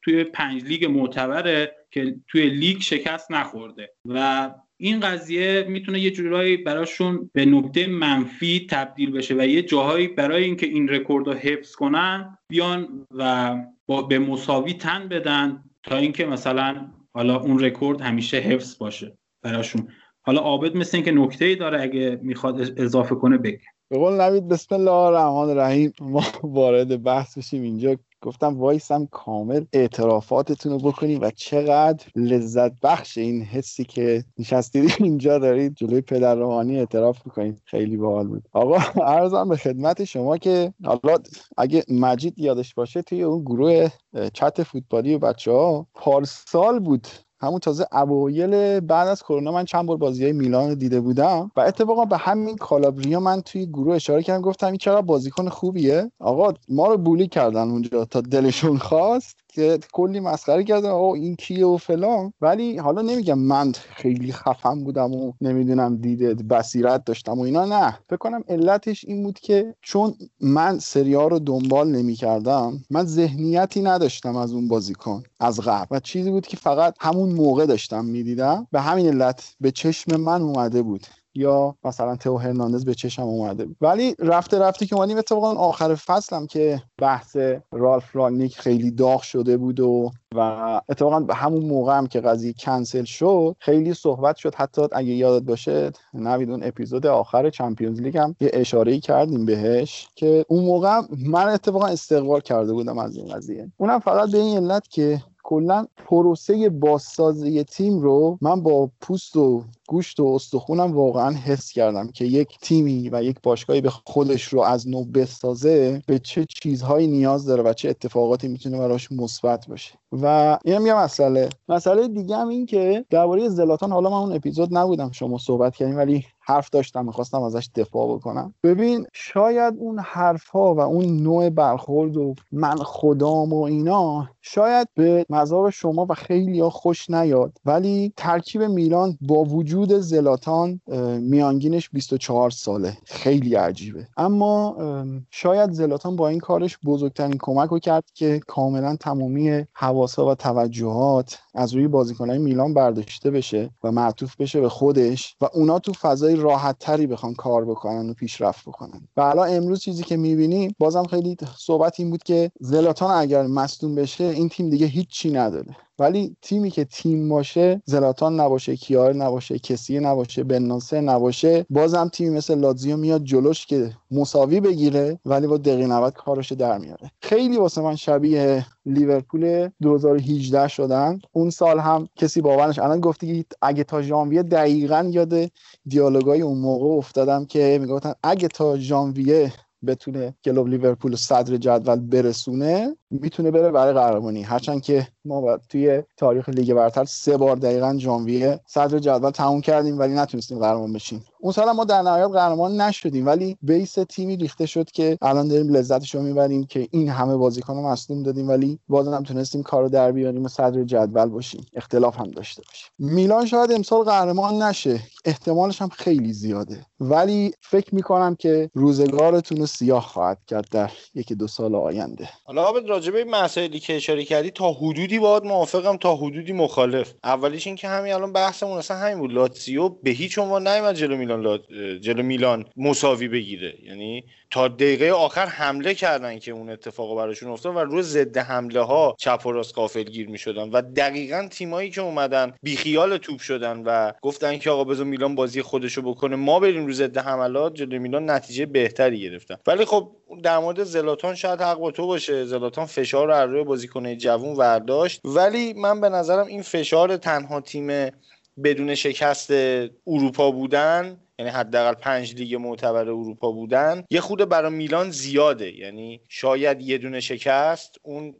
توی پنج لیگ معتبره که توی لیگ شکست نخورده و این قضیه می‌تونه یه جورایی براشون به نکته منفی تبدیل بشه و یه جاهایی برای اینکه این رکورد رو حفظ کنن بیان و با به مساوی تن بدن تا اینکه مثلا حالا اون رکورد همیشه حفظ باشه براشون. حالا عابد مثل اینکه نکته ای داره اگه می‌خواد اضافه کنه بگه. به قول نوید بسم الله الرحمن الرحیم. ما وارد بحث بشیم اینجا. گفتم وایسم کامل اعترافاتتون رو بکنیم و چقدر لذت بخش این حسی که نشستید اینجا دارید. جلوی پدر روحانی اعتراف می‌کنید. خیلی باحال بود. آقا عرضم به خدمت شما که حالا اگه مجید یادش باشه توی اون گروه چت فوتبالی و بچه ها پارسال بود همون تازه اوایل بعد از کرونا من چند بار بازی های میلان رو دیده بودم و اتفاقا به همین کالابریا من توی گروه اشاره کردم گفتم این چرا بازیکن خوبیه. آقا ما رو بولی کردن اونجا تا دلشون خواست. که کلی مسخره کردن آقا این کیه و فلان. ولی حالا نمیگم من خیلی خفن بودم و نمی‌دونم دیده بصیرت داشتم و اینا نه. فکر کنم علتش این بود که چون من سریا رو دنبال نمی‌کردم من ذهنیتی نداشتم از اون بازیکن از قبل. و چیزی بود که فقط همون موقع داشتم می‌دیدم. به همین علت به چشم من اومده بود. یا مثلا تو هرناندز به چشم اومده. ولی رفته رفته که اومدیم اتفاقا آخر فصلم که بحث رالف رانیک خیلی داغ شده بود و و اتفاقا همون موقع هم که قضیه کنسل شد خیلی صحبت شد. حتی اگه یادت باشه نوید اون اپیزود آخر چمپیونز لیگ هم یه اشاره کردیم بهش که اون موقع من اتفاقا استقبال کرده بودم از این قضیه. اونم فقط به این علت که کلا پروسه بازسازی تیم رو من با پوست و گوشت و استخونم واقعا حس کردم که یک تیمی و یک باشگاهی به خودش رو از نو بسازه به چه چیزهایی نیاز داره و چه اتفاقاتی می‌تونه براش مثبت باشه. و اینم یه مسئله. مسئله دیگه هم این که درباره زلاتان حالا من اون اپیزود نبودم شما صحبت کردیم ولی حرف داشتم می‌خواستم ازش دفاع بکنم. ببین شاید اون حرف ها و اون نوع برخورد و من خدام و اینا شاید به مذاب شما و خیلی ها خوش نیاد ولی ترکیب میلان با وجود زلاتان میانگینش 24 ساله. خیلی عجیبه. اما شاید زلاتان با این کارش بزرگترین کمک رو کرد که کاملا تمامی حواسا و توجهات از روی بازیکنهای میلان برداشته بشه و معطوف بشه به خودش و اونا تو فضای راحت تری بخوان کار بکنن و پیشرفت بکنن. و حالا امروز چیزی که می‌بینیم بازم خیلی صحبت این بود که زلاتان اگر مصدوم بشه این تیم دیگه هیچی نداره. ولی تیمی که تیم باشه زلاتان نباشه کیار نباشه کسی نباشه بناسه نباشه بازم تیمی مثل لاتزیو میاد جلوش که مساوی بگیره ولی با دقیقه 90 کارش در میاره. خیلی واسه من شبیه لیورپول 2018 شدن. اون سال هم کسی باورش الان گفتی اگه تا ژانویه دقیقا یاد دیالوگای اون موقع افتادم که می‌گفتن اگه تا ژانویه بتونه کلوب لیورپول صدر جدول برسونه می‌تونه بره برای قهرمانی. هرچند که ما توی تاریخ لیگ برتر سه بار دقیقا ژانویه صدر جدول تموم کردیم ولی نتونستیم قهرمان بشیم. اون سال ما در نهایت قهرمان نشدیم ولی بیس تیمی ریخته شد که الان داریم لذتش رو می‌بریم که این همه بازیکن رو مصدوم دادیم ولی بازم تونستیم کارو در بیاریم و صدر جدول باشیم. اختلاف هم داشته باشیم. میلان شاید امسال قهرمان نشه. احتمالش هم خیلی زیاده. ولی فکر می‌کنم که روزگارتون رو سیاه خواهد کرد در یکی دو سال آینده. حالا عابد راجبه این مسائلی که اشاره کردی تا حدودی باید موافقم تا حدودی مخالف. اولیش این که همین الان بحثمون اصلا همین بود. لاتزیو به هیچ عنوان نیومد جلو میلان جلو میلان مساوی بگیره. یعنی تا دقیقه آخر حمله کردن که اون اتفاق براشون افتاد و روی ضد حمله ها چپ و راست گیر می‌شدن و دقیقا تیمایی که اومدن بیخیال توپ شدن و گفتن که آقا بذار میلان بازی خودشو بکنه ما بریم رو ضد حملات. جلو میلان نتیجه بهتری گرفتن. ولی خب در مورد زلاتان شاید حق با تو باشه. زلاتان فشار رو روی بازیکن جوون ورداشت. ولی من به نظرم این فشار تنها تیم بدون شکست اروپا بودن یعنی حداقل پنج لیگ معتبر اروپا بودن یه خود برای میلان زیاده. یعنی شاید یه دونه شکست اون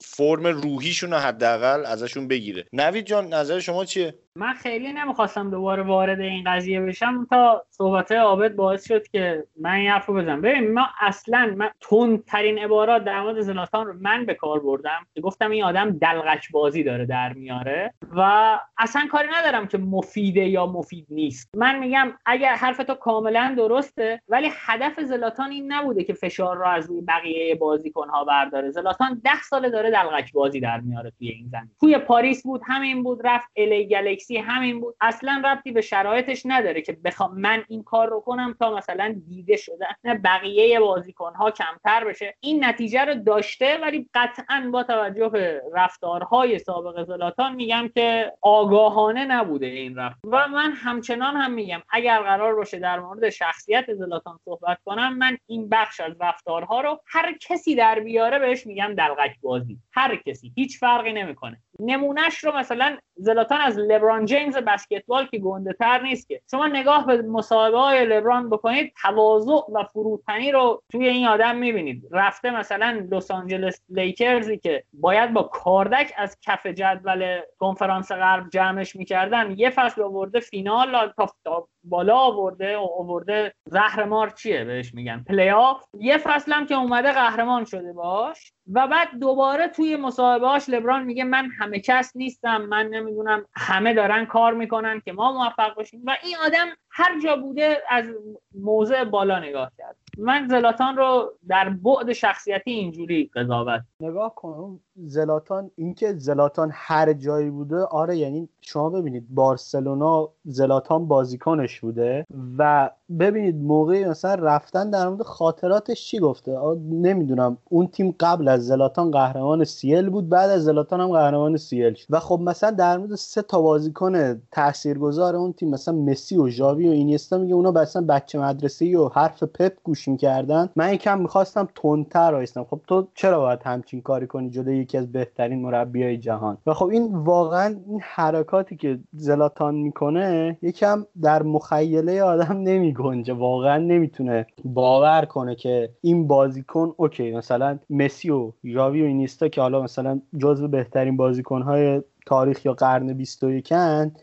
فرم روحیشون رو حداقل ازشون بگیره. نوید جان نظر شما چیه؟ من خیلی نمی‌خواستم دوباره وارد این قضیه بشم تا صحبت عابد باعث شد که من این حرف رو بزنم. ببین ما اصلا من تندترین عبارات در مورد زلاتان رو من به کار بردم. که گفتم این آدم دلغک بازی داره در میاره و اصلا کاری ندارم که مفیده یا مفید نیست. من میگم اگر حرف تو کاملا درسته ولی هدف زلاتان این نبوده که فشار رو از روی بقیه بازیکنها برداره. زلاتان ده ساله داره دلغک بازی در میاره توی این زمین. توی پاریس بود همین بود رفت الی گلکسی همین بود. اصلا ربطی به شرایطش نداره که بخوام من این کار رو کنم تا مثلا دیده شده. نه بقیه بازیکنها کمتر بشه. این نتیجه رو داشته ولی قطعا با توجه به رفتارهای سابق زلاتان میگم که آگاهانه نبوده این رفت و من همچنان هم میگم اگر قرار باشه در مورد شخصیت زلاتان صحبت کنم من این بخش از رفتارها رو هر کسی در بیاره بهش میگم دلغک بازی هر کسی. هیچ فرقی نمی‌کنه. نمونه‌ش رو مثلا زلاتان از لبران جیمز بسکتبال که گنده تر نیست که. شما نگاه به مصاحبه های لبران بکنید تواضع و فروتنی رو توی این آدم می‌بینید. رفته مثلا لس آنجلس لیکرزی که باید با کاردک از کف جدول کنفرانس غرب جمعش می‌کردن یه فصل آورده فینال تا بالا آورده آورده زهر چیه بهش میگن پلی آف یه فصلم که اومده قهرمان شده باش و بعد دوباره توی مصاحبه‌هاش لبران میگه من همه کس نیستم من نمی‌دونم همه دارن کار می‌کنن که ما موفق باشیم. و این آدم هر جا بوده از موضع بالا نگاه کرد. من زلاتان رو در بعد شخصیتی اینجوری قضاوت. نگاه کنم زلاتان اینکه زلاتان هر جایی بوده آره یعنی شما ببینید بارسلونا زلاتان بازیکنش بوده و ببینید موقعی مثلا رفتن در مورد خاطراتش چی گفته؟ نمی‌دونم. اون تیم قبل از زلاتان قهرمان سیل بود بعد از زلاتان هم قهرمان سیل شد. و خب مثلا در مورد سه تا بازیکن تاثیرگذار اون تیم مثلا مسی و ژاوی و اینیستا میگه اونا مثلا بچه مدرسه و حرف پپ گوش کردن من یکم می‌خواستم تندتر آیستم خب تو چرا باید همچین کاری کنی جلوی یکی از بهترین مربیای جهان. و خب این واقعا این حرکاتی که زلاتان می‌کنه یکم در مخیله آدم نمی گنجه واقعا نمی‌تونه باور کنه که این بازیکن اوکی مثلا مسی و ژاوی و اینیستا که حالا مثلا جزو بهترین بازیکنهای تاریخ یا قرن 21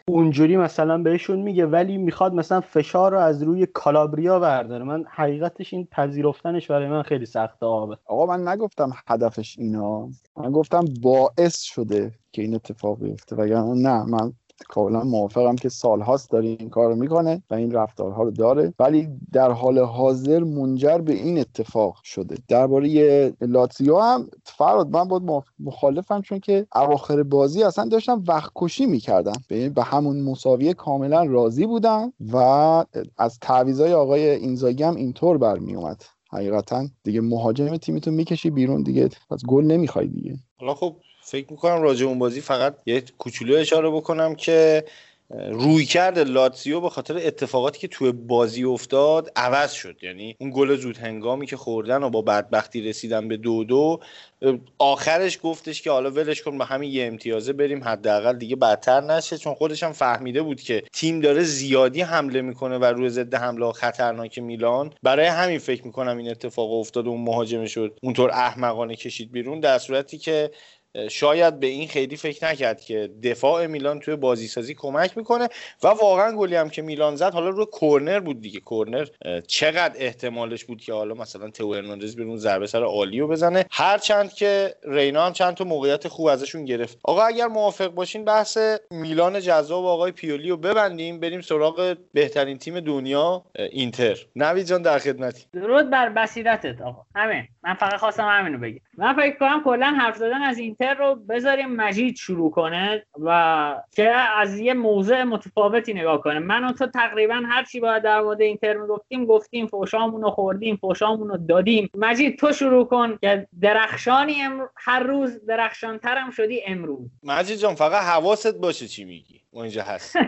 اونجوری مثلا بهشون میگه ولی می‌خواد مثلا فشار رو از روی کالابریا برداره. من حقیقتش این پذیرفتنش برای من خیلی سخته آبه. آقا من نگفتم هدفش اینا. من گفتم باعث شده که این اتفاق بیفته. وگرنه نه من کاملا موافقم که سالهاست داره این کار رو می‌کنه و این رفتارها رو داره. ولی در حال حاضر منجر به این اتفاق شده. درباره لاتزیو هم فراد من بود مخالفم چون که اواخر بازی اصلا داشتم وقت کشی می‌کردن به همون مساویه کاملا راضی بودن و از تعویضای آقای اینزاگی هم اینطور برمیومد حقیقتا دیگه مهاجم تیمتون می‌کشی بیرون دیگه از گل نمی‌خوای دیگه. حالا خب فکر می‌کنم راجع اون بازی فقط یه کوچولو اشاره بکنم که روی کرد لاتسیو به خاطر اتفاقاتی که توی بازی افتاد عوض شد. یعنی اون گل زود هنگامی که خوردن و با بدبختی رسیدن به دو دو آخرش گفتش که حالا ولش کن به همین یه امتیازه بریم حداقل دیگه بدتر نشه. چون خودش هم فهمیده بود که تیم داره زیادی حمله می‌کنه و روی ضد حمله خطرناک میلان. برای همین فکر می‌کنم این اتفاق افتاد و اون مهاجم شد اونطور احمقانه کشید بیرون در صورتی که شاید به این خیلی فکر نکرد که دفاع میلان توی بازی سازی کمک می‌کنه. و واقعا گلی هم که میلان زد حالا رو کرنر بود دیگه. کرنر چقدر احتمالش بود که حالا مثلا تو هرناندز بیرون ضربه سر عالیو بزنه. هرچند که رینا هم چند تا موقعیت خوب ازشون گرفت. آقا اگر موافق باشین بحث میلان جذاب آقای پیولی رو ببندیم. بریم سراغ بهترین تیم دنیا اینتر. نوید جان در خدمتی. درود بر بصیرتت آقا. همین. من فقط خواستم همینو بگم. من فکر کنم کلا حرف زدن از اینتر رو بذاریم مجید شروع کنه و که از یه موضع متفاوتی نگاه کنه. من و تو تقریبا هر چی باید در مورد اینتر می‌گفتیم گفتیم فوشامون رو خوردیم فوشامون رو دادیم. مجید تو شروع کن که درخشانی هر روز درخشانترم شدی امروز. مجید جان فقط حواست باشه چی میگی. اونجا هست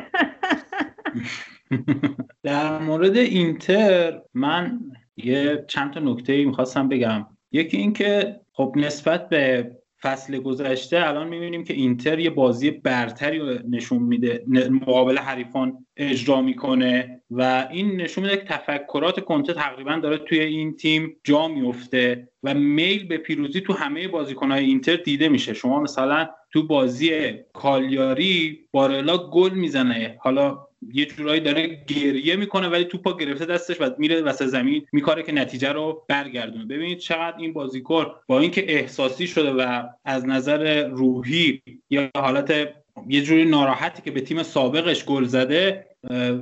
در مورد اینتر من یه چند تا نکته می‌خواستم بگم. یکی اینکه خب نسبت به فصل گذشته الان می‌بینیم که اینتر یه بازی برتری نشون میده مقابل حریفان اجرا می‌کنه و این نشون میده که تفکرات کنته تقریبا داره توی این تیم جا میفته و میل به پیروزی تو همه بازیکنهای اینتر دیده میشه. شما مثلا تو بازی کالیاری بارلا گل می‌زنه. حالا یه جورایی داره گریه می‌کنه ولی توپا گرفته دستش و میره وسط زمین میکاره که نتیجه رو برگردونه. ببینید چقدر این بازیکن با اینکه احساسی شده و از نظر روحی یا حالت یه جوری ناراحتی که به تیم سابقش گل زده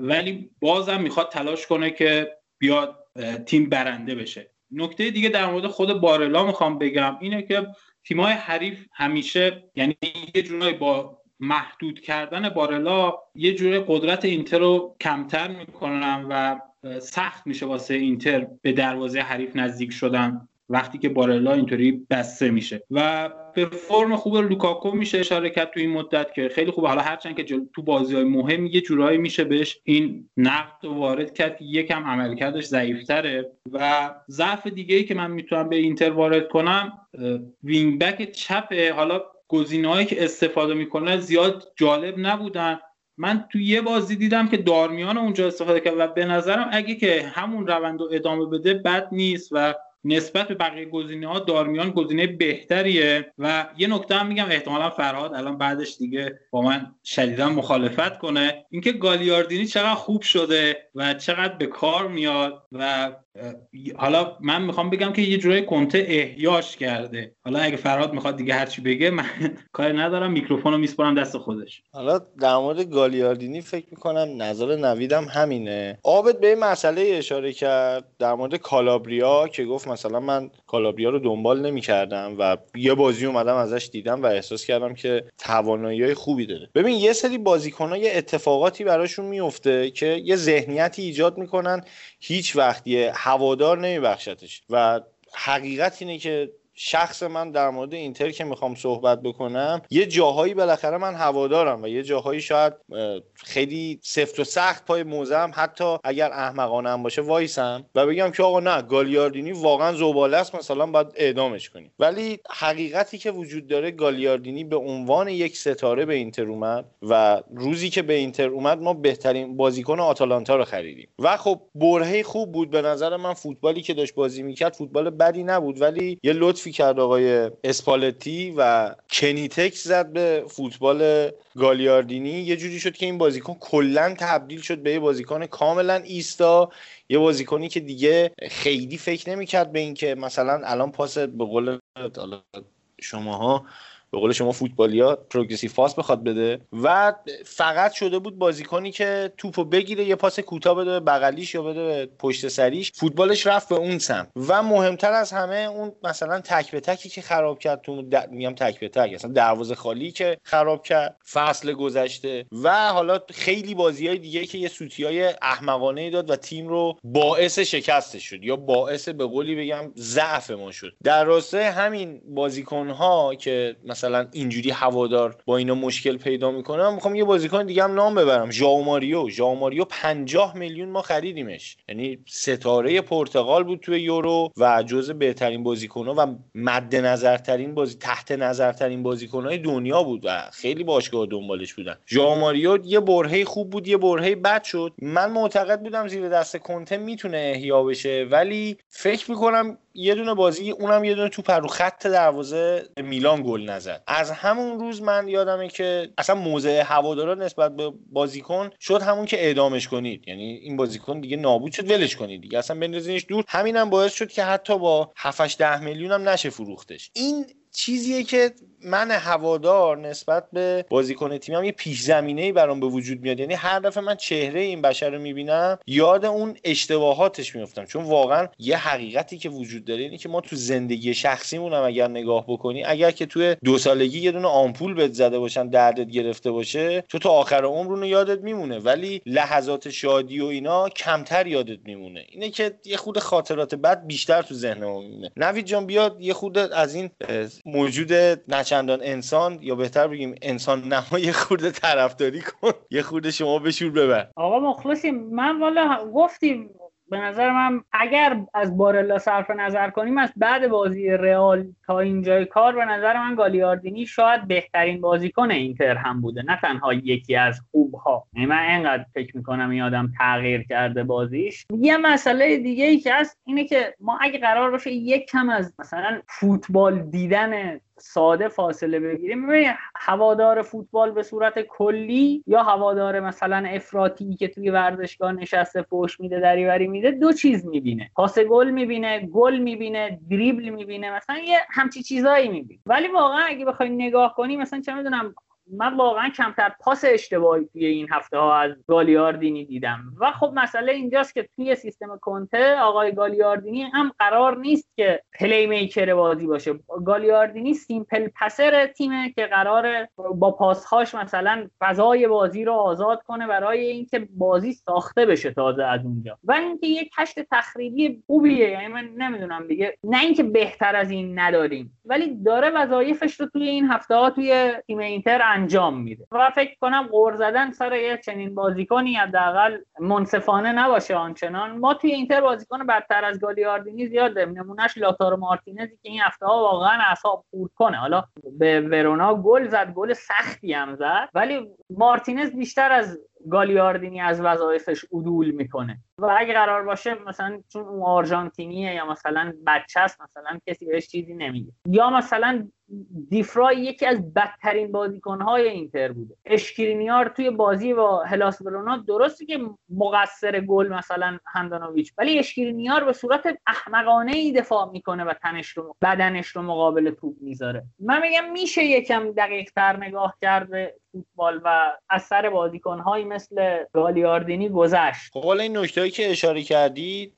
ولی بازم می‌خواد تلاش کنه که بیاد تیم برنده بشه. نکته دیگه در مورد خود بارلا می‌خوام بگم اینه که تیمای حریف همیشه یعنی یه جورایی با محدود کردن بارلا یه جوری قدرت اینتر رو کمتر می‌کنن و سخت میشه واسه اینتر به دروازه حریف نزدیک شدن وقتی که بارلا اینطوری بسته میشه. و به فرم خوب لوکاکو میشه اشاره کرد تو این مدت که خیلی خوبه حالا هرچند که تو بازی های مهم یه جورایی میشه بهش این نقد وارد کرد که یکم عملکردش ضعیفتره. و ضعف دیگه ای که من می‌تونم به اینتر وارد کنم وینگ بک چپه. حالا گزینه‌هایی که استفاده می‌کنه زیاد جالب نبودن. من تو یه بازی دیدم که دارمیان اونجا استفاده کرد و به نظرم اگه که همون روند رو ادامه بده بد نیست و نسبت به بقیه گزینه ها دارمیان گزینه بهتریه. و یه نکته هم میگم احتمالا فرهاد الان بعدش دیگه با من شدیدا مخالفت کنه. اینکه گالیاردینی چقدر خوب شده و چقدر به کار میاد و حالا من می‌خوام بگم که یه جورای کنته احیاش کرده. حالا اگه فراد می‌خواد دیگه هرچی بگه من کار ندارم میکروفون رو میسپرم دست خودش. حالا در مورد گالیاردینی فکر می‌کنم نظر نویدم همینه. آبد به این مسئله اشاره کرد در مورد کالابریا که گفت مثلا من کالابریا رو دنبال نمی‌کردم و یه بازی اومدم ازش دیدم و احساس کردم که توانایی خوبی داره. ببین یه سری بازیکن‌ها یه اتفاقاتی براشون میفته که یه ذهنیتی ایجاد می‌کنن. هیچ وقت هوادار نمیبخشتش. و حقیقت اینه که شخص من در مورد اینتر که می‌خوام صحبت بکنم یه جاهایی بالاخره من هوادارم و یه جاهایی شاید خیلی سفت و سخت پای موزم. حتی اگر احمقانه هم باشه وایسم و بگم که آقا نه گالیاردینی واقعا زباله است مثلا باید اعدامش کنیم. ولی حقیقتی که وجود داره گالیاردینی به عنوان یک ستاره به اینتر اومد و روزی که به اینتر اومد ما بهترین بازیکن آتالانتا رو خریدیم. و خب برهه خوب بود. به نظر من فوتبالی که داشت بازی می‌کرد فوتبال بدی نبود. ولی یه لطفی کرد آقای اسپالتی و کنیتکس زد به فوتبال گالیاردینی. یه جوری شد که این بازیکن کلا تبدیل شد به یه بازیکن کاملا ایستا یه بازیکنی که دیگه خیلی فکر نمی‌کرد به اینکه مثلا الان پاس به قول شماها به قول شما فوتبالیا پروگرسیو فاس بخواد بده و فقط شده بود بازیکنی که توپو بگیره یه پاس کوتاه بده بغلیش یا بده پشت سریش. فوتبالش رفت به اون سمت. و مهمتر از همه اون مثلا تک به تکی که خراب کرد تو د... میگم تک به تک اصلا دروازه خالی که خراب کرد فصل گذشته. و حالا خیلی بازی های دیگه که یه سوتی های احمقانه داد و تیم رو باعث شکستش شد یا باعث به قولی بگم ضعف ما شد. در راستای همین بازیکن ها که مثلا اینجوری هوادار با اینا مشکل پیدا می‌کنه می‌خوام یه بازیکن دیگه هم نام ببرم. ژائو ماریو. ژائو ماریو 50 میلیون ما خریدیمش. یعنی ستاره پرتغال بود توی یورو و جزء بهترین بازیکن‌ها و مد نظرترین بازی تحت نظرترین بازیکن‌های دنیا بود و خیلی باشگاه دنبالش بودن. ژائو ماریو یه برهه خوب بود یه برهه بد شد. من معتقد بودم زیر دست کنته می‌تونه احیا بشه ولی فکر می‌کنم یه دونه بازی اونم یه دونه تو رو خط دروازه میلان گل نزد. از همون روز من یادمه که اصلا موضع هوادارا نسبت به بازیکن شد همون که اعدامش کنید. یعنی این بازیکن دیگه نابود شد ولش کنید دیگه. اصلا بندازینش دور. همینم باعث شد که حتی با 7 ده میلیون هم نشه فروختش. این چیزیه که من هوادار نسبت به بازیکن تیمم یه پیش زمینه ای برام به وجود میاد. یعنی هر دفعه من چهره این بشر رو می‌بینم یاد اون اشتباهاتش میفتم چون واقعا یه حقیقتی که وجود داره اینه که ما تو زندگی شخصیمون هم اگر نگاه بکنی اگر که توی دو سالگی یه دونه آمپول بهت زده باشن دردت گرفته باشه تو تا آخر عمر یادت میمونه. ولی لحظات شادی و اینا کمتر یادت میمونه. اینه که یه خود خاطرات بد بیشتر تو ذهنمون میمونه. نوید جان بیاد یه خود از این موجود نچندان انسان یا بهتر بگیم انسان نما یه خورده طرفداری کن. یه خورده شما بشور ببر. آقا مخلصیم من والا گفتیم به نظر من اگر از بارلا صرف نظر کنیم از بعد بازی رئال تا اینجای کار به نظر من گالیاردینی شاید بهترین بازیکن اینتر هم بوده. نه تنها یکی از خوبها. یعنی من اینقدر فکر می‌کنم این آدم تغییر کرده بازیش. یه مسئله دیگه ای که هست اینه که ما اگه قرار باشه یک کم از مثلا فوتبال دیدن ساده فاصله بگیریم. ببینید هوادار فوتبال به صورت کلی یا هوادار مثلا افراطی که توی ورزشگاه نشسته فوش میده دریوری میده دو چیز می‌بینه. پاس گل می‌بینه گل می‌بینه دریبل می‌بینه مثلا یه همچی چیزایی می‌بینه. ولی واقعا اگه بخوای نگاه کنی مثلا چه می‌دونم من واقعا کمتر پاس اشتباهی توی این هفته ها از گالیاردینی دیدم. و خب مسئله اینجاست که توی سیستم کنته آقای گالیاردینی هم قرار نیست که playmaker بازی باشه. گالیاردینی simple passer تیمه که قرار با پاسهاش مثلا فضای بازی رو آزاد کنه برای اینکه بازی ساخته بشه تازه از اونجا. و اینکه یک کشت تخریبی خوبیه یعنی من نمی‌دونم دیگه. نه اینکه بهتر از این نداریم. ولی داره وظایفش رو توی این هفته ها توی تیم اینتر انجام میده. و فکر کنم غر زدن سر یه چنین بازیکنی حداقل منصفانه نباشه آنچنان. ما توی اینتر بازیکن بدتر از گالیاردینی زیاد داریم. نمونهش لاتارو مارتینزی که این هفته ها واقعا اعصاب خورد کنه. حالا به ورونا گل زد گل سختی هم زد. ولی مارتینز بیشتر از گالیاردینی از وظایفش عدول می‌کنه. و اگه قرار باشه مثلا چون اون آرژانتینیه یا مثلا بچه است مثلا کسی بهش چیزی نمیگه. یا مثلا دیفرای یکی از بدترین بازیکنهای اینتر بوده. اشکرینیار توی بازی با هلاس ورونا درسته که مقصر گل مثلا هندانویچ ولی اشکرینیار به صورت احمقانه ای دفاع می‌کنه و تنش رو بدنش رو مقابل توپ می‌ذاره. من میگم میشه یکم دقیق تر نگاه کرده فوتبال و اثر بازیکنهایی مثل گالیاردینی گذشت. خب حالا این نکتهایی که اشاره کردید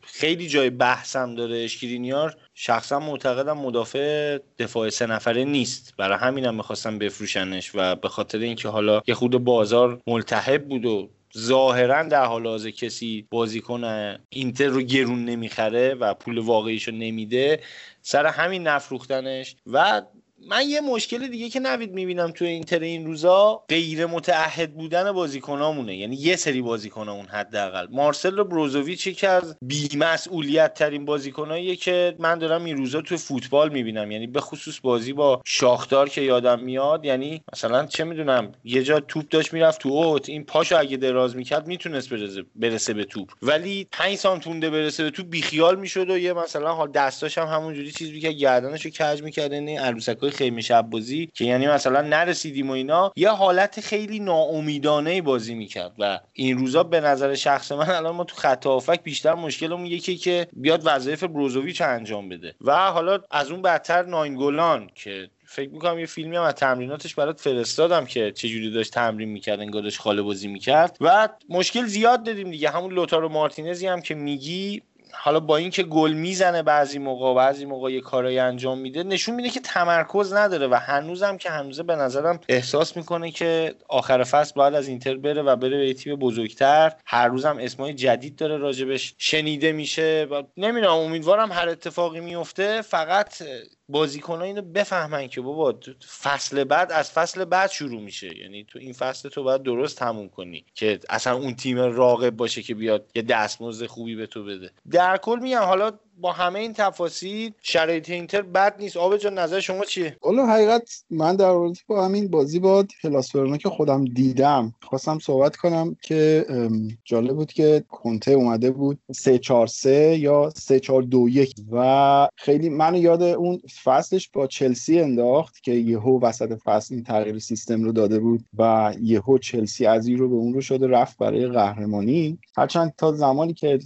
خیلی جای بحثم داره. اشکرینیار شخصا معتقدم مدافع دفاع سه نفره نیست. برای همینم می‌خواستم بفروشنش و به خاطر اینکه حالا یه خود بازار ملتهب بود و ظاهرا در حال حاضر کسی بازیکن اینتر رو گرون نمی‌خره و پول واقعیشو نمیده سر همین نفروختنش و من یه مشکل دیگه که نوید می‌بینم توی اینتر این روزا غیر متعهد بودن بازیکنامونه. یعنی یه سری بازیکنامون حداقل. مارسل بروزوویچ یکی از بیمسئولیت ترین بازیکناییه که من دارم این روزا توی فوتبال می‌بینم. یعنی به خصوص بازی با شاختار که یادم میاد یعنی مثلا چه می‌دونم یه جا توپ داشت می‌رفت تو اوت این پاشو اگه دراز می‌کرد می‌تونست برسه برسه به توپ. ولی 5 سانت مونده برسه به توپ بیخیال می‌شد و یه مثلا حال دستاش هم همونجوری چیزی که گردنشو کج می‌کرد این عروسکای خیمه شب بازی که یعنی مثلا نرسیدیم و اینا یه حالت خیلی ناامیدانه بازی می‌کرد و این روزا به نظر شخص من الان ما تو خط هافک بیشتر مشکلمون یکی که بیاد وظایف بروزوویچ انجام بده. و حالا از اون بدتر ناینگولان که فکر می‌کنم یه فیلمی هم از تمریناتش برات فرستادم که چجوری داشت تمرین می‌کرد انگار داشت خاله بازی می‌کرد. و مشکل زیاد دادیم دیگه. همون لوتارو مارتینزی هم که میگی حالا با اینکه گل می‌زنه بعضی موقع بعضی موقع یه کارایی انجام میده نشون میده که تمرکز نداره و هنوزم که هنوزه به نظرم احساس می‌کنه که آخر فصل باید از اینتر بره و بره به تیم بزرگتر. هر روزم اسمای جدید داره راجبش شنیده میشه. و نمی‌دونم امیدوارم هر اتفاقی میفته فقط بازیکنان اینو بفهمن که بابا فصل بعد از فصل بعد شروع میشه. یعنی تو این فصل تو باید درست تموم کنی که اصلا اون تیم راقب باشه که بیاد یه دستمزد خوبی به تو بده. در کل میگم حالا با همه این تفاصیل شرایط اینتر بد نیست. آب جان نظر شما چیه؟ حالا حقیقت من در مورد با همین بازی با هلاس که خودم دیدم خواستم صحبت کنم که جالب بود که کنته اومده بود 3 4 3 یا 3 4 2 1 و خیلی من یاد اون فصلش با چلسی انداخت که یهو وسط فصل این تغییر سیستم رو داده بود و یهو چلسی از این رو به اون رو شده رفت برای قهرمانی. هرچند تا زمانی که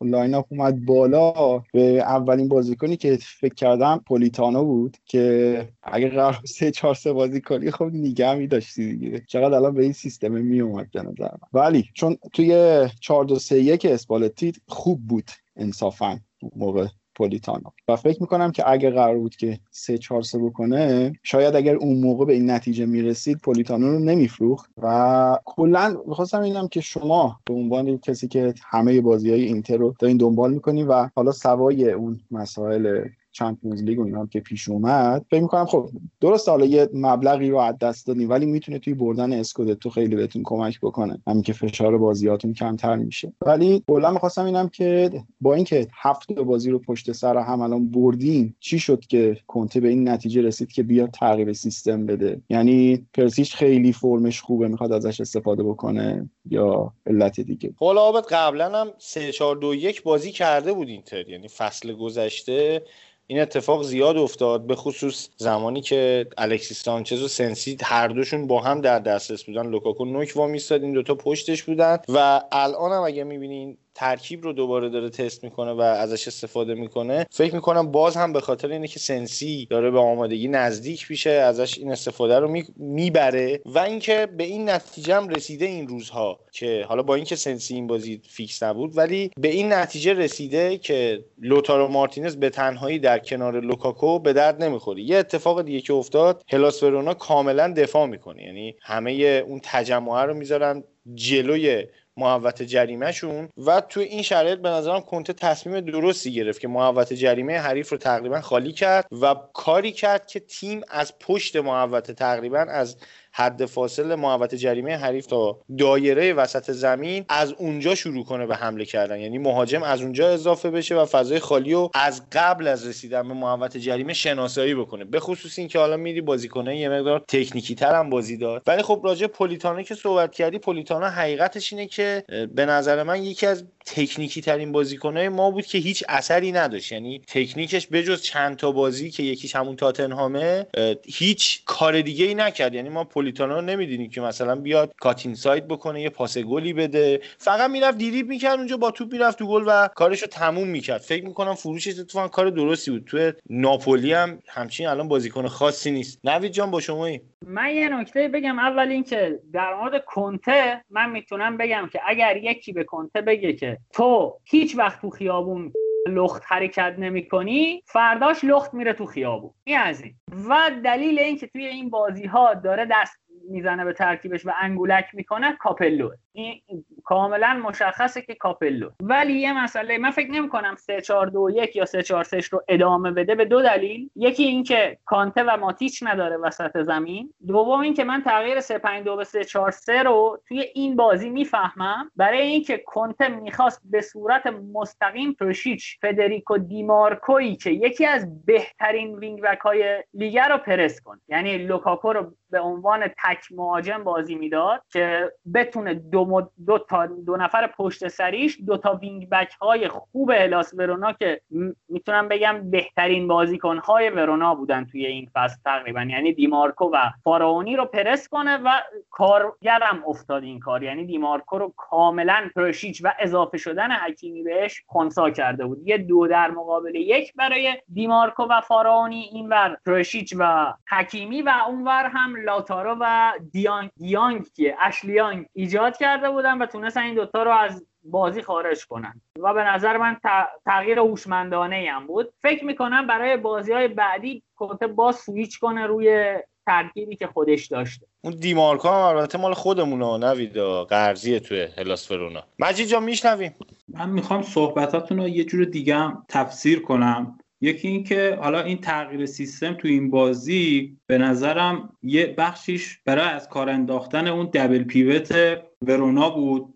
لاین اومد بالا به اولین بازیکنی که فکر کردم پولیتانو بود که اگه قرار سه چهار سه بازی کنی خب نیگه می داشتی دیگه. چقدر الان به این سیستم می اومد نظر ولی چون توی 4 2 3 1 اسپالتی خوب بود انصافا موقع. پولیتانو و فکر می‌کنم که اگه قرار بود که سه چهار سه بکنه شاید اگر اون موقع به این نتیجه می‌رسید پولیتانو رو نمیفروخت. و کلا می‌خواستم اینم که شما به عنوان کسی که همه بازی های اینتر رو دارین دنبال می‌کنین و حالا سوای اون مسائل چمپیونز لیگ و اینا که پیش اومد. فکر می‌کنم خب درست حالا یه مبلغی رو از دست دادیم ولی می‌تونه توی بردن اسکودتو خیلی بهتون کمک بکنه. همین که فشار بازیاتون کمتر میشه. ولی کلا می‌خواستم اینم که با اینکه هفت بازی رو پشت سر هم الان بردیم چی شد که کنته به این نتیجه رسید که بیاد تغییر سیستم بده؟ یعنی پریشیچ خیلی فرمش خوبه می‌خواد ازش استفاده بکنه یا علت دیگه؟ حالا قبلا هم 3 4 2 1 بازی کرده بود اینتر. یعنی فصل گذشته این اتفاق زیاد افتاد به خصوص زمانی که الکسیس سانچز و سنسی هر دوشون با هم در دسترس بودن. لوکاکو نوک وامیستاد این دوتا پشتش بودن. و الان هم اگه می‌بینین ترکیب رو دوباره داره تست می‌کنه و ازش استفاده می‌کنه. فکر می‌کنم باز هم به خاطر اینه که سنسی داره به آمادگی نزدیک میشه ازش این استفاده رو می‌بره و اینکه به این نتیجه هم رسیده این روزها که حالا با اینکه سنسی این بازی فیکس نبود ولی به این نتیجه رسیده که لوتارو مارتینز به تنهایی در کنار لوکاکو به درد نمی‌خوره. یه اتفاق دیگه که افتاد هلاس ورونا کاملا دفاع می‌کنه. یعنی همه اون تجمعه رو می‌ذارن جلوی محوطه جریمه‌شون و تو این شرایط به نظرم کنته تصمیم درستی گرفت که محوطه جریمه حریف رو تقریبا خالی کرد و کاری کرد که تیم از پشت محوطه تقریبا از حد فاصل محوت جریمه حریف تا دایره وسط زمین از اونجا شروع کنه به حمله کردن. یعنی مهاجم از اونجا اضافه بشه و فضای خالی رو از قبل از رسیدن به محوت جریمه شناسایی بکنه. به خصوص اینکه حالا میری بازیکنه یه مقدار تکنیکی تر هم بازی داد. ولی خب راجع پولیتانو که صحبت کردی پولیتانو حقیقتش اینه که به نظر من یکی از تکنیکی ترین بازیکنهای ما بود که هیچ اثری نداشت. یعنی تکنیکش بجز چند تا بازی که یکیش همون تاتنهامه هیچ کار دیگه ای نکرد. یعنی ما پولیتانو رو نمی‌دونیم که مثلا بیاد کاتین ساید بکنه یه پاس گلی بده. فقط می‌رفت دیریب می‌کرد اونجا با توپ می‌رفت تو گل و کارش رو تموم می‌کرد. فکر می‌کنم فروشش اتفاقا کار درستی بود. تو ناپولی هم همچین الان بازیکن خاصی نیست. نوید جان با شما من یه نکته بگم. اول اینکه در مورد کنته من می‌تونم بگم که اگر یکی به کنته بگه که تو هیچ وقت تو خیابون لخت حرکت نمی کنی فرداش لخت میره تو خیابون. این از این. و دلیل اینکه توی این بازی ها داره دست می‌زنه به ترکیبش و انگولک می‌کنه کاپلو این کاملا مشخصه که کاپلو. ولی یه مسئله من فکر نمی کنم 3 4 2 1 یا 3 4 3 رو ادامه بده به دو دلیل. یکی اینکه کانته و ماتیچ نداره وسط زمین. دوم اینکه من تغییر 3 5 2 به 3 4 3 رو توی این بازی می‌فهمم. برای اینکه کنته می‌خواست به صورت مستقیم پریشیچ فدریکو دیمارکوی که یکی از بهترین وینگ بک های لیگ رو پرس کنه یعنی لوکاکو رو به عنوان تک مهاجم بازی می‌داد که بتونه دو, دو تا دو نفر پشت سریش دو تا وینگ بک های خوب هلاس ورونا که می‌تونم بگم بهترین بازیکن های ورونا بودن توی این فصل تقریبا. یعنی دیمارکو و فاراونی رو پرس کنه و کارگرم افتاد این کار. یعنی دیمارکو رو کاملا پریشیچ و اضافه شدن حکیمی بهش خونسا کرده بود. یه دو در مقابل یک برای دیمارکو و فاراونی اینور پریشیچ و حکیمی و اونور هم لاتارو و یانگ یانگ که اشلی یانگ ایجاد کرده بودن و تونستن این دوتا رو از بازی خارج کنن. و به نظر من تغییر هوشمندانه هم بود. فکر می‌کنم برای بازی های بعدی کنته با سویچ کنه روی ترکیبی که خودش داشته. اون دیمارکا هم البته مال خودمونه نوید قرضیه توی هلاس فرونا. مجید جان میشنویم. من می‌خوام صحبتاتون رو یه جور دیگه هم تفسیر کنم. یکی اینکه حالا این تغییر سیستم تو این بازی به نظرم یه بخشیش برای از کار انداختن اون دبل پیوت ورونا بود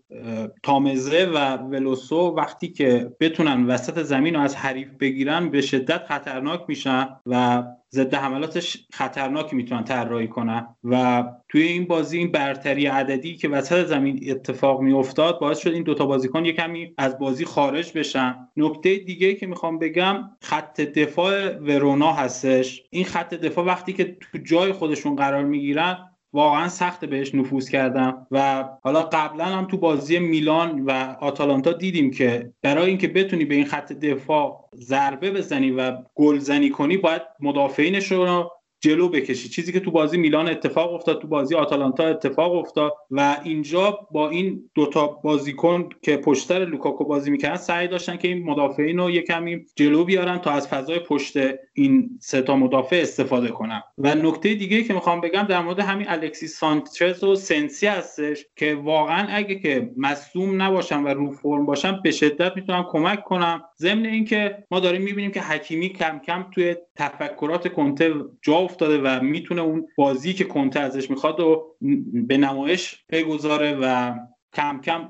تامزه و ولوسو وقتی که بتونن وسط زمین رو از حریف بگیرن به شدت خطرناک میشن و ضد حملاتش خطرناکی می‌تونن طراحی کنن. و توی این بازی این برتری عددی که وسط زمین اتفاق میافتاد باعث شد این دوتا بازیکن یه کمی از بازی خارج بشن. نکته دیگه که می‌خوام بگم خط دفاع ورونا هستش. این خط دفاع وقتی که تو جای خودشون قرار می‌گیرن واقعا سخت بهش نفوذ کردم و حالا قبلا هم تو بازی میلان و آتالانتا دیدیم که برای اینکه بتونی به این خط دفاع ضربه بزنی و گلزنی کنی باید مدافعینش رو جلو بکشی. چیزی که تو بازی میلان اتفاق افتاد تو بازی آتالانتا اتفاق افتاد و اینجا با این دوتا بازیکن که پشتر لوکاکو بازی می‌کردن سعی داشتن که این مدافعین رو یه کمی جلو بیارن تا از فضای پشت این سه تا مدافع استفاده کنن و نکته دیگه که می‌خوام بگم در مورد همین الکسی سانچز و سنسی هستش که واقعا اگه که مصوم نباشن و رو فرم باشن به شدت می‌تونن کمک کنم. ضمن اینکه ما داریم می‌بینیم که حکیمی کم کم توی تفکرات کنته جا افتاده و می‌تونه اون بازی که کنته ازش می‌خواد و به نمایش بگذاره و کم کم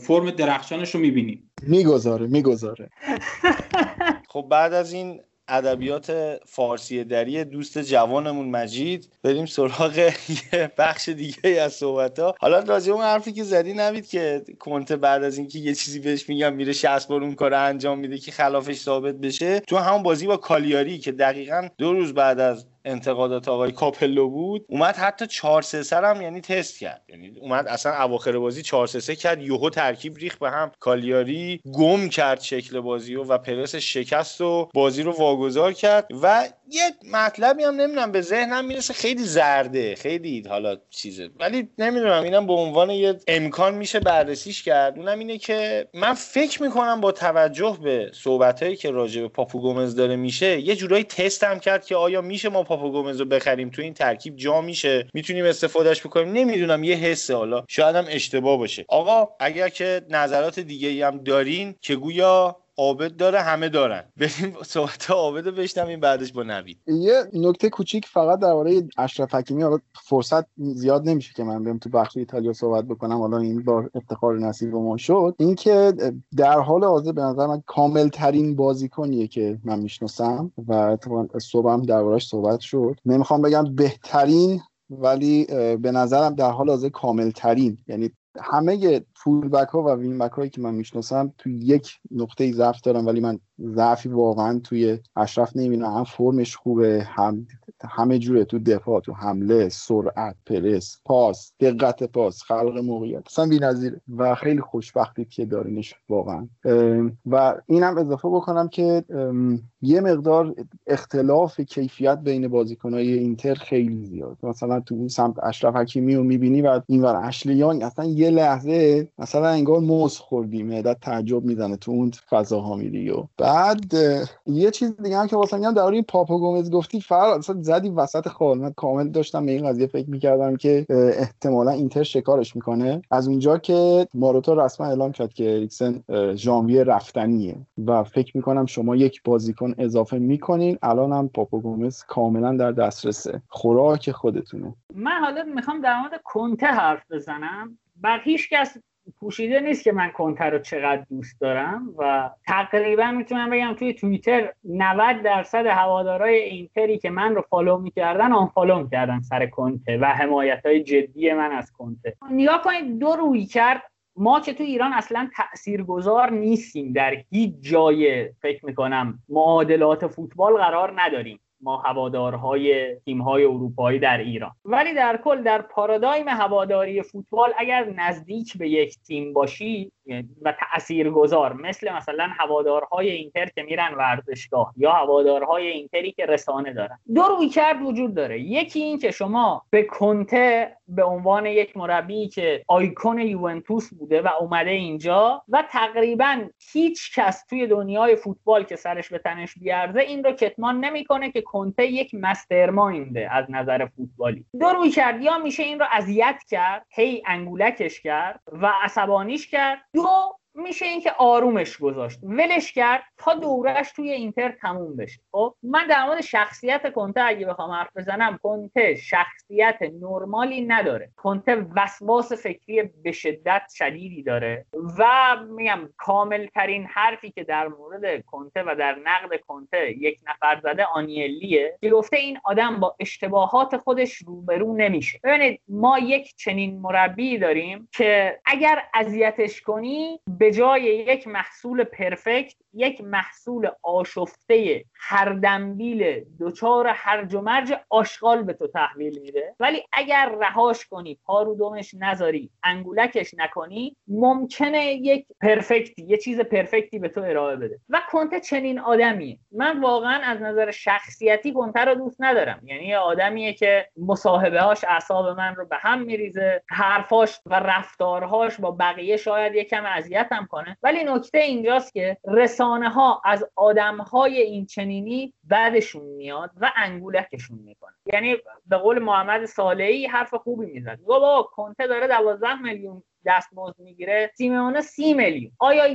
فرم درخشانش رو می‌بینیم. می‌گذاره می‌گذاره. خب بعد از این ادبیات فارسی دری دوست جوانمون مجید. بریم سراغ یه بخش دیگه از صحبت ها حالا راجع اون حرفی که زدی نوید که کنته بعد از اینکه یه چیزی بهش میگم میره 60 بار اون کار انجام میده که خلافش ثابت بشه. تو همون بازی با کالیاری که دقیقا دو روز بعد از انتقادات آقای کاپلو بود اومد حتی 4 3 3 هم یعنی تست کرد. یعنی اومد اصلا اواخر بازی 4 3 3 کرد یهو ترکیب ریخ به هم کالیاری گم کرد شکل بازی و, و پرس شکست و بازی رو واگذار کرد و یه مطلبی هم نمی‌دونم به ذهنم می‌رسه خیلی زرده خیلی حالا چیزه. ولی نمی‌دونم اینم به عنوان یه امکان میشه بررسیش کرد. اونم اینه که من فکر می‌کنم با توجه به صحبتهایی که راجع به پاپو گومز داره میشه یه جورایی تست هم کرد که آیا میشه ما پاپو گومز رو بخریم تو این ترکیب جا میشه. می‌تونیم استفادهش بکنیم. نمی‌دونم یه حسه حالا. شاید هم اشتباه باشه. آقا اگر که نظرات دیگه هم دارین که گویا عابد داره همه دارن. بریم صحبت عابد رو بشنویم بعدش با نوید. یه نکته کوچیک فقط درباره اشرف حکیمی فرصت زیاد نمیشه که من برم تو بخش ایتالیا صحبت بکنم. حالا این بار افتخار نصیب ما شد. اینکه در حال حاضر به نظر من کامل ترین بازیکنیه که من می‌شناسم و صبحم دربارش صحبت شد. نمی‌خوام بگم بهترین ولی به نظرم در حال حاضر کامل ترین یعنی همه فول بک ها و وین بک هایی که من می‌شناسم توی یک نقطه ضعف دارم ولی من ضعفی واقعا توی اشرف نمی‌بینم. هم فرمش خوبه هم همه جوره. تو دفاع تو حمله سرعت پرس پاس دقت پاس خلق موقعیت. اصلا بی‌نظیره و خیلی خوشبختی که دارینش واقعا. و اینم اضافه بکنم که یه مقدار اختلاف کیفیت بین بازیکنهای اینتر خیلی زیاد. مثلا تو اون سمت اشرف حکیمی رو می‌بینی و اینور اشلیان اصلا یه لحظه مثلا انگار موز خوردی معدت تعجب می‌زنه تو اون فضاها میری و بعد یه چیز دیگه هم که واسه میگم در این پاپا گومز گفتی فرق اصلا زدی وسط خال. من کامل داشتم به این قضیه فکر می‌کردم که احتمالا اینتر شکارش می‌کنه. از اونجا که ماروتا رسما اعلام کرد که اریکسن ژانویه رفتنیه و فکر می‌کنم شما یک بازیکن اضافه می‌کنین. الان هم پاپا گومز کاملا در دسترسه. خوراک خودتونه. من حالا می‌خوام در مورد کنته حرف بزنم. بر هیچ کس پوشیده نیست که من کنته رو چقدر دوست دارم و تقریبا می‌تونم بگم توی توییتر 90 درصد هوادارای اینتری که من رو follow می‌کردن unfollow می‌کردن سر کنته و حمایت های جدی من از کنته. نگاه کنید دو رویکرد ما که تو ایران اصلا تاثیرگذار نیستیم در هیچ جای فکر می‌کنم معادلات فوتبال قرار نداریم. ما هوادارهای تیمهای اروپایی در ایران. ولی در کل در پارادایم هواداری فوتبال اگر نزدیک به یک تیم باشی و تاثیرگذار مثل مثلا هوادارهای اینتر که میرن ورزشگاه یا هوادارهای اینتری که رسانه دارن. دو روی کرد وجود داره. یکی این که شما به کنته به عنوان یک مربی که آیکون یوونتوس بوده و اومده اینجا و تقریبا هیچ کس توی دنیای فوتبال که سرش به تنش بیارزه این رو کتمان نمی‌کنه که کنته یک مسترماینده از نظر فوتبالی. دو روی کرد یا میشه این رو اذیت کرد هی انگولکش کرد و عصبانیش کرد. دو میشه اینکه آرومش گذاشت. ولش کرد تا دورش توی اینتر تموم بشه. خب من در مورد شخصیت کنته اگه بخوام حرف بزنم کنته شخصیت نرمالی نداره. کنته وسواس فکری به شدت شدیدی داره و میگم کامل ترین حرفی که در مورد کنته و در نقد کنته یک نفر زده آنیلیه. که گفته این آدم با اشتباهات خودش روبرو نمیشه. ببینید ما یک چنین مربی داریم که اگر اذیتش کنی به جای یک محصول پرفکت یک محصول آشفته هر دنبیل دچار هرج و مرج آشغال به تو تحویل میده. ولی اگر رهاش کنی پارو دومش نذاری انگولکش نکنی ممکنه یک پرفکتی یه چیز پرفکتی به تو ارائه بده. و کنته چنین آدمیه. من واقعا از نظر شخصیتی کنته رو دوست ندارم. یعنی یه آدمیه که مصاحبه هاش اعصاب من رو به هم میریزه حرفاش و رفتارهاش با بقیه شاید یکم اذیتم کنه. ولی نکته اینجاست که رسانه ها از آدم های این چنینی بعدشون میاد و انگولکشون می‌کنه. یعنی به قول محمد صالحی حرف خوبی می‌زد. گفت بابا کنته داره 12 میلیون دستمزد می‌گیره سیمونه سی میلیون. آیا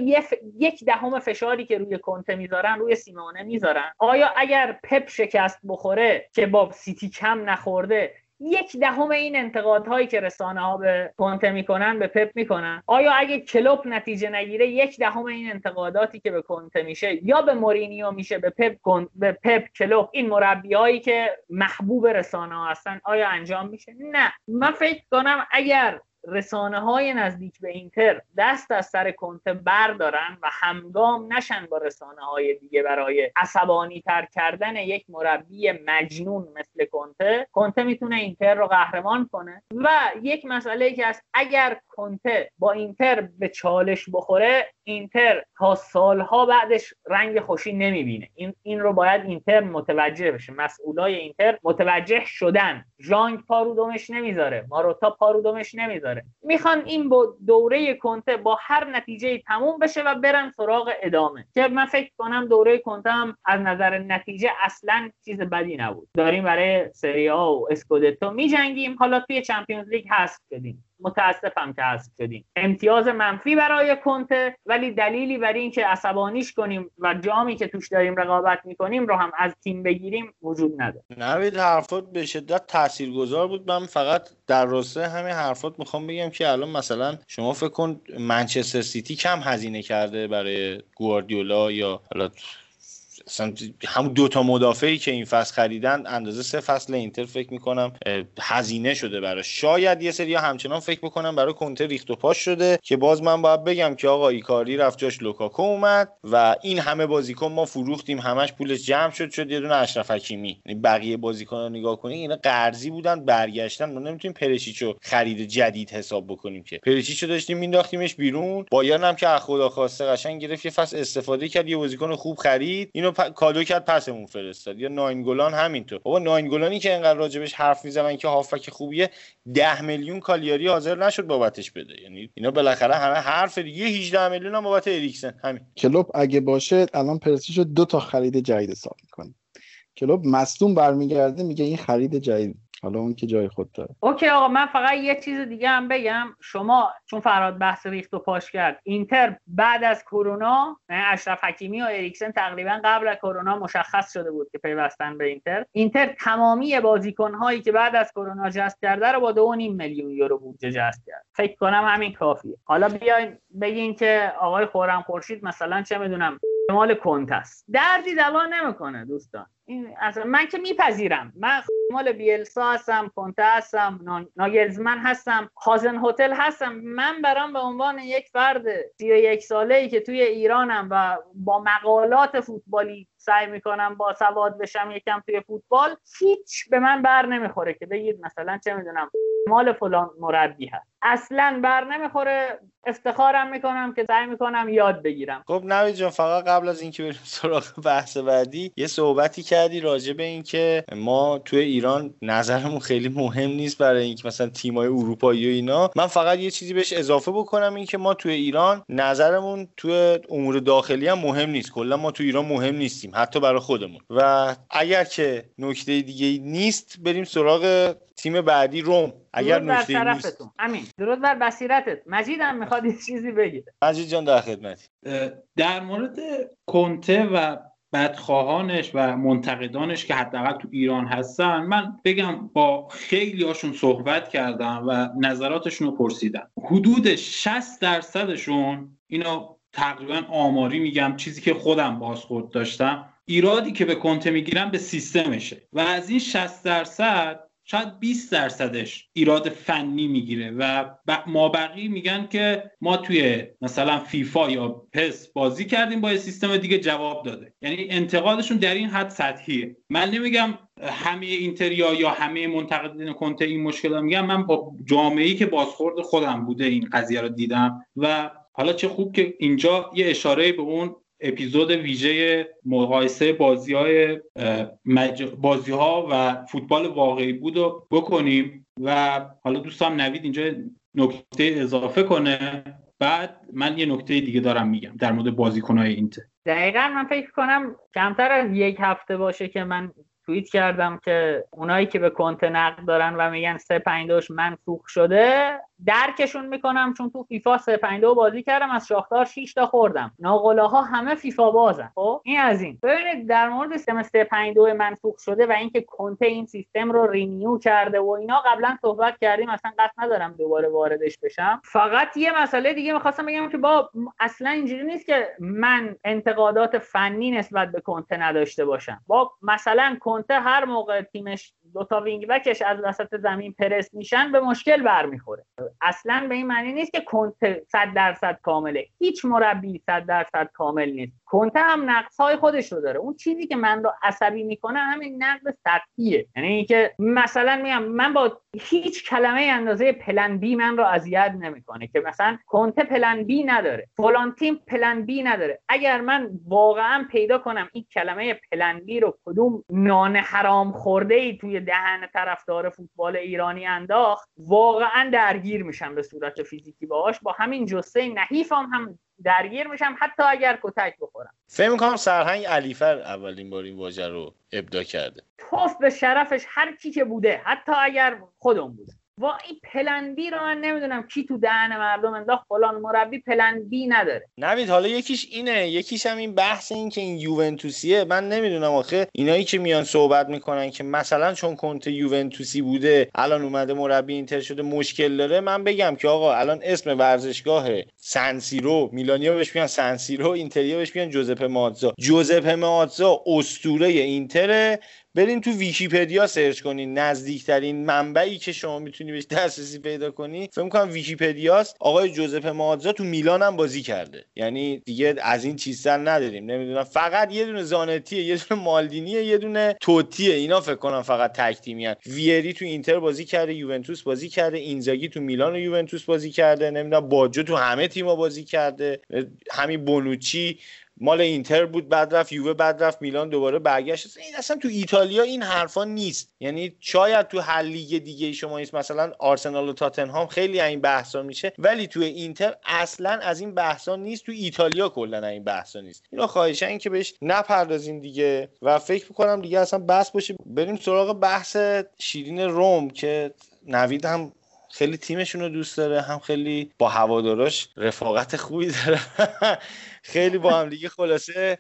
یک دهم فشاری که روی کنته می‌ذارن روی سیمونه می‌ذارن؟ آیا اگر پپ شکست بخوره که با سیتی کم نخورده یک دهم این انتقادهایی که رسانه ها به کنته می‌کنن به پپ می‌کنن. آیا اگه کلوب نتیجه نگیره یک دهم این انتقاداتی که به کنته میشه یا به مورینیو میشه به پپ به پپ کلوب این مربیایی که محبوب رسانه ها هستن آیا انجام میشه؟ نه. من فکر کنم اگر رسانه های نزدیک به اینتر دست از سر کنته بردارن و همگام نشن با رسانه های دیگه برای عصبانی تر کردن یک مربی مجنون مثل کنته. کنته می‌تونه اینتر رو قهرمان کنه. و یک مسئله که هست اگر کنته با اینتر به چالش بخوره اینتر تا سالها بعدش رنگ خوشی نمی‌بینه. این این رو باید اینتر متوجه بشه. مسئولای اینتر متوجه شدن. ژانگ پارودومش نمی‌ذاره. ماروتا پارودومش نمی‌ذاره. می‌خوان این با دوره کنته با هر نتیجه تموم بشه و برن سراغ ادامه. که من فکر کنم دوره کنته هم از نظر نتیجه اصلا چیز بدی نبود. داریم برای سری و اسکودتو میجنگیم. حالا توی چمپیونز لیگ هست شدیم متاسفم که حذف شدیم. امتیاز منفی برای کنته ولی دلیلی برای اینکه عصبانیش کنیم و جامی که توش داریم رقابت می‌کنیم رو هم از تیم بگیریم وجود نداره. نوید حرفات به شدت تاثیرگذار بود. من فقط در راسته همین حرفات می‌خوام بگم که الان مثلا شما فکر کن منچستر سیتی کم هزینه کرده برای گواردیولا یا حالا همون دوتا مدافعی که این فصل خریدن اندازه سه فصل اینتر فکر می‌کنم هزینه شده برای شاید یه سری همچنان فکر می‌کنم برای کنته ریخت و پاش شده که باز من باید بگم که آقا ایکاردی رفت جاش لوکاکو اومد و این همه بازیکن ما فروختیم همش پولش جمع شد شد یه دونه اشرف حکیمی. یعنی بقیه بازیکن رو نگاه کنید اینا قرضی بودن برگشتن. ما نمی‌تونیم پریشیچو خرید جدید حساب بکنیم که. پریشیچو داشتیم مینداختیمش بیرون. بایرن هم که خدا خواسته قشنگ گرفت یه فصل استفاده کرد یه بازیکن خوب خرید. اینو کادو کرد پسمون فرستاد. یا ناینگولان همینطور. بابا ناینگولانی که انقدر راجبش حرف می‌زنن که هافبک خوبیه ده میلیون کالیاری حاضر نشد بابتش بده. یعنی اینا بالاخره همه حرف دیگه 18 میلیون هم بابت اریکسن. همین. کلوپ اگه باشه الان پریشیچو دو تا خرید جدید حساب می‌کنه. کلوپ مصدوم برمیگرده میگه این خرید جدید. حالا اون که جای خود داره. OK آقا من فقط یه چیز دیگه هم بگم. شما چون فراد بحث ریخت و پاش کرد اینتر بعد از کرونا اشرف حکیمی و اریکسن تقریبا قبل از کرونا مشخص شده بود که پیوستن به اینتر. اینتر تمامی بازیکنهایی که بعد از کرونا جذب کرده رو با 2.5 میلیون یورو بودجه جذب کرد. فکر کنم همین کافیه. حالا بیاین بگین که آقای خورم خورشید مثلا چه می‌دونم. مال کنت است. دردی دوا نمی‌کنه دوستان. اصلا من که میپذیرم. من مال بیلسا هستم کنته هستم ناگلزمن هستم هازن هتل هستم. من برام به عنوان یک فرد سی یک ساله ای که توی ایرانم و با مقالات فوتبالی سعی می‌کنم با سواد بشم یکم توی فوتبال. هیچ به من بر نمی‌خوره که بگید مثلا چه می‌دونم مال فلان مربی هست. اصلا بر نمی‌خوره. افتخارم می‌کنم که سعی می‌کنم یاد بگیرم. خب نوید جان فقط قبل از اینکه بریم سراغ بحث بعدی یه صحبتی کردی راجع به اینکه ما توی ایران نظرمون خیلی مهم نیست برای اینکه مثلا تیمای اروپایی و اینا. من فقط یه چیزی بهش اضافه بکنم اینکه ما توی ایران نظرمون توی امور داخلی هم مهم نیست. کلا ما توی ایران مهم نیستیم. حتی برای خودمون. و اگر که نکته دیگه نیست بریم سراغ تیم بعدی روم. اگر نکته نیست امین. درود بر بصیرتت. مجید هم می‌خواد یه چیزی بگه. مجید جان در خدمتی. در مورد کنته و بدخواهانش و منتقدانش که حداقل تو ایران هستن من بگم با خیلی هاشون صحبت کردم و نظراتشون رو پرسیدم. حدود 60 درصدشون اینو تقریبا آماری میگم چیزی که خودم بازخورد داشتم. ایرادی که به کنته می‌گیرن به سیستمشه. و از این 60 درصد شاید 20 درصدش ایراد فنی می‌گیره. و ما بقی میگن که ما توی مثلا فیفا یا پس بازی کردیم با یه سیستم دیگه جواب داده. یعنی انتقادشون در این حد سطحیه. من نمیگم همه اینتریا یا همه منتقدین کنته این مشکل میگم. من با جامعه ای که بازخورد خودم بوده این قضیه رو دیدم. و حالا چه خوب که اینجا یه اشاره به اون اپیزود ویژه مقایسه بازی های مج... بازی ها و فوتبال واقعی بود رو بکنیم و حالا دوستم نوید اینجا نکته اضافه کنه. بعد من یه نکته دیگه دارم میگم در مورد بازیکنهای اینتر. دقیقا من فکر کنم کمتر از یک هفته باشه که من توییت کردم که اونایی که به کنت نقد دارن و میگن سه پنج دوش منسوخ شده درکشون می‌کنم چون تو فیفا 352 بازی کردم از شاختار 6 تا خوردم. ناقلاها همه فیفا بازن. خب این از این. ببینید در مورد سیستم 352 منسوخ شده و اینکه کنته این سیستم رو رینیو کرده و اینا قبلا صحبت کردیم اصلا قصد ندارم دوباره واردش بشم. فقط یه مسئله دیگه می‌خواستم بگم که با اصلا اینجوری نیست که من انتقادات فنی نسبت به کنته نداشته باشم. با مثلا کنته هر موقع تیمش دو تا wing back ش از وسط زمین پرس میشن به مشکل برمیخوره. اصلا به این معنی نیست که کنته 100 درصد کامله. هیچ مربی 100 درصد کامل نیست. کنته هم نقص های خودش رو داره. اون چیزی که من رو عصبی می‌کنه همین نقد سطحیه. یعنی اینکه مثلا میگم من با هیچ کلمه اندازه plan B من رو اذیت نمی‌کنه که مثلا کنته plan B نداره. فلان تیم plan B نداره. اگر من واقعا پیدا کنم این کلمه plan B رو کدوم نان حرام خورده ای توی دهن طرفدار فوتبال ایرانی انداخت واقعا درگیر میشم به صورت فیزیکی باهاش. با همین جسه نحیفم هم درگیر میشم حتی اگر کتک بخورم. فکر می‌کنم سرهنگ علیفر اولین بار این واژه رو ابدا کرده. توف به شرفش هر کی که بوده حتی اگر خودم بوده و این پلن بی رو من نمی‌دونم کی تو دهن مردم انداخت فلان مربی پلن بی نداره. نوید حالا یکیش اینه یکیش هم این بحث این که این یوونتوسیه. من نمی‌دونم آخه اینایی که میان صحبت می‌کنن که مثلا چون کنت یوونتوسی بوده الان اومده مربی اینتر شده مشکل داره من بگم که آقا الان اسم ورزشگاه سنسیرو میلانیا بهش میگن سنسیرو اینتریا بهش میگن جوزپه مه‌آتزا جوزپه مه‌آتزا اسطوره اینتره برین تو ویکیپدیا search کنین نزدیکترین منبعی که شما می‌تونی بهش دسترسی پیدا کنی. فکر کنم ویکیپدیاست. آقای جوزپه مه‌آتزا تو میلان هم بازی کرده. یعنی دیگه از این چیزتر نداریم. نمی‌دونم. فقط یه دونه زانتیه یه دونه مالدینیه یه دونه توتیه. اینا فکر کنم فقط تک تیمیان. ویری تو اینتر بازی کرده یوونتوس بازی کرده اینزاگی تو میلان و یوونتوس بازی کرده. نمی‌دونم باجو تو همه تیم‌ها بازی کرده. همین بونوچی مال اینتر بود بعد رفت یووه بعد رفت میلان دوباره برگشت. این اصلا تو ایتالیا این حرفا نیست. یعنی شاید تو هر لیگ دیگه شما نیست. مثلا آرسنال و تاتنهام خیلی این بحثا میشه. ولی تو اینتر اصلا از این بحثا نیست. تو ایتالیا کلا این بحثا نیست. اینا خواهشن که بهش نپردازیم دیگه. و فکر می‌کنم دیگه اصلا بحث باشه. بریم سراغ بحث شیرین روم که نوید هم خیلی تیمشون رو دوست داره هم خیلی با هواداراش رفاقت خوبی داره. خیلی با هم دیگه خلاصه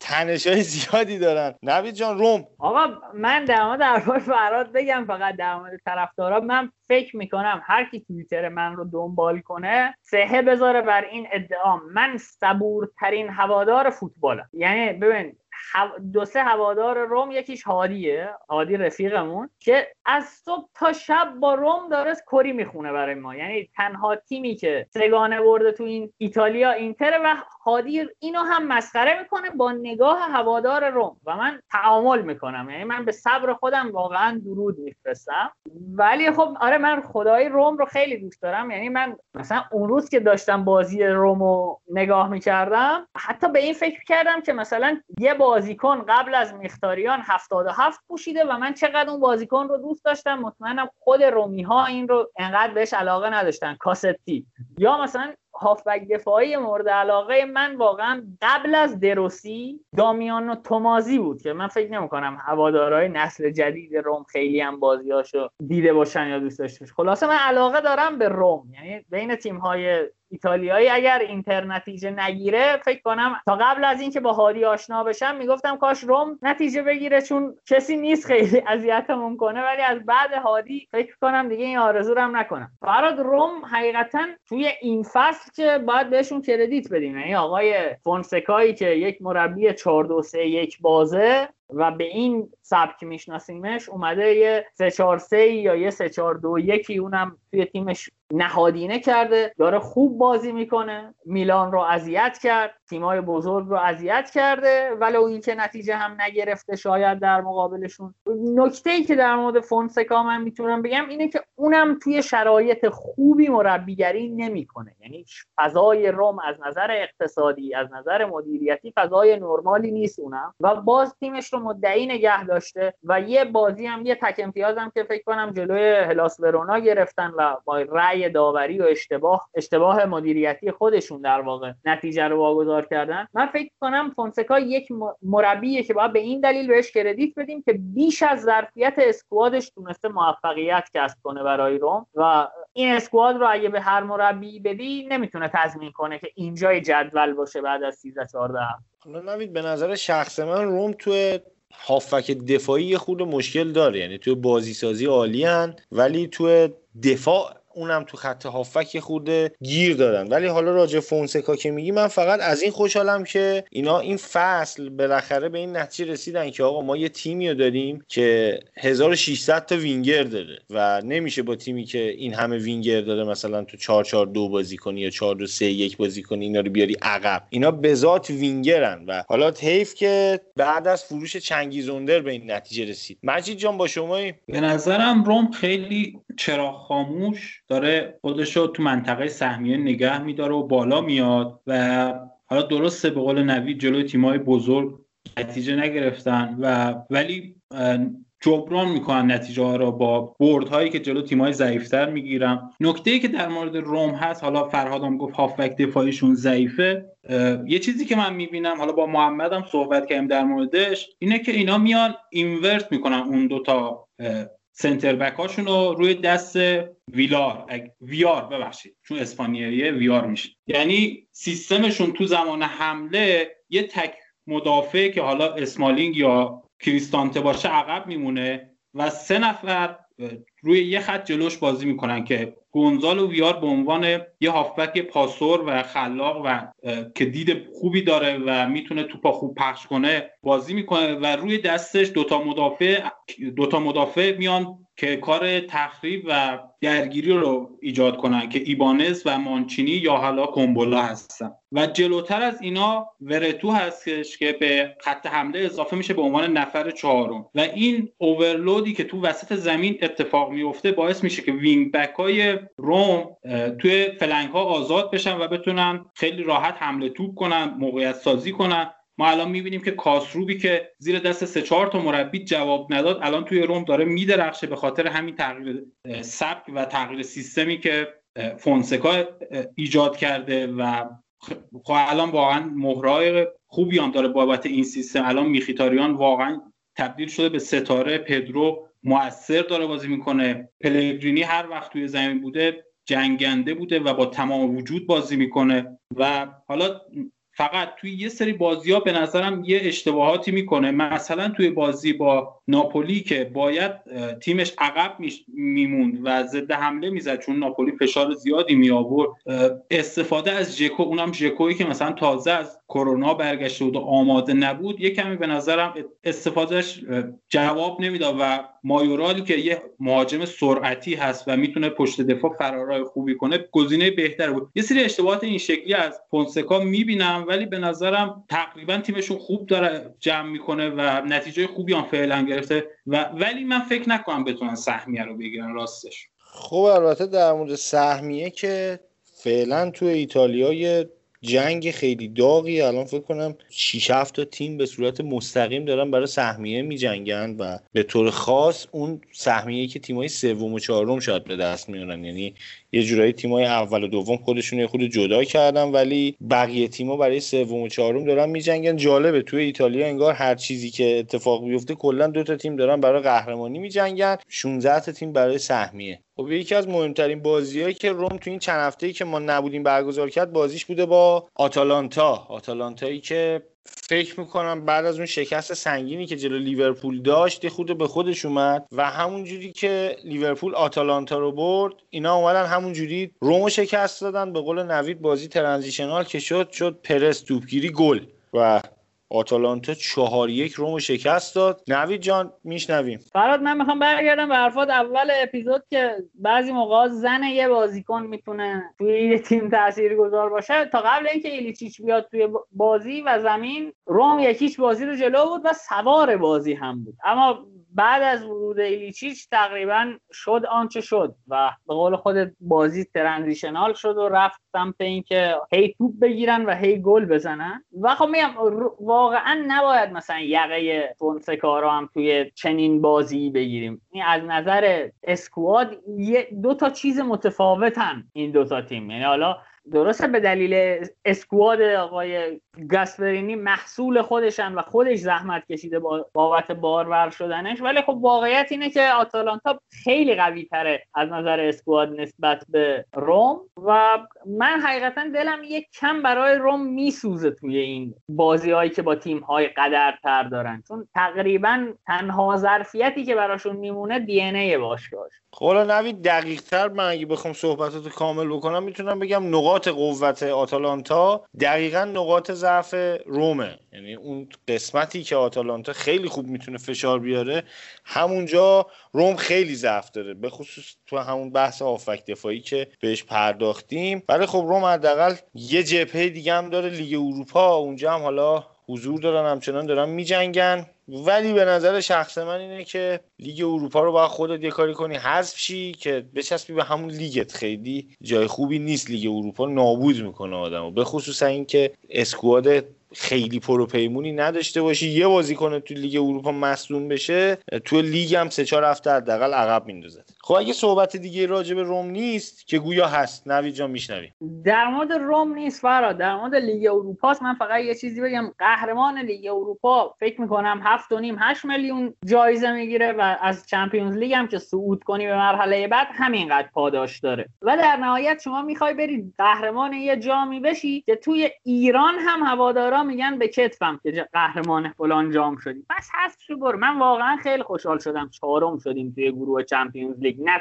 تنش های زیادی دارن. نوید جان روم. آقا من در مورد دربار فراد بگم فقط در مورد طرفدارا. من فکر می‌کنم هر کی توییتر من رو دنبال کنه سهه بذاره بر این ادعام من صبورترین هوادار فوتبالم. یعنی ببین دو سه هوادار روم یکیش هادیه هادی رفیقمون که از صبح تا شب با روم داره کری می‌خونه برای ما. یعنی تنها تیمی که سگانه برده تو این ایتالیا اینتر و هادی اینو هم مسخره می‌کنه با نگاه هوادار روم. و من تعامل می‌کنم. یعنی من به صبر خودم واقعا درود میفرستم. ولی خب آره من خدای روم رو خیلی دوست دارم. یعنی من مثلا اون روز که داشتم بازی روم رو نگاه می‌کردم حتی به این فکر کردم که مثلا یه بازیکن قبل از میختاریان 77 پوشیده و من چقدر اون بازیکن رو دوست داشتم. مطمئنم خود رومی ها این رو انقدر بهش علاقه نداشتن. کاستی. یا مثلا هافبک دفاعی مورد علاقه من واقعا قبل از دروسی دامیانو تومازی بود که من فکر نمی کنم هوادارهای نسل جدید روم خیلی هم بازیاشو دیده باشن یا دوست داشته باشن. خلاصه من علاقه دارم به روم یعنی بین تیم های ایتالیایی اگر اینتر نتیجه نگیره فکر کنم تا قبل از اینکه با هادی آشنا بشم می‌گفتم کاش روم نتیجه بگیره چون کسی نیست خیلی اذیتمون کنه ولی از بعد هادی فکر کنم دیگه این آرزو رو هم نکنم. فراد روم حقیقتا توی این فصل که باید بهشون کردیت بدیم. یعنی آقای فونسکایی که یک مربی 4 2 3 1 بازه و به این سبک میشناسیمش اومده یه 3 4 3 یا یه 3 4 2 1 اونم توی تیمش نهادینه کرده داره خوب بازی می‌کنه میلان رو اذیت کرد. تیمای بزرگ رو اذیت کرده ولو اینکه نتیجه هم نگرفته شاید در مقابلشون. نکته ای که در مورد فونسکا من می‌تونم بگم اینه که اونم توی شرایط خوبی مربیگری نمی‌کنه. یعنی فضای روم از نظر اقتصادی از نظر مدیریتی فضای نرمالی نیست اونم. و باز تیمش رو مدعی نگه داشته و یه بازی هم یه تک امتیاز هم که فکر کنم جلوی هلاس ورونا گرفتن و با رأی داوری و اشتباه اشتباه مدیریتی خودشون در واقع نتیجه رو واگذار کردن. من فکر کنم فونسکا یک مربیه که باید به این دلیل بهش کردیت بدیم که بیش از ظرفیت اسکوادش تونسته موفقیت کسب کنه برای روم. و این اسکواد رو اگه به هر مربی بدی نمی‌تونه تضمین کنه که اینجای جدول باشه بعد از 13 14 حالا نوید به نظر شخص من روم تو هافبک دفاعی خورده مشکل داره. یعنی تو بازی سازی عالی‌ان ولی تو دفاع اونم تو خط هافبک خورده گیر دارن. ولی حالا راجع فونسکا که میگی من فقط از این خوشحالم که اینا این فصل بالاخره به این نتیجه رسیدن که آقا ما یه تیمی رو داریم که 1600 تا وینگر داره و نمیشه با تیمی که این همه وینگر داره مثلا تو 4 4 2 بازی کنی یا 4 2 3 1 بازی کنی اینا رو بیاری عقب. اینا به ذات وینگرن و حالا حیف که بعد از فروش چنگیزوندر به این نتیجه رسید. مجید جان با شما به نظرم روم خیلی چرا خاموش داره خودش رو تو منطقه سهمیه نگه میداره و بالا میاد و حالا درسته به قول نوید جلوی تیمای بزرگ نتیجه نگرفتن و ولی جبران می‌کنن نتیجه ها را با برد هایی که جلو تیم های ضعیفتر می‌گیرم نکته ای که در مورد روم هست حالا فرهادم گفت هافبک دفاعیشون ضعیفه. یه چیزی که من می‌بینم حالا با محمدم صحبت کردیم در موردش اینه که اینا میان اینورت می‌کنن اون دوتا سنتر بک رو روی دست ویلار. ویار ببخشید. چون اسپانیاییه ویار میشه. یعنی سیستمشون تو زمان حمله یه تک مدافع که حالا اسمالینگ یا کریستانته باشه عقب میمونه و سه نفر روی یه خط جلوش بازی می‌کنن که گونزال و ویار به عنوان یه هافبک پاسور و خلاق و که دید خوبی داره و می‌تونه توپا خوب پخش کنه بازی می‌کنه و روی دستش دوتا مدافع دوتا مدافع میان که کار تخریب و درگیری رو ایجاد کنن که ایبانز و مانچینی یا حالا کومبولا هستن. و جلوتر از اینا ورتو هستش که به خط حمله اضافه میشه به عنوان نفر چهارم. و این اوورلودی که تو وسط زمین اتفاق میفته باعث میشه که وینگ بک های روم توی فلنگ ها آزاد بشن و بتونن خیلی راحت حمله توپ کنن موقعیت سازی کنن. ما الان می‌بینیم که کاسروبی که زیر دست سه چهار تا مربی جواب نداد الان توی روم داره میدرخشه به خاطر همین تغییر سبک و تغییر سیستمی که فونسکا ایجاد کرده و خب الان واقعا مهرای خوبی هم داره بابت این سیستم. الان میخیتاریان واقعا تبدیل شده به ستاره. پدرو موثر داره بازی می‌کنه. پلگرینی هر وقت توی زمین بوده جنگنده بوده و با تمام وجود بازی می‌کنه. و حالا فقط توی یه سری بازی ها به نظرم یه اشتباهاتی می‌کنه. مثلا توی بازی با ناپولی که باید تیمش عقب میموند و ضد حمله می‌زد چون ناپولی فشار زیادی می آورد استفاده از ژکو اونم ژکویی که مثلا تازه از کرونا برگشته بود و آماده نبود یه کمی به نظرم استفادهش جواب نمی‌داد و مایورالی که یه مهاجم سرعتی هست و می‌تونه پشت دفاع فرارای خوبی کنه گزینه بهتر بود. یه سری اشتباهات این شکلی از فونسکا می‌بینم ولی به نظرم تقریبا تیمشون خوب داره جمع می‌کنه و نتیجه خوبی هم فعلا گرفته و ولی من فکر نکنم بتونن سهمیه رو بگیرن راستش. خب البته در مورد سهمیه که فعلا تو ایتالیا جنگ خیلی داغی الان فکر کنم 6 7 تا تیم به صورت مستقیم دارن برای سهمیه میجنگن و به طور خاص اون سهمیه که تیمای سوم و چهارم شاید به دست میارن. یعنی یه جورایی تیمای اول و دوم خودشون یه خود جدا کردن ولی بقیه تیما برای سوم و چهارم دارن میجنگن. جالبه توی ایتالیا انگار هر چیزی که اتفاق بیفته کلا دو تا تیم دارن برای قهرمانی میجنگن. 16 تا تیم برای سهمیه. خب یکی از مهمترین بازیهایی که روم تو این چند هفته‌ای که ما نبودیم برگزار کرد بازیش بوده با آتالانتا. آتالانتایی که فکر می‌کنم بعد از اون شکست سنگینی که جلو لیورپول داشت خود به خودش اومد و همون جوری که لیورپول آتالانتا رو برد اینا اومدن همون جوری رومو شکست دادن به قول نوید بازی ترانزیشنال که شد شد پرس توپگیری گل و آتالانتا چهار یک رومو شکست داد. نوید جان میشنویم. فراد من می‌خوام برگردم به حرفات اول اپیزود که بعضی موقع زن یه بازیکن می‌تونه توی یه تیم تاثیر گذار باشه. تا قبل اینکه ایلیچیچ بیاد توی بازی و زمین روم یکیچ بازی رو جلو بود و سوار بازی هم بود. اما بعد از ورود ایلیچیچ تقریبا شد آنچه شد و به قول خود بازی ترانزیشنال شد و رفت سمت اینکه هی توپ بگیرن و هی گل بزنن. و خب میگم واقعا نباید مثلا یقه فونسکا رو هم توی چنین بازی بگیریم. این از نظر اسکواد دو تا چیز متفاوتن این دو تا تیم. یعنی حالا درسته به دلیل اسکواد آقای گاسپرینی محصول خودشن و خودش زحمت کشیده با بابت بارور شدنش ولی خب واقعیت اینه که آتالانتا خیلی قوی تره از نظر اسکواد نسبت به روم و من حقیقتا دلم یک کم برای روم میسوزه توی این بازی هایی که با تیم های قدرتر دارن. چون تقریبا تنها ظرفیتی که براشون میمونه دی ان ای خب نوید دقیق تر من اگه بخوام صحبتات کامل بکنم می‌تونم بگم نقاط قوت آتالانتا دقیقا نقاط ضعف رومه. یعنی اون قسمتی که آتالانتا خیلی خوب می‌تونه فشار بیاره همونجا روم خیلی ضعف داره به خصوص تو همون بحث آفک دفاعی که بهش پرداختیم. ولی خب روم حداقل یه جبهه دیگه هم داره لیگ اروپا. اونجا هم حالا حضور دارن همچنان دارن میجنگن. ولی به نظر شخص من اینه که لیگ اروپا رو باید خودت یه کاری کنی. حذف شی که بچسبی به همون لیگت. خیلی جای خوبی نیست. لیگ اروپا نابود می‌کنه آدمو. به خصوص اینکه squad خیلی پروپیمونی نداشته باشی. یه بازیکن تو لیگ اروپا مصدوم بشه تو لیگ هم سه چهار هفته حداقل عقب میندازه خب اگه صحبت دیگه راجع به روم نیست که گویا هست. نوید جان میشنوی. در مورد روم نیست فرا در مورد لیگ اروپا من فقط یه چیزی بگم. قهرمان لیگ اروپا فکر می‌کنم هفت و نیم 8 میلیون جایزه می‌گیره و از Champions League هم که صعود کنی به مرحله بعد همینقدر پاداش داره. و در نهایت شما می‌خوای بری قهرمان یه جامی بشی که توی ایران هم میگن به کتفم که قهرمان فلان جام شدی بس هست شو برو. من واقعا خیلی خوشحال شدم. چهارم شدیم توی گروه چمپیونز لیگ نه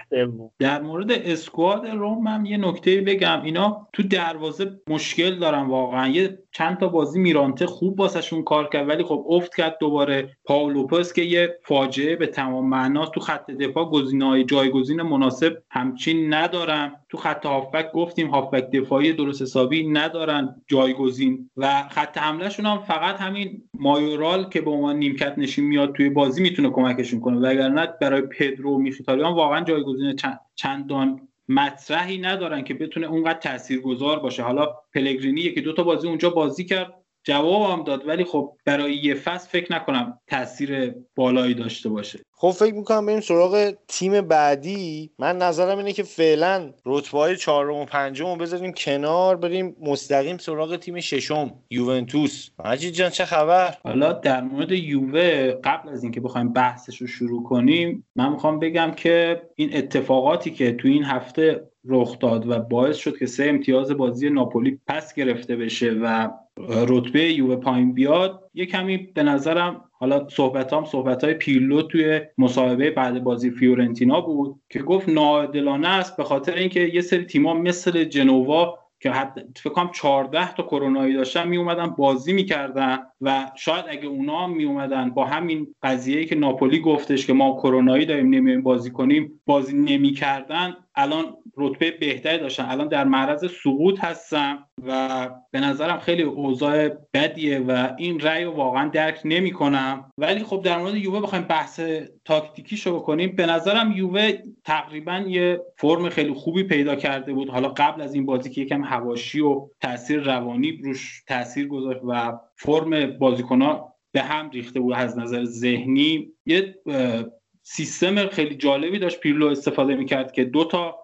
در مورد اسکواد روم هم یه نکته بگم. اینا تو دروازه مشکل دارن واقعا. یه چند تا بازی میرانته خوب واسهشون کار کرد ولی خب افت کرد دوباره. پاولوپوس که یه فاجعه به تمام معنا تو خط دفاع گزینه‌های جایگزین مناسب همچین ندارن. تو خط هافبک گفتیم هافبک دفاعی درست حسابی ندارن جایگزین و خط حملهشون هم فقط همین مایورال که به عنوان نیمکت نشین میاد توی بازی می‌تونه کمکشون کنه. وگرنه برای پدرو میخیتاریان واقعا جایگزین چندان مطرحی ندارن که بتونه اونقدر تاثیرگذار باشه. حالا پلگرینی یکی دو تا بازی اونجا بازی کرد. جوابم داد ولی خب برای یه فصل فکر نکنم تاثیر بالایی داشته باشه. خب فکر می‌کنم بریم سراغ تیم بعدی. من نظرم اینه که فعلا رتبه های چهارم و پنجم رو بذاریم کنار بریم مستقیم سراغ تیم ششم یوونتوس. مجید جان چه خبر؟ حالا در مورد یووه قبل از اینکه بخوایم بحثش رو شروع کنیم من می‌خوام بگم که این اتفاقاتی که تو این هفته رخ داد و باعث شد که سه امتیاز بازی ناپولی پس گرفته بشه و رتبه یووه پایین بیاد. یه کمی به نظرم حالا صحبت هم صحبت های پیرلو توی مصاحبه بعد بازی فیورنتینا بود که گفت ناعادلانه است به خاطر اینکه یه سری تیما مثل جنوا که حتی فکر کنم 14 تا کرونایی داشتن می اومدن بازی می‌کردن و شاید اگه اونا می اومدن با همین قضیه که ناپولی گفتش که ما کرونایی داریم نمیایم بازی کنیم بازی نمی‌کردن الان رتبه بهتری داشتن. الان در معرض سقوط هستم و به نظرم خیلی اوضاع بدیه و این رأی رو واقعا درک نمی کنم ولی خب در مورد یووه بخوایم بحث تاکتیکی شو بکنیم. به نظرم یووه تقریبا یه فرم خیلی خوبی پیدا کرده بود. حالا قبل از این بازی که یکم هواشی و تاثیر روانی روش تاثیر گذاشت و فرم بازیکنها به هم ریخته بود از نظر ذهنی. یه سیستم خیلی جالبی داشت پیرلو استفاده می‌کرد که دو تا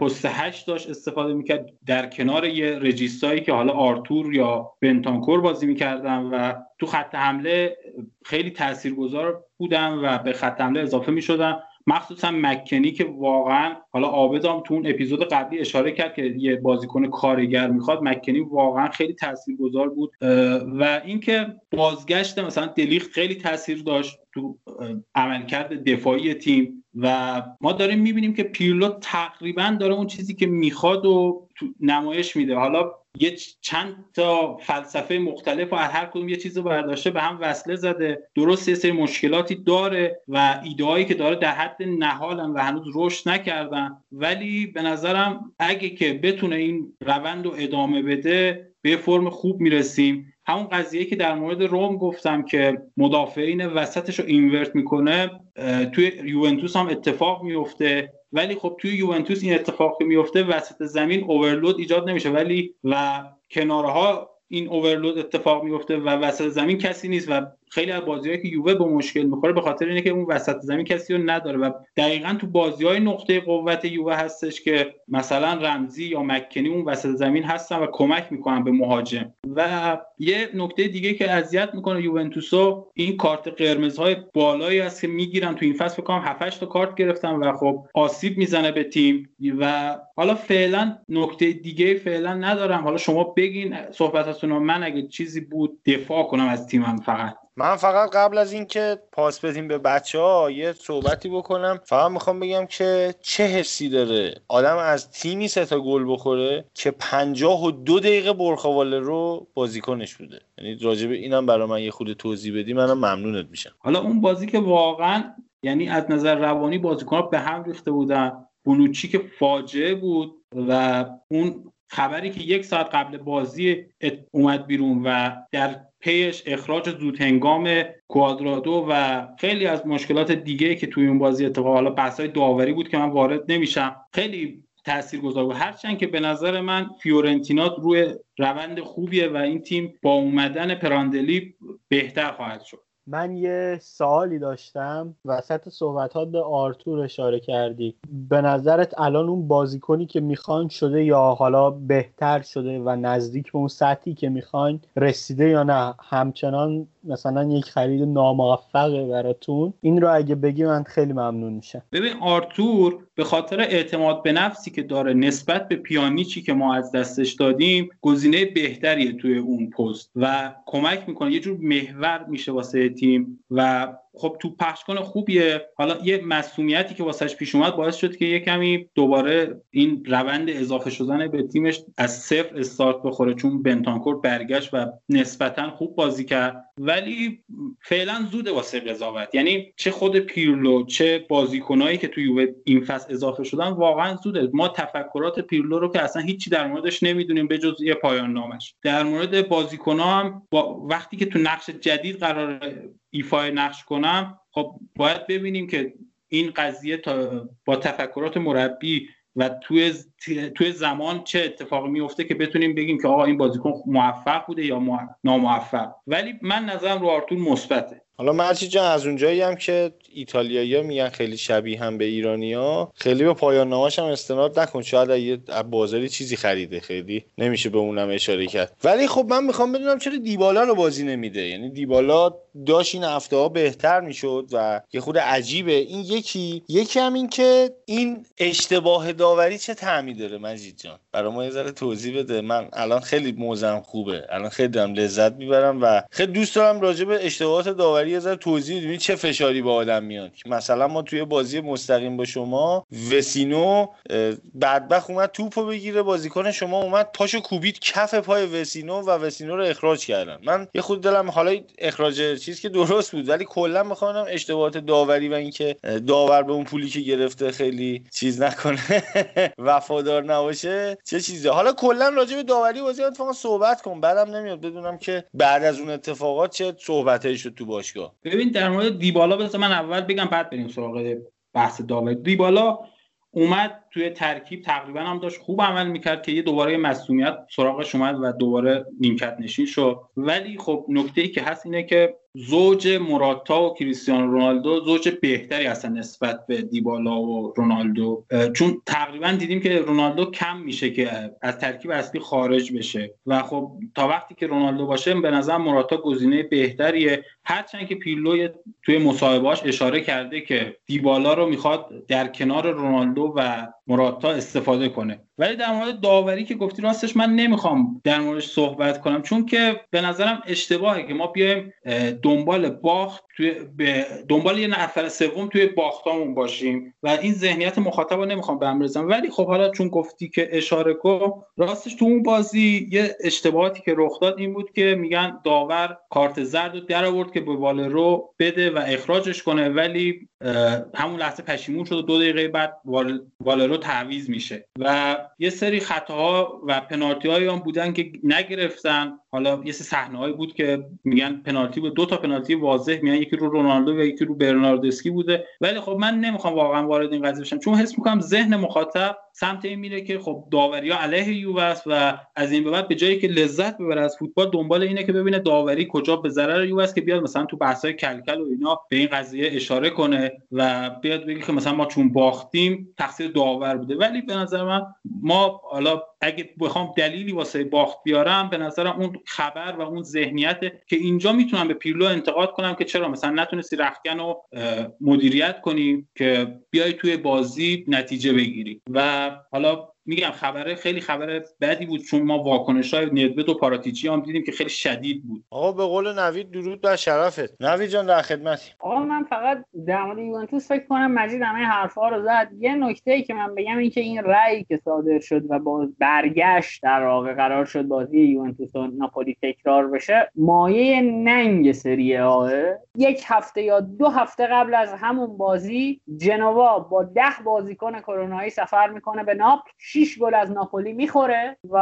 پست هشت داشت استفاده می‌کرد. در کنار یه رجیستایی که حالا آرتور یا بنتانکور بازی می‌کردن و تو خط حمله خیلی تاثیرگذار بودن و به خط حمله اضافه می‌شدن. مخصوصا مکنی که واقعا حالا آبدام تو اون اپیزود قبلی اشاره کرد که یه بازیکن کارگر می‌خواد مکنی واقعا خیلی تاثیرگذار بود. و اینکه بازگشت مثلا دلیخت خیلی تاثیر داشت تو عملکرد دفاعی تیم و ما داریم می‌بینیم که پیرلو تقریبا داره اون چیزی که می‌خواد و نمایش میده. حالا یه چند تا فلسفه مختلف و هر کدوم یه چیز رو برداشته به هم وصله زده. درست یه سری مشکلاتی داره و ایدههایی که داره در حد نهالن و هنوز رشد نکردن. ولی به نظرم اگه که بتونه این روند رو ادامه بده به فرم خوب می‌رسیم. همون قضیه که در مورد روم گفتم که مدافعین وسطش رو اینورت می‌کنه توی یوونتوس هم اتفاق میفته ولی خب توی یوونتوس این اتفاق که میفته وسط زمین اوورلود ایجاد نمیشه. ولی و کنارها این اوورلود اتفاق میفته و وسط زمین کسی نیست و خیلی از بازیهایی که یووه به مشکل می‌خوره به خاطر اینه که اون وسط زمین کسی رو نداره و دقیقا تو بازی های نقطه قوت یووه هستش که مثلا رمزی یا مکنی اون وسط زمین هستن و کمک می‌کنن به مهاجم. و یه نکته دیگه که اذیت می‌کنه یوونتوسو این کارت قرمزهای بالایی است که می‌گیرن تو این فصل. فکر کنم 7 تا کارت گرفتن و خب آسیب می‌زنه به تیم. و حالا فعلا نکته دیگه فعلا ندارم. حالا شما بگین صحبتاتون من اگه چیزی بود دفاع کنم از تیمم فقط. من فقط قبل از اینکه پاس بدیم به بچه ها یه صحبتی بکنم. فقط می‌خوام بگم که چه حسی داره آدم از تیمی سه تا گل بخوره که پنجاه و دو دقیقه برخواله رو بازیکنش بوده. یعنی راجبه اینم برای من یه خود توضیح بدی منم ممنونت میشم. حالا اون بازی که واقعا یعنی از نظر روانی بازیکن به هم ریخته بودن. بونوچی که فاجعه بود و اون خبری که یک ساعت قبل بازی اومد بیرون و در پیش اخراج زود هنگام کوادرادو و خیلی از مشکلات دیگه که توی اون بازی اتفاق حالا بحثای داوری بود که من وارد نمیشم. خیلی تاثیرگذار بود. هرچند که به نظر من فیورنتینا روی روند خوبیه و این تیم با اومدن پراندلی بهتر خواهد شد. من یه سوالی داشتم. وسط صحبتات به آرتور اشاره کردی. به نظرت الان اون بازیکنی که می‌خوان شده یا حالا بهتر شده و نزدیک به اون سطحی که می‌خواین رسیده یا نه؟ همچنان مثلا یک خرید ناموفقه براتون. این رو اگه بگی من خیلی ممنون میشم. ببین آرتور به خاطر اعتماد به نفسی که داره نسبت به پیانیچی که ما از دستش دادیم گزینه بهتریه توی اون پست و کمک می‌کنه. یه جور محور میشه واسه تیم و خب تو پخش کنه خوبیه. حالا یه مسئولیتی که واسش پیش اومد باعث شد که یه کمی دوباره این روند اضافه شدن به تیمش از صفر استارت بخوره چون بنتانکور برگشت و نسبتا خوب بازی کرد. ولی فعلا زوده واسه قضاوت. یعنی چه خود پیرلو چه بازیکنایی که توی این فصل اضافه شدن واقعا زوده. ما تفکرات پیرلو رو که اصلا هیچی در موردش نمی‌دونیم به جز یه پایان نامش. در مورد بازیکنها هم با وقتی که تو نقش جدید قرار ایفای نقش کنم خب باید ببینیم که این قضیه تا با تفکرات مربی و توی توی زمان چه اتفاقی میفته که بتونیم بگیم که آقا این بازیکن موفق بوده یا ناموفق. ولی من نظرم رو آرتور مثبته. حالا مرچی جان از اونجایی هم که ایتالیایی میگن خیلی شبیه هم به ایرانیا خیلی به پایان نامش هم استناد نکن. شاید یه بازاری چیزی خریده خیلی نمیشه به اونم اشاره کرد. ولی خب من می‌خوام بدونم چرا دیبالا رو بازی نمیده. یعنی دیبالا داشت این هفته ها بهتر می‌شد و یه خود عجیبه. این یکی یکی هم این که این اشتباه داوری چه تعمی داره مجید جان؟ برای ما یه ذره توضیح بده. من الان خیلی موزم خوبه. الان خیلی دارم لذت می‌برم و خیلی دوست دارم راجع به اشتباهات داوری یه ذره توضیح بدید چه فشاری به آدم میاد. مثلا ما توی بازی مستقیم با شما وسینو بدبخت اومد توپو بگیره بازیکن شما اومد پاشو کوبید کف پای وسینو و وسینو رو اخراج کردن. من یه خود دلم حالا اخراج چیز که درست بود ولی کلا می‌خوام اشتباهات داوری و اینکه داور به اون پولی که گرفته خیلی چیز نکنه وفادار نباشه چه چیزی حالا کلا راجع به داوری بازی اتفاقا صحبت کن. بعدم نمیاد. بدونم که بعد از اون اتفاقات چه صحبتایی شد تو باشگاه. ببین در مورد دیبالا بذار من اول بگم بعد بریم سراغ بحث داوری. دیبالا اومد توی ترکیب تقریبا هم داشت خوب عمل می‌کرد که یه دوباره مسئولیت سراغش اومد و دوباره نیمکت نشین شد. ولی خب نکته ای که هست اینه که زوج مراتا و کریستیانو رونالدو زوج بهتری هستن نسبت به دیبالا و رونالدو. چون تقریبا دیدیم که رونالدو کم میشه که از ترکیب اصلی خارج بشه. و خب تا وقتی که رونالدو باشه به نظر مراتا گزینه بهتریه. هرچند که پیرلو توی مصاحبهاش اشاره کرده که دیبالا رو می‌خواد در کنار رونالدو و مراتا استفاده کنه. ولی در مورد داوری که گفتی راستش من نمی‌خوام در موردش صحبت کنم چون که به نظرم اشتباهه که ما بیایم دنبال باخت توی به دنبال یه نفر سوم توی باختامون باشیم و این ذهنیت مخاطب رو نمی‌خوام بهم ولی خب حالا چون گفتی که اشاره کن راستش تو اون بازی یه اشتباهاتی که رخ داد این بود که میگن داور کارت زرد رو در آورد که به والرو بده و اخراجش کنه ولی همون لحظه پشیمون شد و دو دقیقه بعد والرو تعویض میشه. و یه سری خطاها و پنالتی هم بودن که نگرفتن. حالا یه صحنه بود که میگن پنالتی بود. دو تا پنالتی واضح میگن. یکی رو رونالدو و یکی رو برناردسکی بوده. ولی خب من نمی‌خوام واقعا وارد این قضیه بشم. چون حس می‌کنم ذهن مخاطب سمت این میره که خب داوری ها علیه یووه است و از این به بعد به جایی که لذت ببره از فوتبال دنبال اینه که ببینه داوری کجا به ضرر یووه است که بیاد مثلا تو بحث‌های کلکل و اینا به این قضیه اشاره کنه و بیاد بگه که مثلا ما چون باختیم تقصیر داور بوده. ولی به نظر من ما حالا اگه بخوام دلیلی واسه باخت بیارم به نظرم اون خبر و اون ذهنیت که اینجا می‌تونم به پیرلو انتقاد کنم که چرا؟ مثلا نتونستی رختکن رو مدیریت کنی که بیای توی بازی نتیجه بگیری. و حالا میگم خبره خیلی خبر بدی بود چون ما واکنش های ندوت و پاراتیچی هم دیدیم که خیلی شدید بود. آقا به قول نوید درود بر شرفت. نوید جان در خدمتی. آقا من فقط در مورد یوونتوس فکر کنم مجید همه حرفا رو زد. یه نکته ای که من بگم این که این رأی که صادر شد و با برگشت در واقع قرار شد بازی یوونتوس و ناپولی تکرار بشه مایه ننگ سری آه یک هفته یا دو هفته قبل از همون بازی جنوا با ده بازیکن کرونایی سفر می‌کنه به ناپل. 6 گل از ناپولی می‌خوره و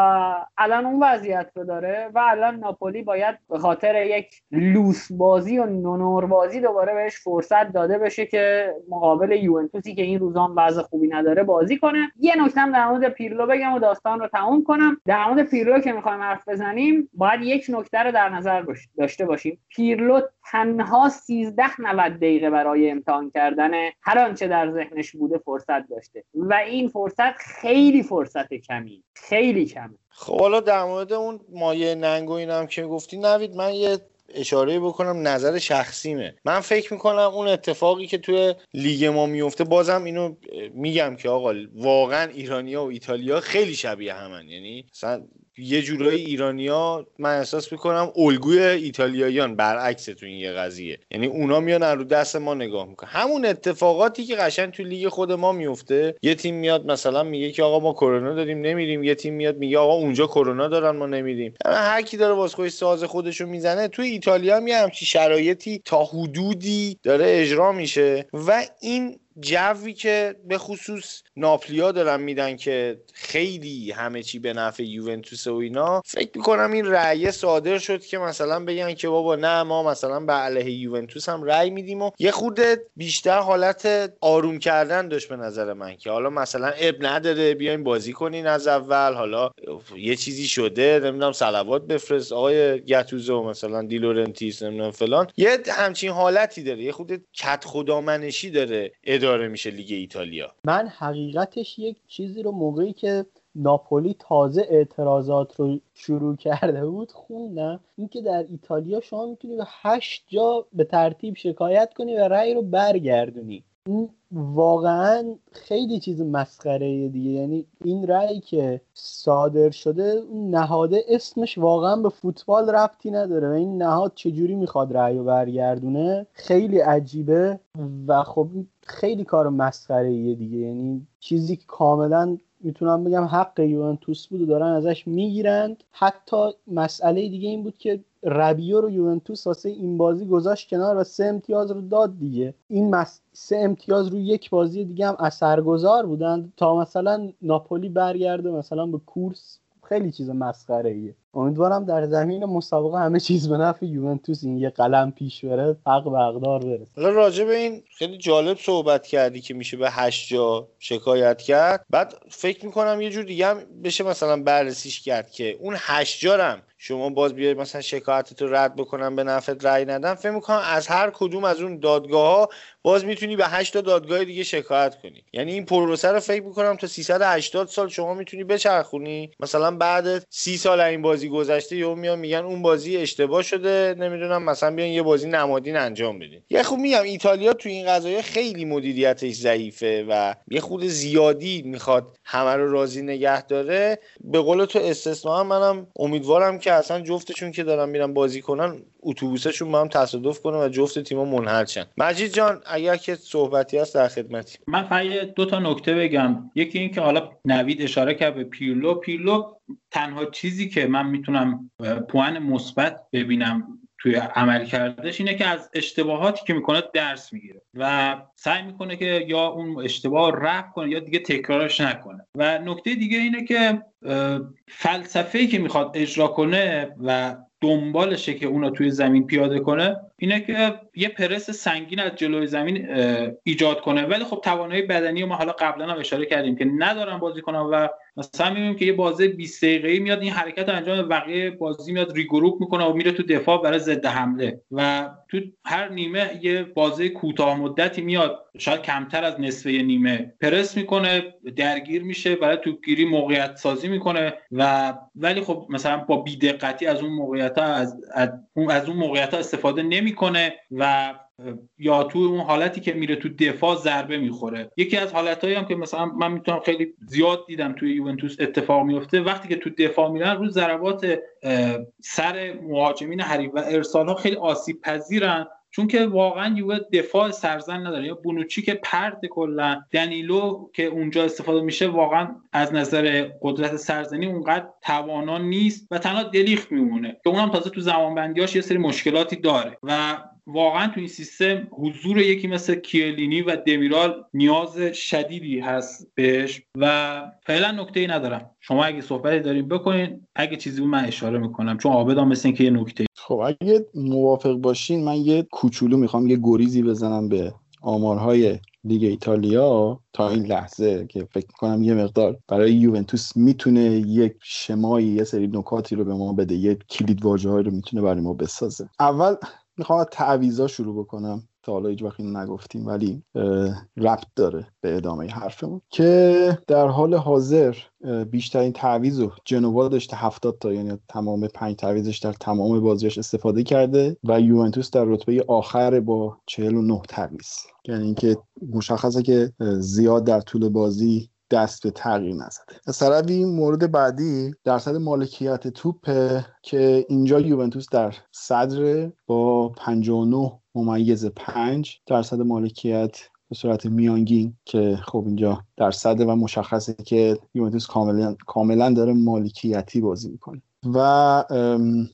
الان اون وضعیت رو داره و الان ناپولی باید به خاطر یک لوس بازی و نونور بازی دوباره بهش فرصت داده بشه که مقابل یوونتوسی که این روزان وضع خوبی نداره بازی کنه. یه نکته در مورد پیرلو بگم و داستان رو تموم کنم. در مورد پیرلو که می‌خوایم حرف بزنیم باید یک نکته رو در نظر داشته باشیم. پیرلو تنها 13 90 دقیقه برای امتحان کردن هر آنچه در ذهنش بوده فرصت داشته و این فرصت خیلی فرصت کمی. خیلی کمه. خب حالا در مورد اون مایه ننگ و اینم که گفتی نوید من یه اشاره بکنم نظر شخصیمه. من فکر می‌کنم اون اتفاقی که توی لیگ ما میفته بازم اینو میگم که آقا واقعا ایرانیا و ایتالیا خیلی شبیه همن. یعنی مثلا یه جورایی ایرانیا من احساس می‌کنم الگوی ایتالیاییان برعکس تو این یه قضیه. یعنی اونا میان رو دست ما نگاه می‌کنن. همون اتفاقاتی که قشنگ تو لیگ خود ما میفته یه تیم میاد مثلا میگه که آقا ما کرونا داریم نمیریم. یه تیم میاد میگه آقا اونجا کرونا دارن ما نمیریم. یعنی هر کی داره واسه خودش ساز خودشو می‌زنه تو ایتالیا هم همچی شرایطی تا حدودی داره اجرا میشه. و این جوی که به خصوص ناپلیا دارن میدن که خیلی همه چی به نفع یوونتوس و اینا فکر می‌کنم این رأی صادر شد که مثلا بگن که بابا نه ما مثلا به علیه یوونتوس هم رأی میدیم و یه خورده بیشتر حالت آروم کردن داشت به نظر من که حالا مثلا عیب نداره بیاین بازی کنین از اول حالا یه چیزی شده نمی‌دونم صلوات بفرست آقای گتوسو مثلا دلائورنتیس نمی‌دونم فلان یه همچین حالتی داره یه خورده کدخدامنشی داره اداره میشه لیگ ایتالیا. من حقیقتش یک چیزی رو موقعی که ناپولی تازه اعتراضات رو شروع کرده بود خوندم. اینکه در ایتالیا شما می‌تونی به هشت جا به ترتیب شکایت کنی و رأی رو برگردونی. این واقعا خیلی چیز مسخره دیگه. یعنی این رأی که صادر شده نهاده اسمش واقعا به فوتبال ربطی نداره و این نهاد چجوری می‌خواد رأی رو برگردونه؟ خیلی عجیبه و خب خیلی کار مسخره دیگه. یعنی چیزی که کاملا می‌تونم بگم حق یوونتوس بود و دارن ازش می‌گیرند. حتی مسئله دیگه این بود که ربیو رو یوونتوس واسه این بازی گذاشت کنار و سه امتیاز رو داد دیگه. این مس... سه امتیاز رو یک بازی دیگه هم اثرگذار بودن. تا مثلا ناپولی برگرده مثلا به کورس خیلی چیز مسخره ایه امیدوارم در زمین مسابقه همه چیز به نفع یوونتوس این یه قلم پیش بره حق به اقدار برسه. حالا راجع به این خیلی جالب صحبت کردی که میشه به هشت جا شکایت کرد. بعد فکر می‌کنم یه جور دیگه هم بشه مثلا بررسیش کرد که اون هشت جارم شما باز بیاید مثلا شکایتتو رد بکنم به نفعت رأی ندم. فکر می‌کنم از هر کدوم از اون دادگاه ها باز می‌تونی به 8 تا دادگاه دیگه شکایت کنی. یعنی این پروسه رو فکر می‌کنم تا 380 سال شما می‌تونی بچرخونی. مثلا بعد 30 سال این بازی گذشته یا میان میگن اون بازی اشتباه شده نمی‌دونم مثلا بیان یه بازی نمادین انجام بدین. یه خوب میگم ایتالیا تو این قضايا خیلی مدیریتش ضعیفه و یه خود زیادی می‌خواد همه رو راضی نگه داره. به قول تو استثنا منم امیدوارم که اصلا جفتشون که دارن میرن بازی کنن اتوبوسشون با هم تصادف کنه و جفت تیم‌ها منحل شن. مجید جان اگر که صحبتی هست در خدمتی. من فقط دو تا نکته بگم. یکی این که حالا نوید اشاره کرد به پیرلو. پیرلو تنها چیزی که من می‌تونم پوان مثبت ببینم توی عمل کردش اینه که از اشتباهاتی که می‌کنه درس می‌گیره و سعی می‌کنه که یا اون اشتباه رفع کنه یا دیگه تکرارش نکنه. و نکته دیگه اینه که فلسفه‌ای که می‌خواد اجرا کنه و دنبالشه که اونو توی زمین پیاده کنه اینه که یه پرس سنگین از جلوی زمین ایجاد کنه. ولی خب توانایی بدنی و ما حالا قبلا هم اشاره کردیم که ندارن بازی کنن و مثلا می‌بینیم که یه بازی 20 دقیقه‌ای میاد این حرکت انجام بقیه بازی میاد ریگروپ می‌کنه و میره تو دفاع برای ضد حمله. و تو هر نیمه یه بازی کوتاه مدتی میاد. شاید کمتر از نصفه نیمه. پرس می‌کنه درگیر میشه برای توپگیری موقعیت سازی می‌کنه و ولی خب مثلا با بیدقتی از اون موقعیت ها از, از اون موقعیت استفاده نمی‌کنه و یا تو اون حالتی که میره تو دفاع ضربه می‌خوره. یکی از حالتهایی هم که مثلا من می‌تونم خیلی زیاد دیدم توی یوونتوس اتفاق میفته وقتی که تو دفاع میرن رو ضربات سر مهاجمین حریف و ارسال ها خیلی آسیب پذیرن. چون که واقعا یووه دفاع سرزن نداره. یا بونوچی که پرد کلا دنیلو که اونجا استفاده میشه واقعا از نظر قدرت سرزنی اونقدر توانا نیست و تنها دلیخت میمونه. که اونم تازه تو زمانبندیاش یه سری مشکلاتی داره. و واقعا تو این سیستم حضور یکی مثل کیلینی و دمیرال نیاز شدیدی هست بهش و فعلا نکته ای ندارم. شما اگه صحبتی داریم بکنین اگه چیزی من اشاره می‌کنم چون آبدام مثل اینکه یه نکته. خب اگه موافق باشین من یه کوچولو می‌خوام یه گریزی بزنم به آمارهای لیگ ایتالیا تا این لحظه که فکر کنم یه مقدار برای یوونتوس می‌تونه یک شمایی یه سری نکاتی رو به ما بده یه کلید واژه رو می‌تونه برای ما بسازه. اول می‌خوام از تعویضا شروع بکنم. تا حالا هیچ وقت نگفتیم ولی ربط داره به ادامه حرفمون که در حال حاضر بیشترین تعویض رو جنوا داشته 70 تا یعنی تمام پنج تعویزش در تمام بازیش استفاده کرده و یوونتوس در رتبه آخر با 49 تعویض یعنی اینکه مشخصه که زیاد در طول بازی دست به تغییر نزده. از طرفی مورد بعدی درصد مالکیت توپه که اینجا یوونتوس در صدر با 59 ممیز 5 درصد مالکیت به صورت میانگین که خب اینجا درصد و مشخصه که یوونتوس کاملا کاملا داره مالکیتی بازی می‌کنه. و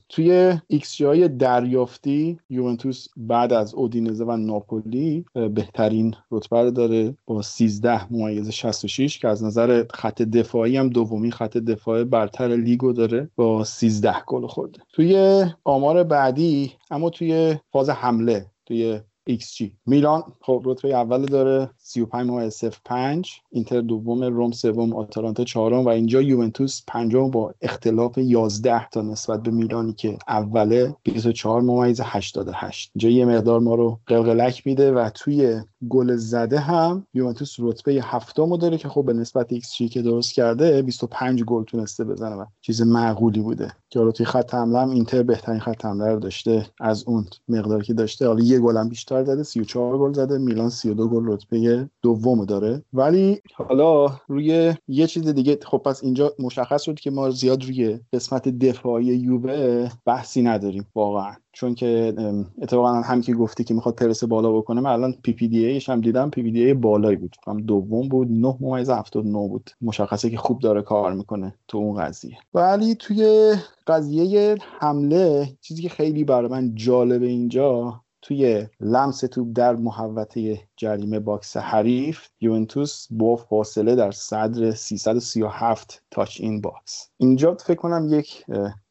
توی XG دریافتی یوونتوس بعد از اودینزه و ناپولی بهترین رتبه داره با 13 ممیز 66 که از نظر خط دفاعی هم دومی خط دفاع برتر لیگو داره با 13 گل خورده. توی آمار بعدی اما توی فاز حمله توی XG میلان خب رتبه اول داره 35 ممیز 5 اینتر دوم روم سوم آتالانتا چهارم. و اینجا یوونتوس پنجم با اختلاف 11 تا نسبت به میلانی که اوله 24 ممیز 88 اینجا یه مقدار ما رو قلقلک میده و توی گل زده هم یوونتوس رتبه هفتم داره که خب به نسبت XG که درست کرده 25 گل تونسته بزنه و چیز معقولی بوده. که حالا توی خط حمله هم اینتر بهترین خط حمله رو داشته از اون مقداری که داشته. حالا یه گل هم بیشتر زده 34 گل زده میلان 32 گل رتبه دوم داره. ولی حالا روی یه چیز دیگه خب پس اینجا مشخص شد که ما زیاد روی قسمت دفاعی یووه بحثی نداریم واقعا. چون که اتفاقا هم که گفتی که می‌خواد پرس بالا بکنه من الان PPDA ایش هم دیدم PPDA ی بالایی بود. هم دوم بود 9 ممیز 79 بود. مشخصه که خوب داره کار می‌کنه تو اون قضیه. ولی توی قضیه حمله چیزی که خیلی برای من جالبه اینجا توی لمس توپ در محوطه جریمه box حریف یوونتوس با فاصله در صدر 337 touch in box. اینجا فکر کنم یک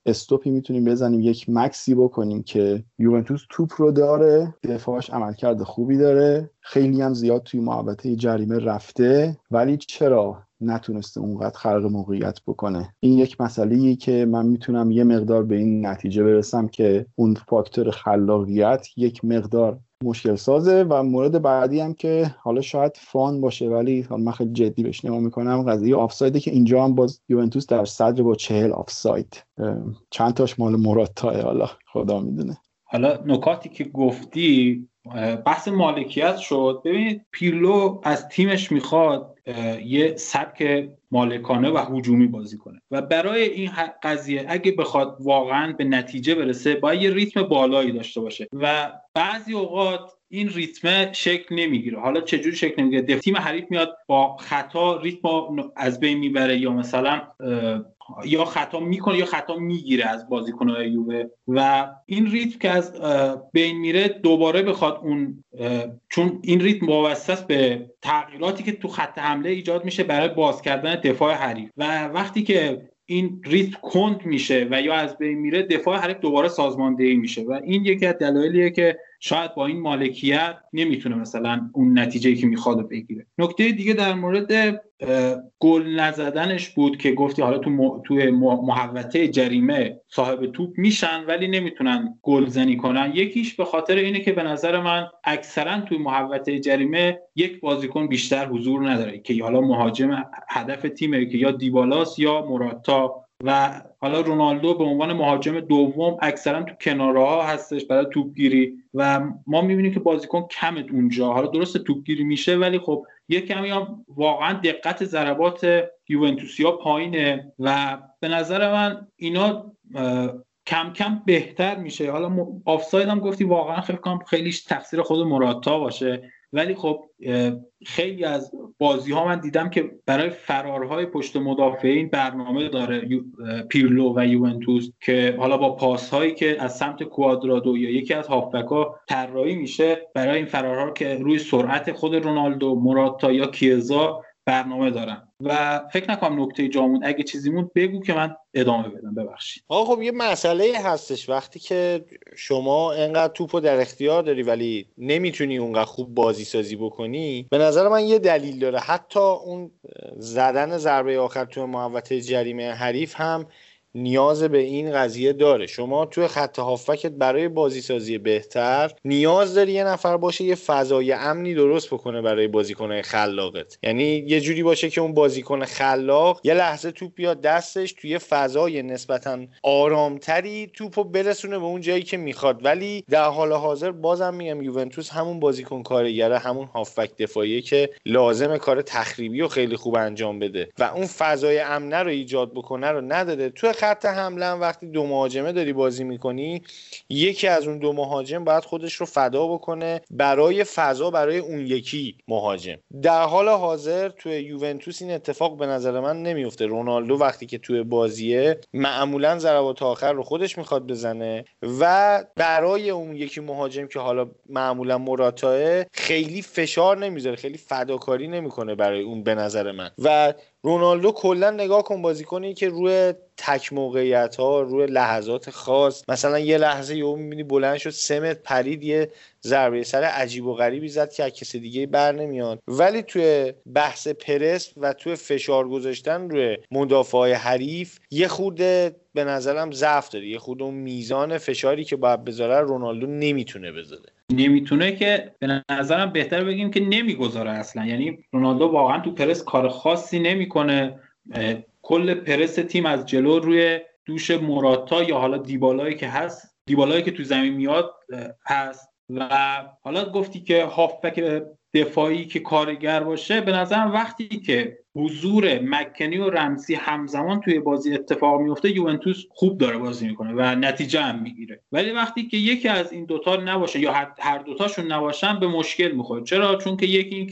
stop ی می‌تونیم بزنیم یک مکثی بکنیم که یوونتوس توپ رو داره دفاعش عملکرد خوبی داره خیلی هم زیاد توی محوطه جریمه رفته. ولی چرا نتونسته اونقدر خلق موقعیت بکنه. این یک مسئله که من می‌تونم یه مقدار به این نتیجه برسم که اون فاکتور خلاقیت یک مقدار مشکل سازه و مورد بعدی هم که حالا شاید فان باشه ولی من خیلی جدی بهش نگاه می‌کنم قضیه آفسایده که اینجا هم باز یوونتوس در صدر با چهل آفساید. چند تاش مال مراتا حالا خدا می‌دونه. حالا نکاتی که گفتی بحث مالکیت شد. ببینید پیرلو از تیمش می‌خواد یه سبک مالکانه و حجومی بازی کنه. و برای این قضیه اگه بخواد واقعا به نتیجه برسه باید یه ریتم بالایی داشته باشه. و بعضی اوقات این ریتم شکل نمی‌گیره. حالا چجوری شکل نمی‌گیره؟ تیم حریف میاد با خطا ریتم از بین می‌بره یا مثلا یا خطا می‌کنه یا خطا می‌گیره از بازیکنهای یووه. و این ریتم که از بین میره دوباره بخواد اون چون این ریتم وابسته است به تغییراتی که تو خط حمله ایجاد میشه برای باز کردن دفاع حریف. و وقتی که این ریتم کند میشه و یا از بین میره دفاع حریف دوباره سازماندهی میشه. و این یکی از دلایلیه که شاید با این مالکیت نمی‌تونه مثلا اون نتیجه که می‌خواد بگیره. نکته دیگه در مورد گل نزدنش بود که گفتی حالا تو توی محوطه جریمه صاحب توپ میشن ولی نمی‌تونن گل زنی کنن. یکیش به خاطر اینه که به نظر من اکثرا توی محوطه جریمه یک بازیکن بیشتر حضور نداره که حالا مهاجم هدف تیمه که یا دیبالاس یا موراتا و حالا رونالدو به عنوان مهاجم دوم اکثرا تو کناره ها هستش برای توپگیری و ما می‌بینیم که بازیکن کمه اونجا. حالا درست توپگیری میشه ولی خب یه کمی هم واقعا دقت ضربات یوونتوسیا پایینه و به نظر من اینا کم کم بهتر میشه. حالا آفساید هم گفتی واقعا خیلی کنم خیلی تقصیر خود مراتا باشه. ولی خب خیلی از بازی ها من دیدم که برای فرارهای پشت مدافعین برنامه داره پیرلو و یوونتوس که حالا با پاس هایی که از سمت کوادرادو یا یکی از هافبک ها طراحی میشه برای این فرارها که روی سرعت خود رونالدو موراتا یا کیزا برنامه دارن و فکر نکنم نکته جامون اگه چیزی موند بگو که من ادامه بدم. ببخشید. آقا خب یه مسئله هستش. وقتی که شما انقدر توپو در اختیار داری ولی نمی‌تونی اونقدر خوب بازی سازی بکنی به نظر من یه دلیل داره. حتی اون زدن ضربه آخر تو محوطه جریمه حریف هم نیاز به این قضیه داره. شما توی خط هافکت برای بازی سازی بهتر نیاز داری یه نفر باشه یه فضای امنی درست بکنه برای بازیکن خلاقت. یعنی یه جوری باشه که اون بازیکن خلاق یه لحظه توپ بیاد دستش توی فضای نسبتا آرامتری توپو برسونه به اون جایی که می‌خواد. ولی در حال حاضر بازم میگم یوونتوس همون بازیکن کارگره همون هافبک دفاعیه که لازم کار تخریبی و خیلی خوب انجام بده و اون فضای امنه رو ایجاد بکنه رو نداده. توی خط حمله وقتی دو مهاجمه داری بازی می‌کنی یکی از اون دو مهاجم باید خودش رو فدا بکنه برای فضا برای اون یکی مهاجم. در حال حاضر توی یوونتوس این اتفاق به نظر من نمیفته رونالدو وقتی که توی بازیه معمولا ضربات آخر رو خودش می‌خواد بزنه و برای اون یکی مهاجم که حالا معمولا مراتاه خیلی فشار نمی‌ذاره خیلی فداکاری نمی‌کنه برای اون به نظر من. و رونالدو کلا نگاه کن بازیکنی که روی تک موقعیت ها روی لحظات خاص مثلا یه لحظه یهو می‌بینی بلند شد سمت پرید یه ضربه سر عجیب و غریبی زد که کسی دیگه بر نمیاد. ولی توی بحث پرس و توی فشار گذاشتن روی مدافع حریف یه خورده به نظرم ضعف داره. یه خود اون میزان فشاری که باید بذاره رونالدو نمی‌تونه بذاره. نمی‌تونه که به نظرم بهتر بگیم که نمی‌گذاره اصلا. یعنی رونالدو واقعا تو پرس کار خاصی نمی‌کنه. کل پرس تیم از جلو روی دوش موراتا یا حالا دیبالایی که هست دیبالایی که تو زمین میاد هست. و حالا گفتی که هافبک دفاعی که کارگر باشه به نظرم وقتی که حضور مکنی و رمسی همزمان توی بازی اتفاق میفته یوونتوس خوب داره بازی می‌کنه و نتیجه هم می‌گیره. ولی وقتی که یکی از این دوتا نباشه یا هر دوتاشون نباشن به مشکل می‌خوره چرا؟ چون که یکی این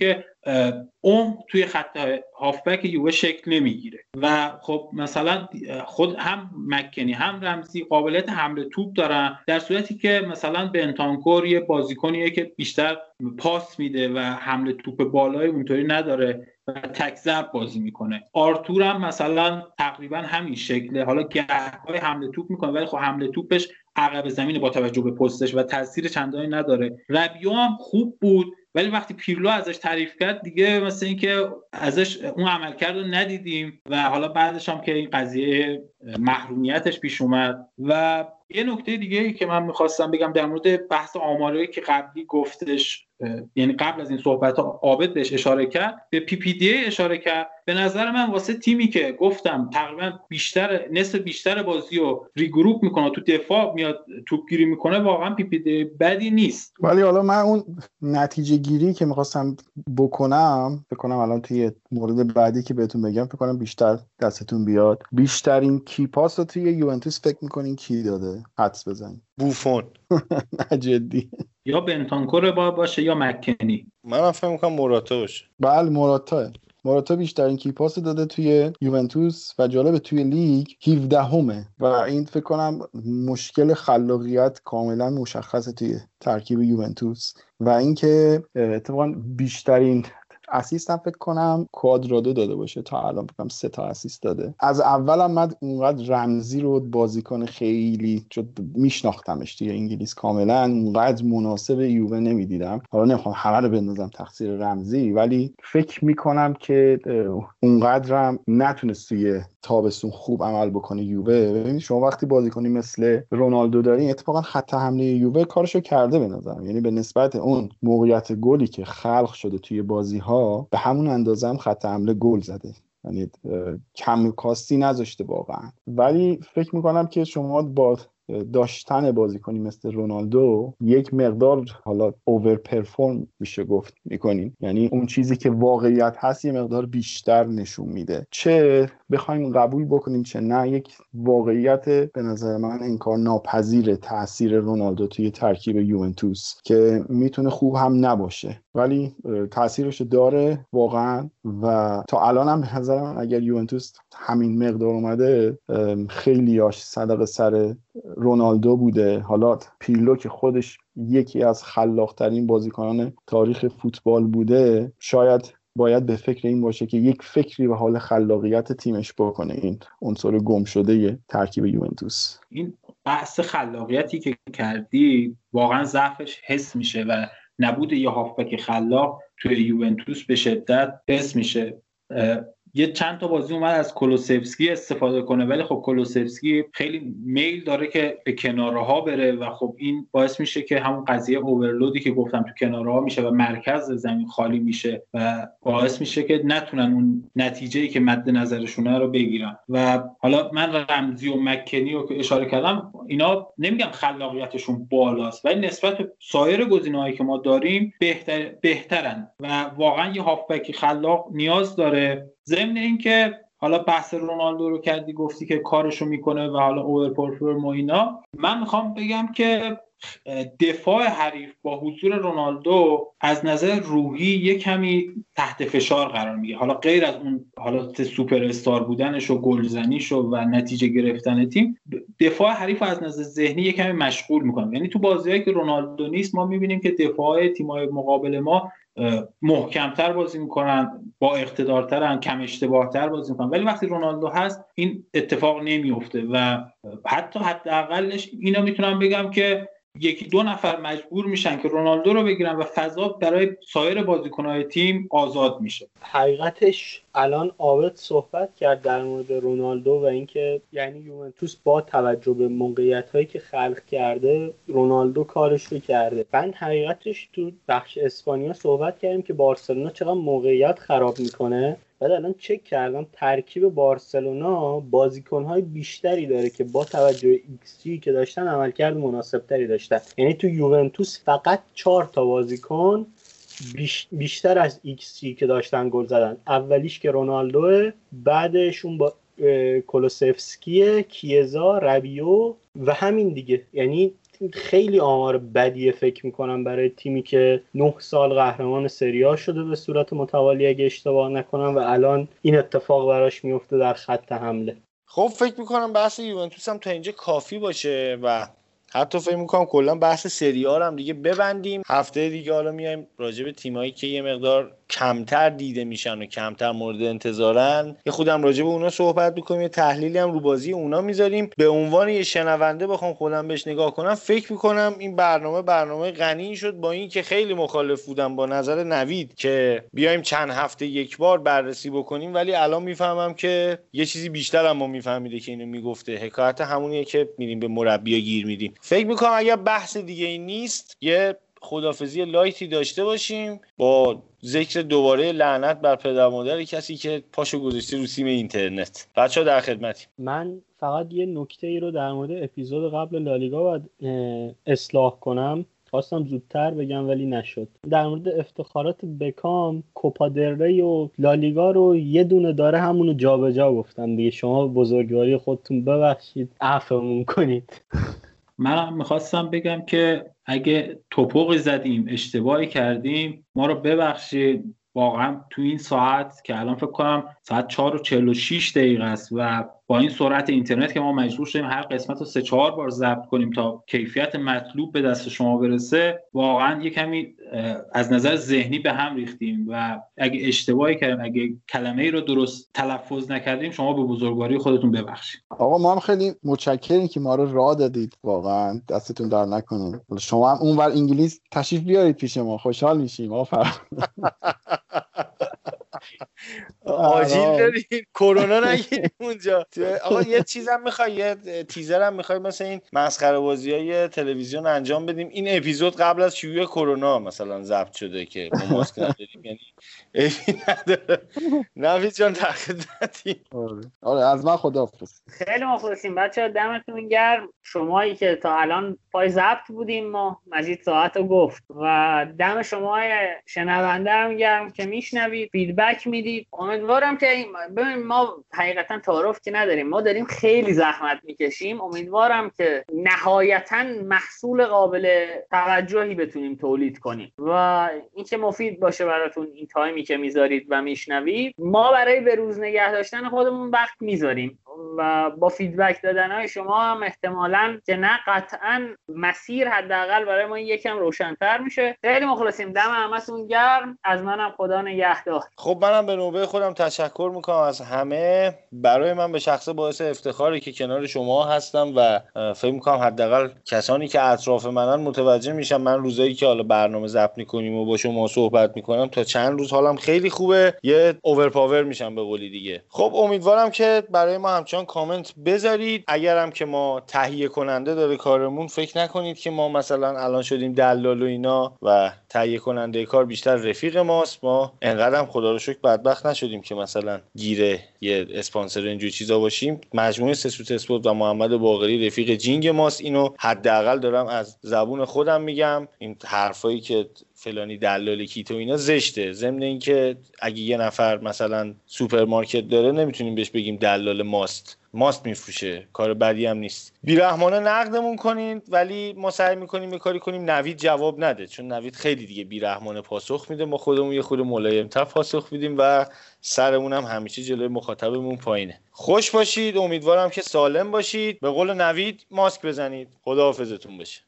اون توی خط هافبک یووه شکل نمی‌گیره. و خب مثلا خود هم مکنی هم رمزی قابلیت حمله توپ دارن در صورتی که مثلا بنتانکور یه بازیکنیه که بیشتر پاس میده و حمله توپ بالای اونطوری نداره و تک ضرب بازی می‌کنه. آرتور هم مثلا تقریبا همین شکله. حالا گهگاه حمله توپ می‌کنه ولی خب حمله توپش عقب زمین با توجه به پستش و تاثیر چندانی نداره. ربیو هم خوب بود. ولی وقتی پیرلو ازش تعریف کرد دیگه مثل اینکه ازش اون عملکرد رو ندیدیم و حالا بعدش هم که این قضیه محرومیتش پیش اومد. و یه نکته دیگه ای که من می‌خواستم بگم در مورد بحث آماری که قبلی گفتش یعنی قبل از این صحبت عابد بهش اشاره کرد به PPDA اشاره کرد. به نظر من واسه تیمی که گفتم تقریبا بیشتر نصف بیشتر بازی رو regroup می‌کنه تو دفاع میاد توپگیری می‌کنه واقعا PPDA بدی نیست. ولی حالا من اون نتیجه گیری که می‌خواستم بکنم بکنم الان توی مورد بعدی که بهتون بگم فکر کنم بیشتر دستتون بیاد. بیشترین کیپاس رو توی یوونتوس فکر می‌کنین کی داده؟ حدس بزنید بوفون. نه جدی. یا بنتانکور با باشه یا مکنی. من فکر می‌کنم موراتا باشه. بله موراتا. موراتا بیشترین کیپاس داده توی یوونتوس و جالب توی لیگ 17 همه و این فکر کنم مشکل خلاقیت کاملا مشخصه توی ترکیب یوونتوس و اینکه اتفاقا بیشترین اسیست هم فکر کنم کوادرادو داده باشه تا الان بکنم سه تا اسیست داده. از اولم من اونقدر رمزی رو بازیکن خیلی چون میشناختمش توی انگلیس کاملا. اونقدر مناسب یووه نمی‌دیدم. حالا نمی‌خوام همه رو بندازم تقصیر رمزی ولی فکر می‌کنم که اونقدرم نتونست توی تابستون خوب عمل بکنه یووه. ببینید شما وقتی بازیکنی مثل رونالدو دارین اتفاقا خط حمله یووه کارشو کرده به یعنی به نسبت اون موقعیت گلی که خلق شده توی بازی ها به همون اندازه هم خط حمله گل زده. یعنی کم کاستی نذاشته واقعا. ولی فکر می‌کنم که شما با داشتن بازیکنی مثل رونالدو یک مقدار حالا اوور پرفورم میشه گفت می‌کنیم یعنی اون چیزی که واقعیت هست یه مقدار بیشتر نشون میده. چه بخوایم قبول بکنیم چه نه یک واقعیت به نظر من انکار ناپذیر تاثیر رونالدو توی ترکیب یوونتوس که می‌تونه خوب هم نباشه. ولی تاثیرش داره واقعا. و تا الان هم به نظر من اگر یوونتوس همین مقدار اومده خیلیاش صدق سر رونالدو بوده. حالا پیرلو که خودش یکی از خلاقترین بازیکنان تاریخ فوتبال بوده شاید باید به فکر این باشه که یک فکری به حال خلاقیت تیمش بکنه این عنصر گم شده ترکیب یوونتوس. این بحث خلاقیتی که کردی واقعا ضعفش حس میشه و نبود یه هافبک خلاق توی یوونتوس به شدت حس میشه. یه چند تا بازی اومد از کلوسفسکی استفاده کنه ولی خب کلوسفسکی خیلی میل داره که به کناره ها بره و خب این باعث میشه که همون قضیه اوورلودی که گفتم تو کناره ها میشه و مرکز زمین خالی میشه و باعث میشه که نتونن اون نتیجه ای که مد نظرشونه رو بگیرن. و حالا من رمزی و مکنی رو که اشاره کردم اینا نمیگم خلاقیتشون بالاست ولی نسبت به سایر گزینه‌هایی که ما داریم بهتر بهترن و واقعا یه هافبک خلاق نیاز داره. ضمن اینکه حالا بحث رونالدو رو کردی گفتی که کارشو می‌کنه و حالا اوور پرفورم و اینا. من می‌خوام بگم که دفاع حریف با حضور رونالدو از نظر روحی یه کمی تحت فشار قرار میگه حالا غیر از اون حالات سوپر استار بودنش و گلزنیش و, و نتیجه گرفتن تیم دفاع حریف از نظر ذهنی یه کمی مشغول می‌کنه یعنی تو بازیهایی که رونالدو نیست ما می‌بینیم که دفاع تیمای مقابل ما محکمتر بازی می‌کنن با اقتدارترن کم اشتباهتر بازی می‌کنن. ولی وقتی رونالدو هست این اتفاق نمیفته و حتی حداقلش اینا می‌تونم بگم که یکی دو نفر مجبور میشن که رونالدو رو بگیرن و فضا برای سایر بازیکنهای تیم آزاد میشه. حقیقتش الان عابد صحبت کرد در مورد رونالدو و اینکه یعنی یوونتوس با توجه به موقعیت هایی که خلق کرده رونالدو کارش رو کرده. من حقیقتش تو بخش اسپانیا صحبت کردیم که بارسلونا چقدر موقعیت خراب می‌کنه. بعد الان چک کردم ترکیب بارسلونا بازیکنهای بیشتری داره که با توجه ایکس که داشتن عملکرد مناسبتری داشتن. یعنی تو یوونتوس فقط چهار تا بازیکن بیشتر از ایکس که داشتن گل زدن. اولیش که رونالدو بعدشون با کولوسفسکی کیه‌زا رابیو و همین دیگه. یعنی خیلی آمار بدیه فکر می‌کنم برای تیمی که نه سال قهرمان سری آ شده به صورت متوالی اگه اشتباه نکنم و الان این اتفاق براش میفته در خط حمله. خب فکر می‌کنم بحث یوونتوس هم تا اینجا کافی باشه و حتی فکر می‌کنم کلا بحث سری آ هم دیگه ببندیم. هفته دیگه حالا میایم راجع به تیمایی که یه مقدار کمتر دیده میشن و کمتر مورد انتظارن. یه خرده هم راجع به اونا صحبت می‌کنیم یه تحلیلی هم رو بازی اونا می‌ذاریم. به عنوان یه شنونده بخوام خودم بهش نگاه کنم فکر می‌کنم این برنامه برنامه غنی شد با این که خیلی مخالف بودم با نظر نوید که بیایم چند هفته یک بار بررسی بکنیم. ولی الان می‌فهمم که یه چیزی بیشتر هم ما میفهمیده که اینو می‌گفته. حکایت همونیه که میریم به مربی گیر میدیم. فکر می‌کنم اگر بحث دیگه ای نیست یه خدافزی لایتی داشته باشیم با ذکر دوباره لعنت بر پدر مادر کسی که پاشو گذاشته رو سیم اینترنت. بچه ها در خدمتی من فقط یه نکته ای رو در مورد اپیزود قبل لالیگا باید اصلاح کنم. خواستم زودتر بگم ولی نشد. در مورد افتخارات بکام کوپا و لالیگا رو یه دونه داره همونو جابجا جا گفتم دیگه. شما بزرگواری خودتون ببخشید. عفومون کنید. منم می‌خواستم بگم که اگه توپقی زدیم اشتباهی کردیم ما رو ببخشید. واقعا تو این ساعت که الان فکر کنم ساعت 4 و 46 دقیقه است و با این سرعت اینترنت که ما مجبور شدیم هر قسمت رو سه چهار بار ضبط کنیم تا کیفیت مطلوب به دست شما برسه واقعا یه کمی از نظر ذهنی به هم ریختیم و اگه اشتباهی کردیم اگه کلمه ای رو درست تلفظ نکردیم شما به بزرگواری خودتون ببخشید. آقا ما هم خیلی متشکریم که ما رو راه دادید. واقعا دستتون در نکنه. شما هم اونور انگلیس تشریف بیارید پیش ما. خوشحال میشیم. آفر آجیل دارید کرونا نگیریم اونجا. آقا یه چیزم می‌خوای یه تیزر هم می‌خوای مثل این مسخره بازی های تلویزیون انجام بدیم. این اپیزود قبل از شیوع کرونا مثلا ضبط شده که ما ماسک نداریم یعنی ایبی نداره. نوید جان در خدمتی آره. آره از من خداحافظ. خیلی مخلصیم. بچه دمتون گرم. شمایی که تا الان پای ضبط بودیم ما مجید ساعت رو گفت. و دم شما شنونده هم گرم که میشنوید. فیدبک می‌دید امیدوارم که ببین ما حقیقتا تعارف که نداریم. ما داریم خیلی زحمت می‌کشیم. امیدوارم که نهایتا محصول قابل توجهی بتونیم تولید کنیم. و اینکه مفید باشه براتون این تایمی که می‌ذارید و میشنوید ما برای به روز نگه داشتن خودمون وقت می‌ذاریم. و با feedback دادن های شما هم احتمالا که نه قطعا مسیر حداقل برای ما یکم روشنتر میشه. خیلی مخلصیم. دم همتون گرم. از منم خدا نگهدار. خب منم به نوبه خودم تشکر می‌کنم از همه. برای من به شخصه باعث افتخاریه که کنار شما هستم و فکر می‌کنم حداقل کسانی که اطراف منن متوجه میشن من روزایی که حالا برنامه ضبط می‌کنیم و با شما صحبت می‌کنم تا چند روز حالم خیلی خوبه. یه overpower میشم به قولی دیگه. خب امیدوارم که برای ما همچنان کامنت بذارید. اگرم که ما تهیه کننده داره کارمون فکر نکنید که ما مثلا الان شدیم دلال و اینا و تهیه کننده کار بیشتر رفیق ماست. ما انقدرم خدا رو شکر بدبخت نشدیم که مثلا گیر یه اسپانسر اینجور چیزا باشیم. مجموعه سسوت اسپورت و محمد باقری رفیق جینگ ماست. اینو حداقل دارم از زبون خودم میگم. این حرفایی که فلانی دلال کیتو اینا زشته. ضمن اینکه اگه یه نفر مثلا سوپرمارکت داره نمی‌تونیم بهش بگیم دلال ماست. ماست میفروشه. کار بدی هم نیست. بیرحمانه نقدمون کنین ولی ما سعی می‌کنیم یه کاری کنیم نوید جواب نده. چون نوید خیلی دیگه بیرحمانه پاسخ میده. ما خودمون یه خرده ملایمتر پاسخ میدیم و سرمون هم همیشه جلوی مخاطبمون پایینه. خوش باشید. امیدوارم که سالم باشید. به قول نوید ماسک بزنید. خداحافظتون بشه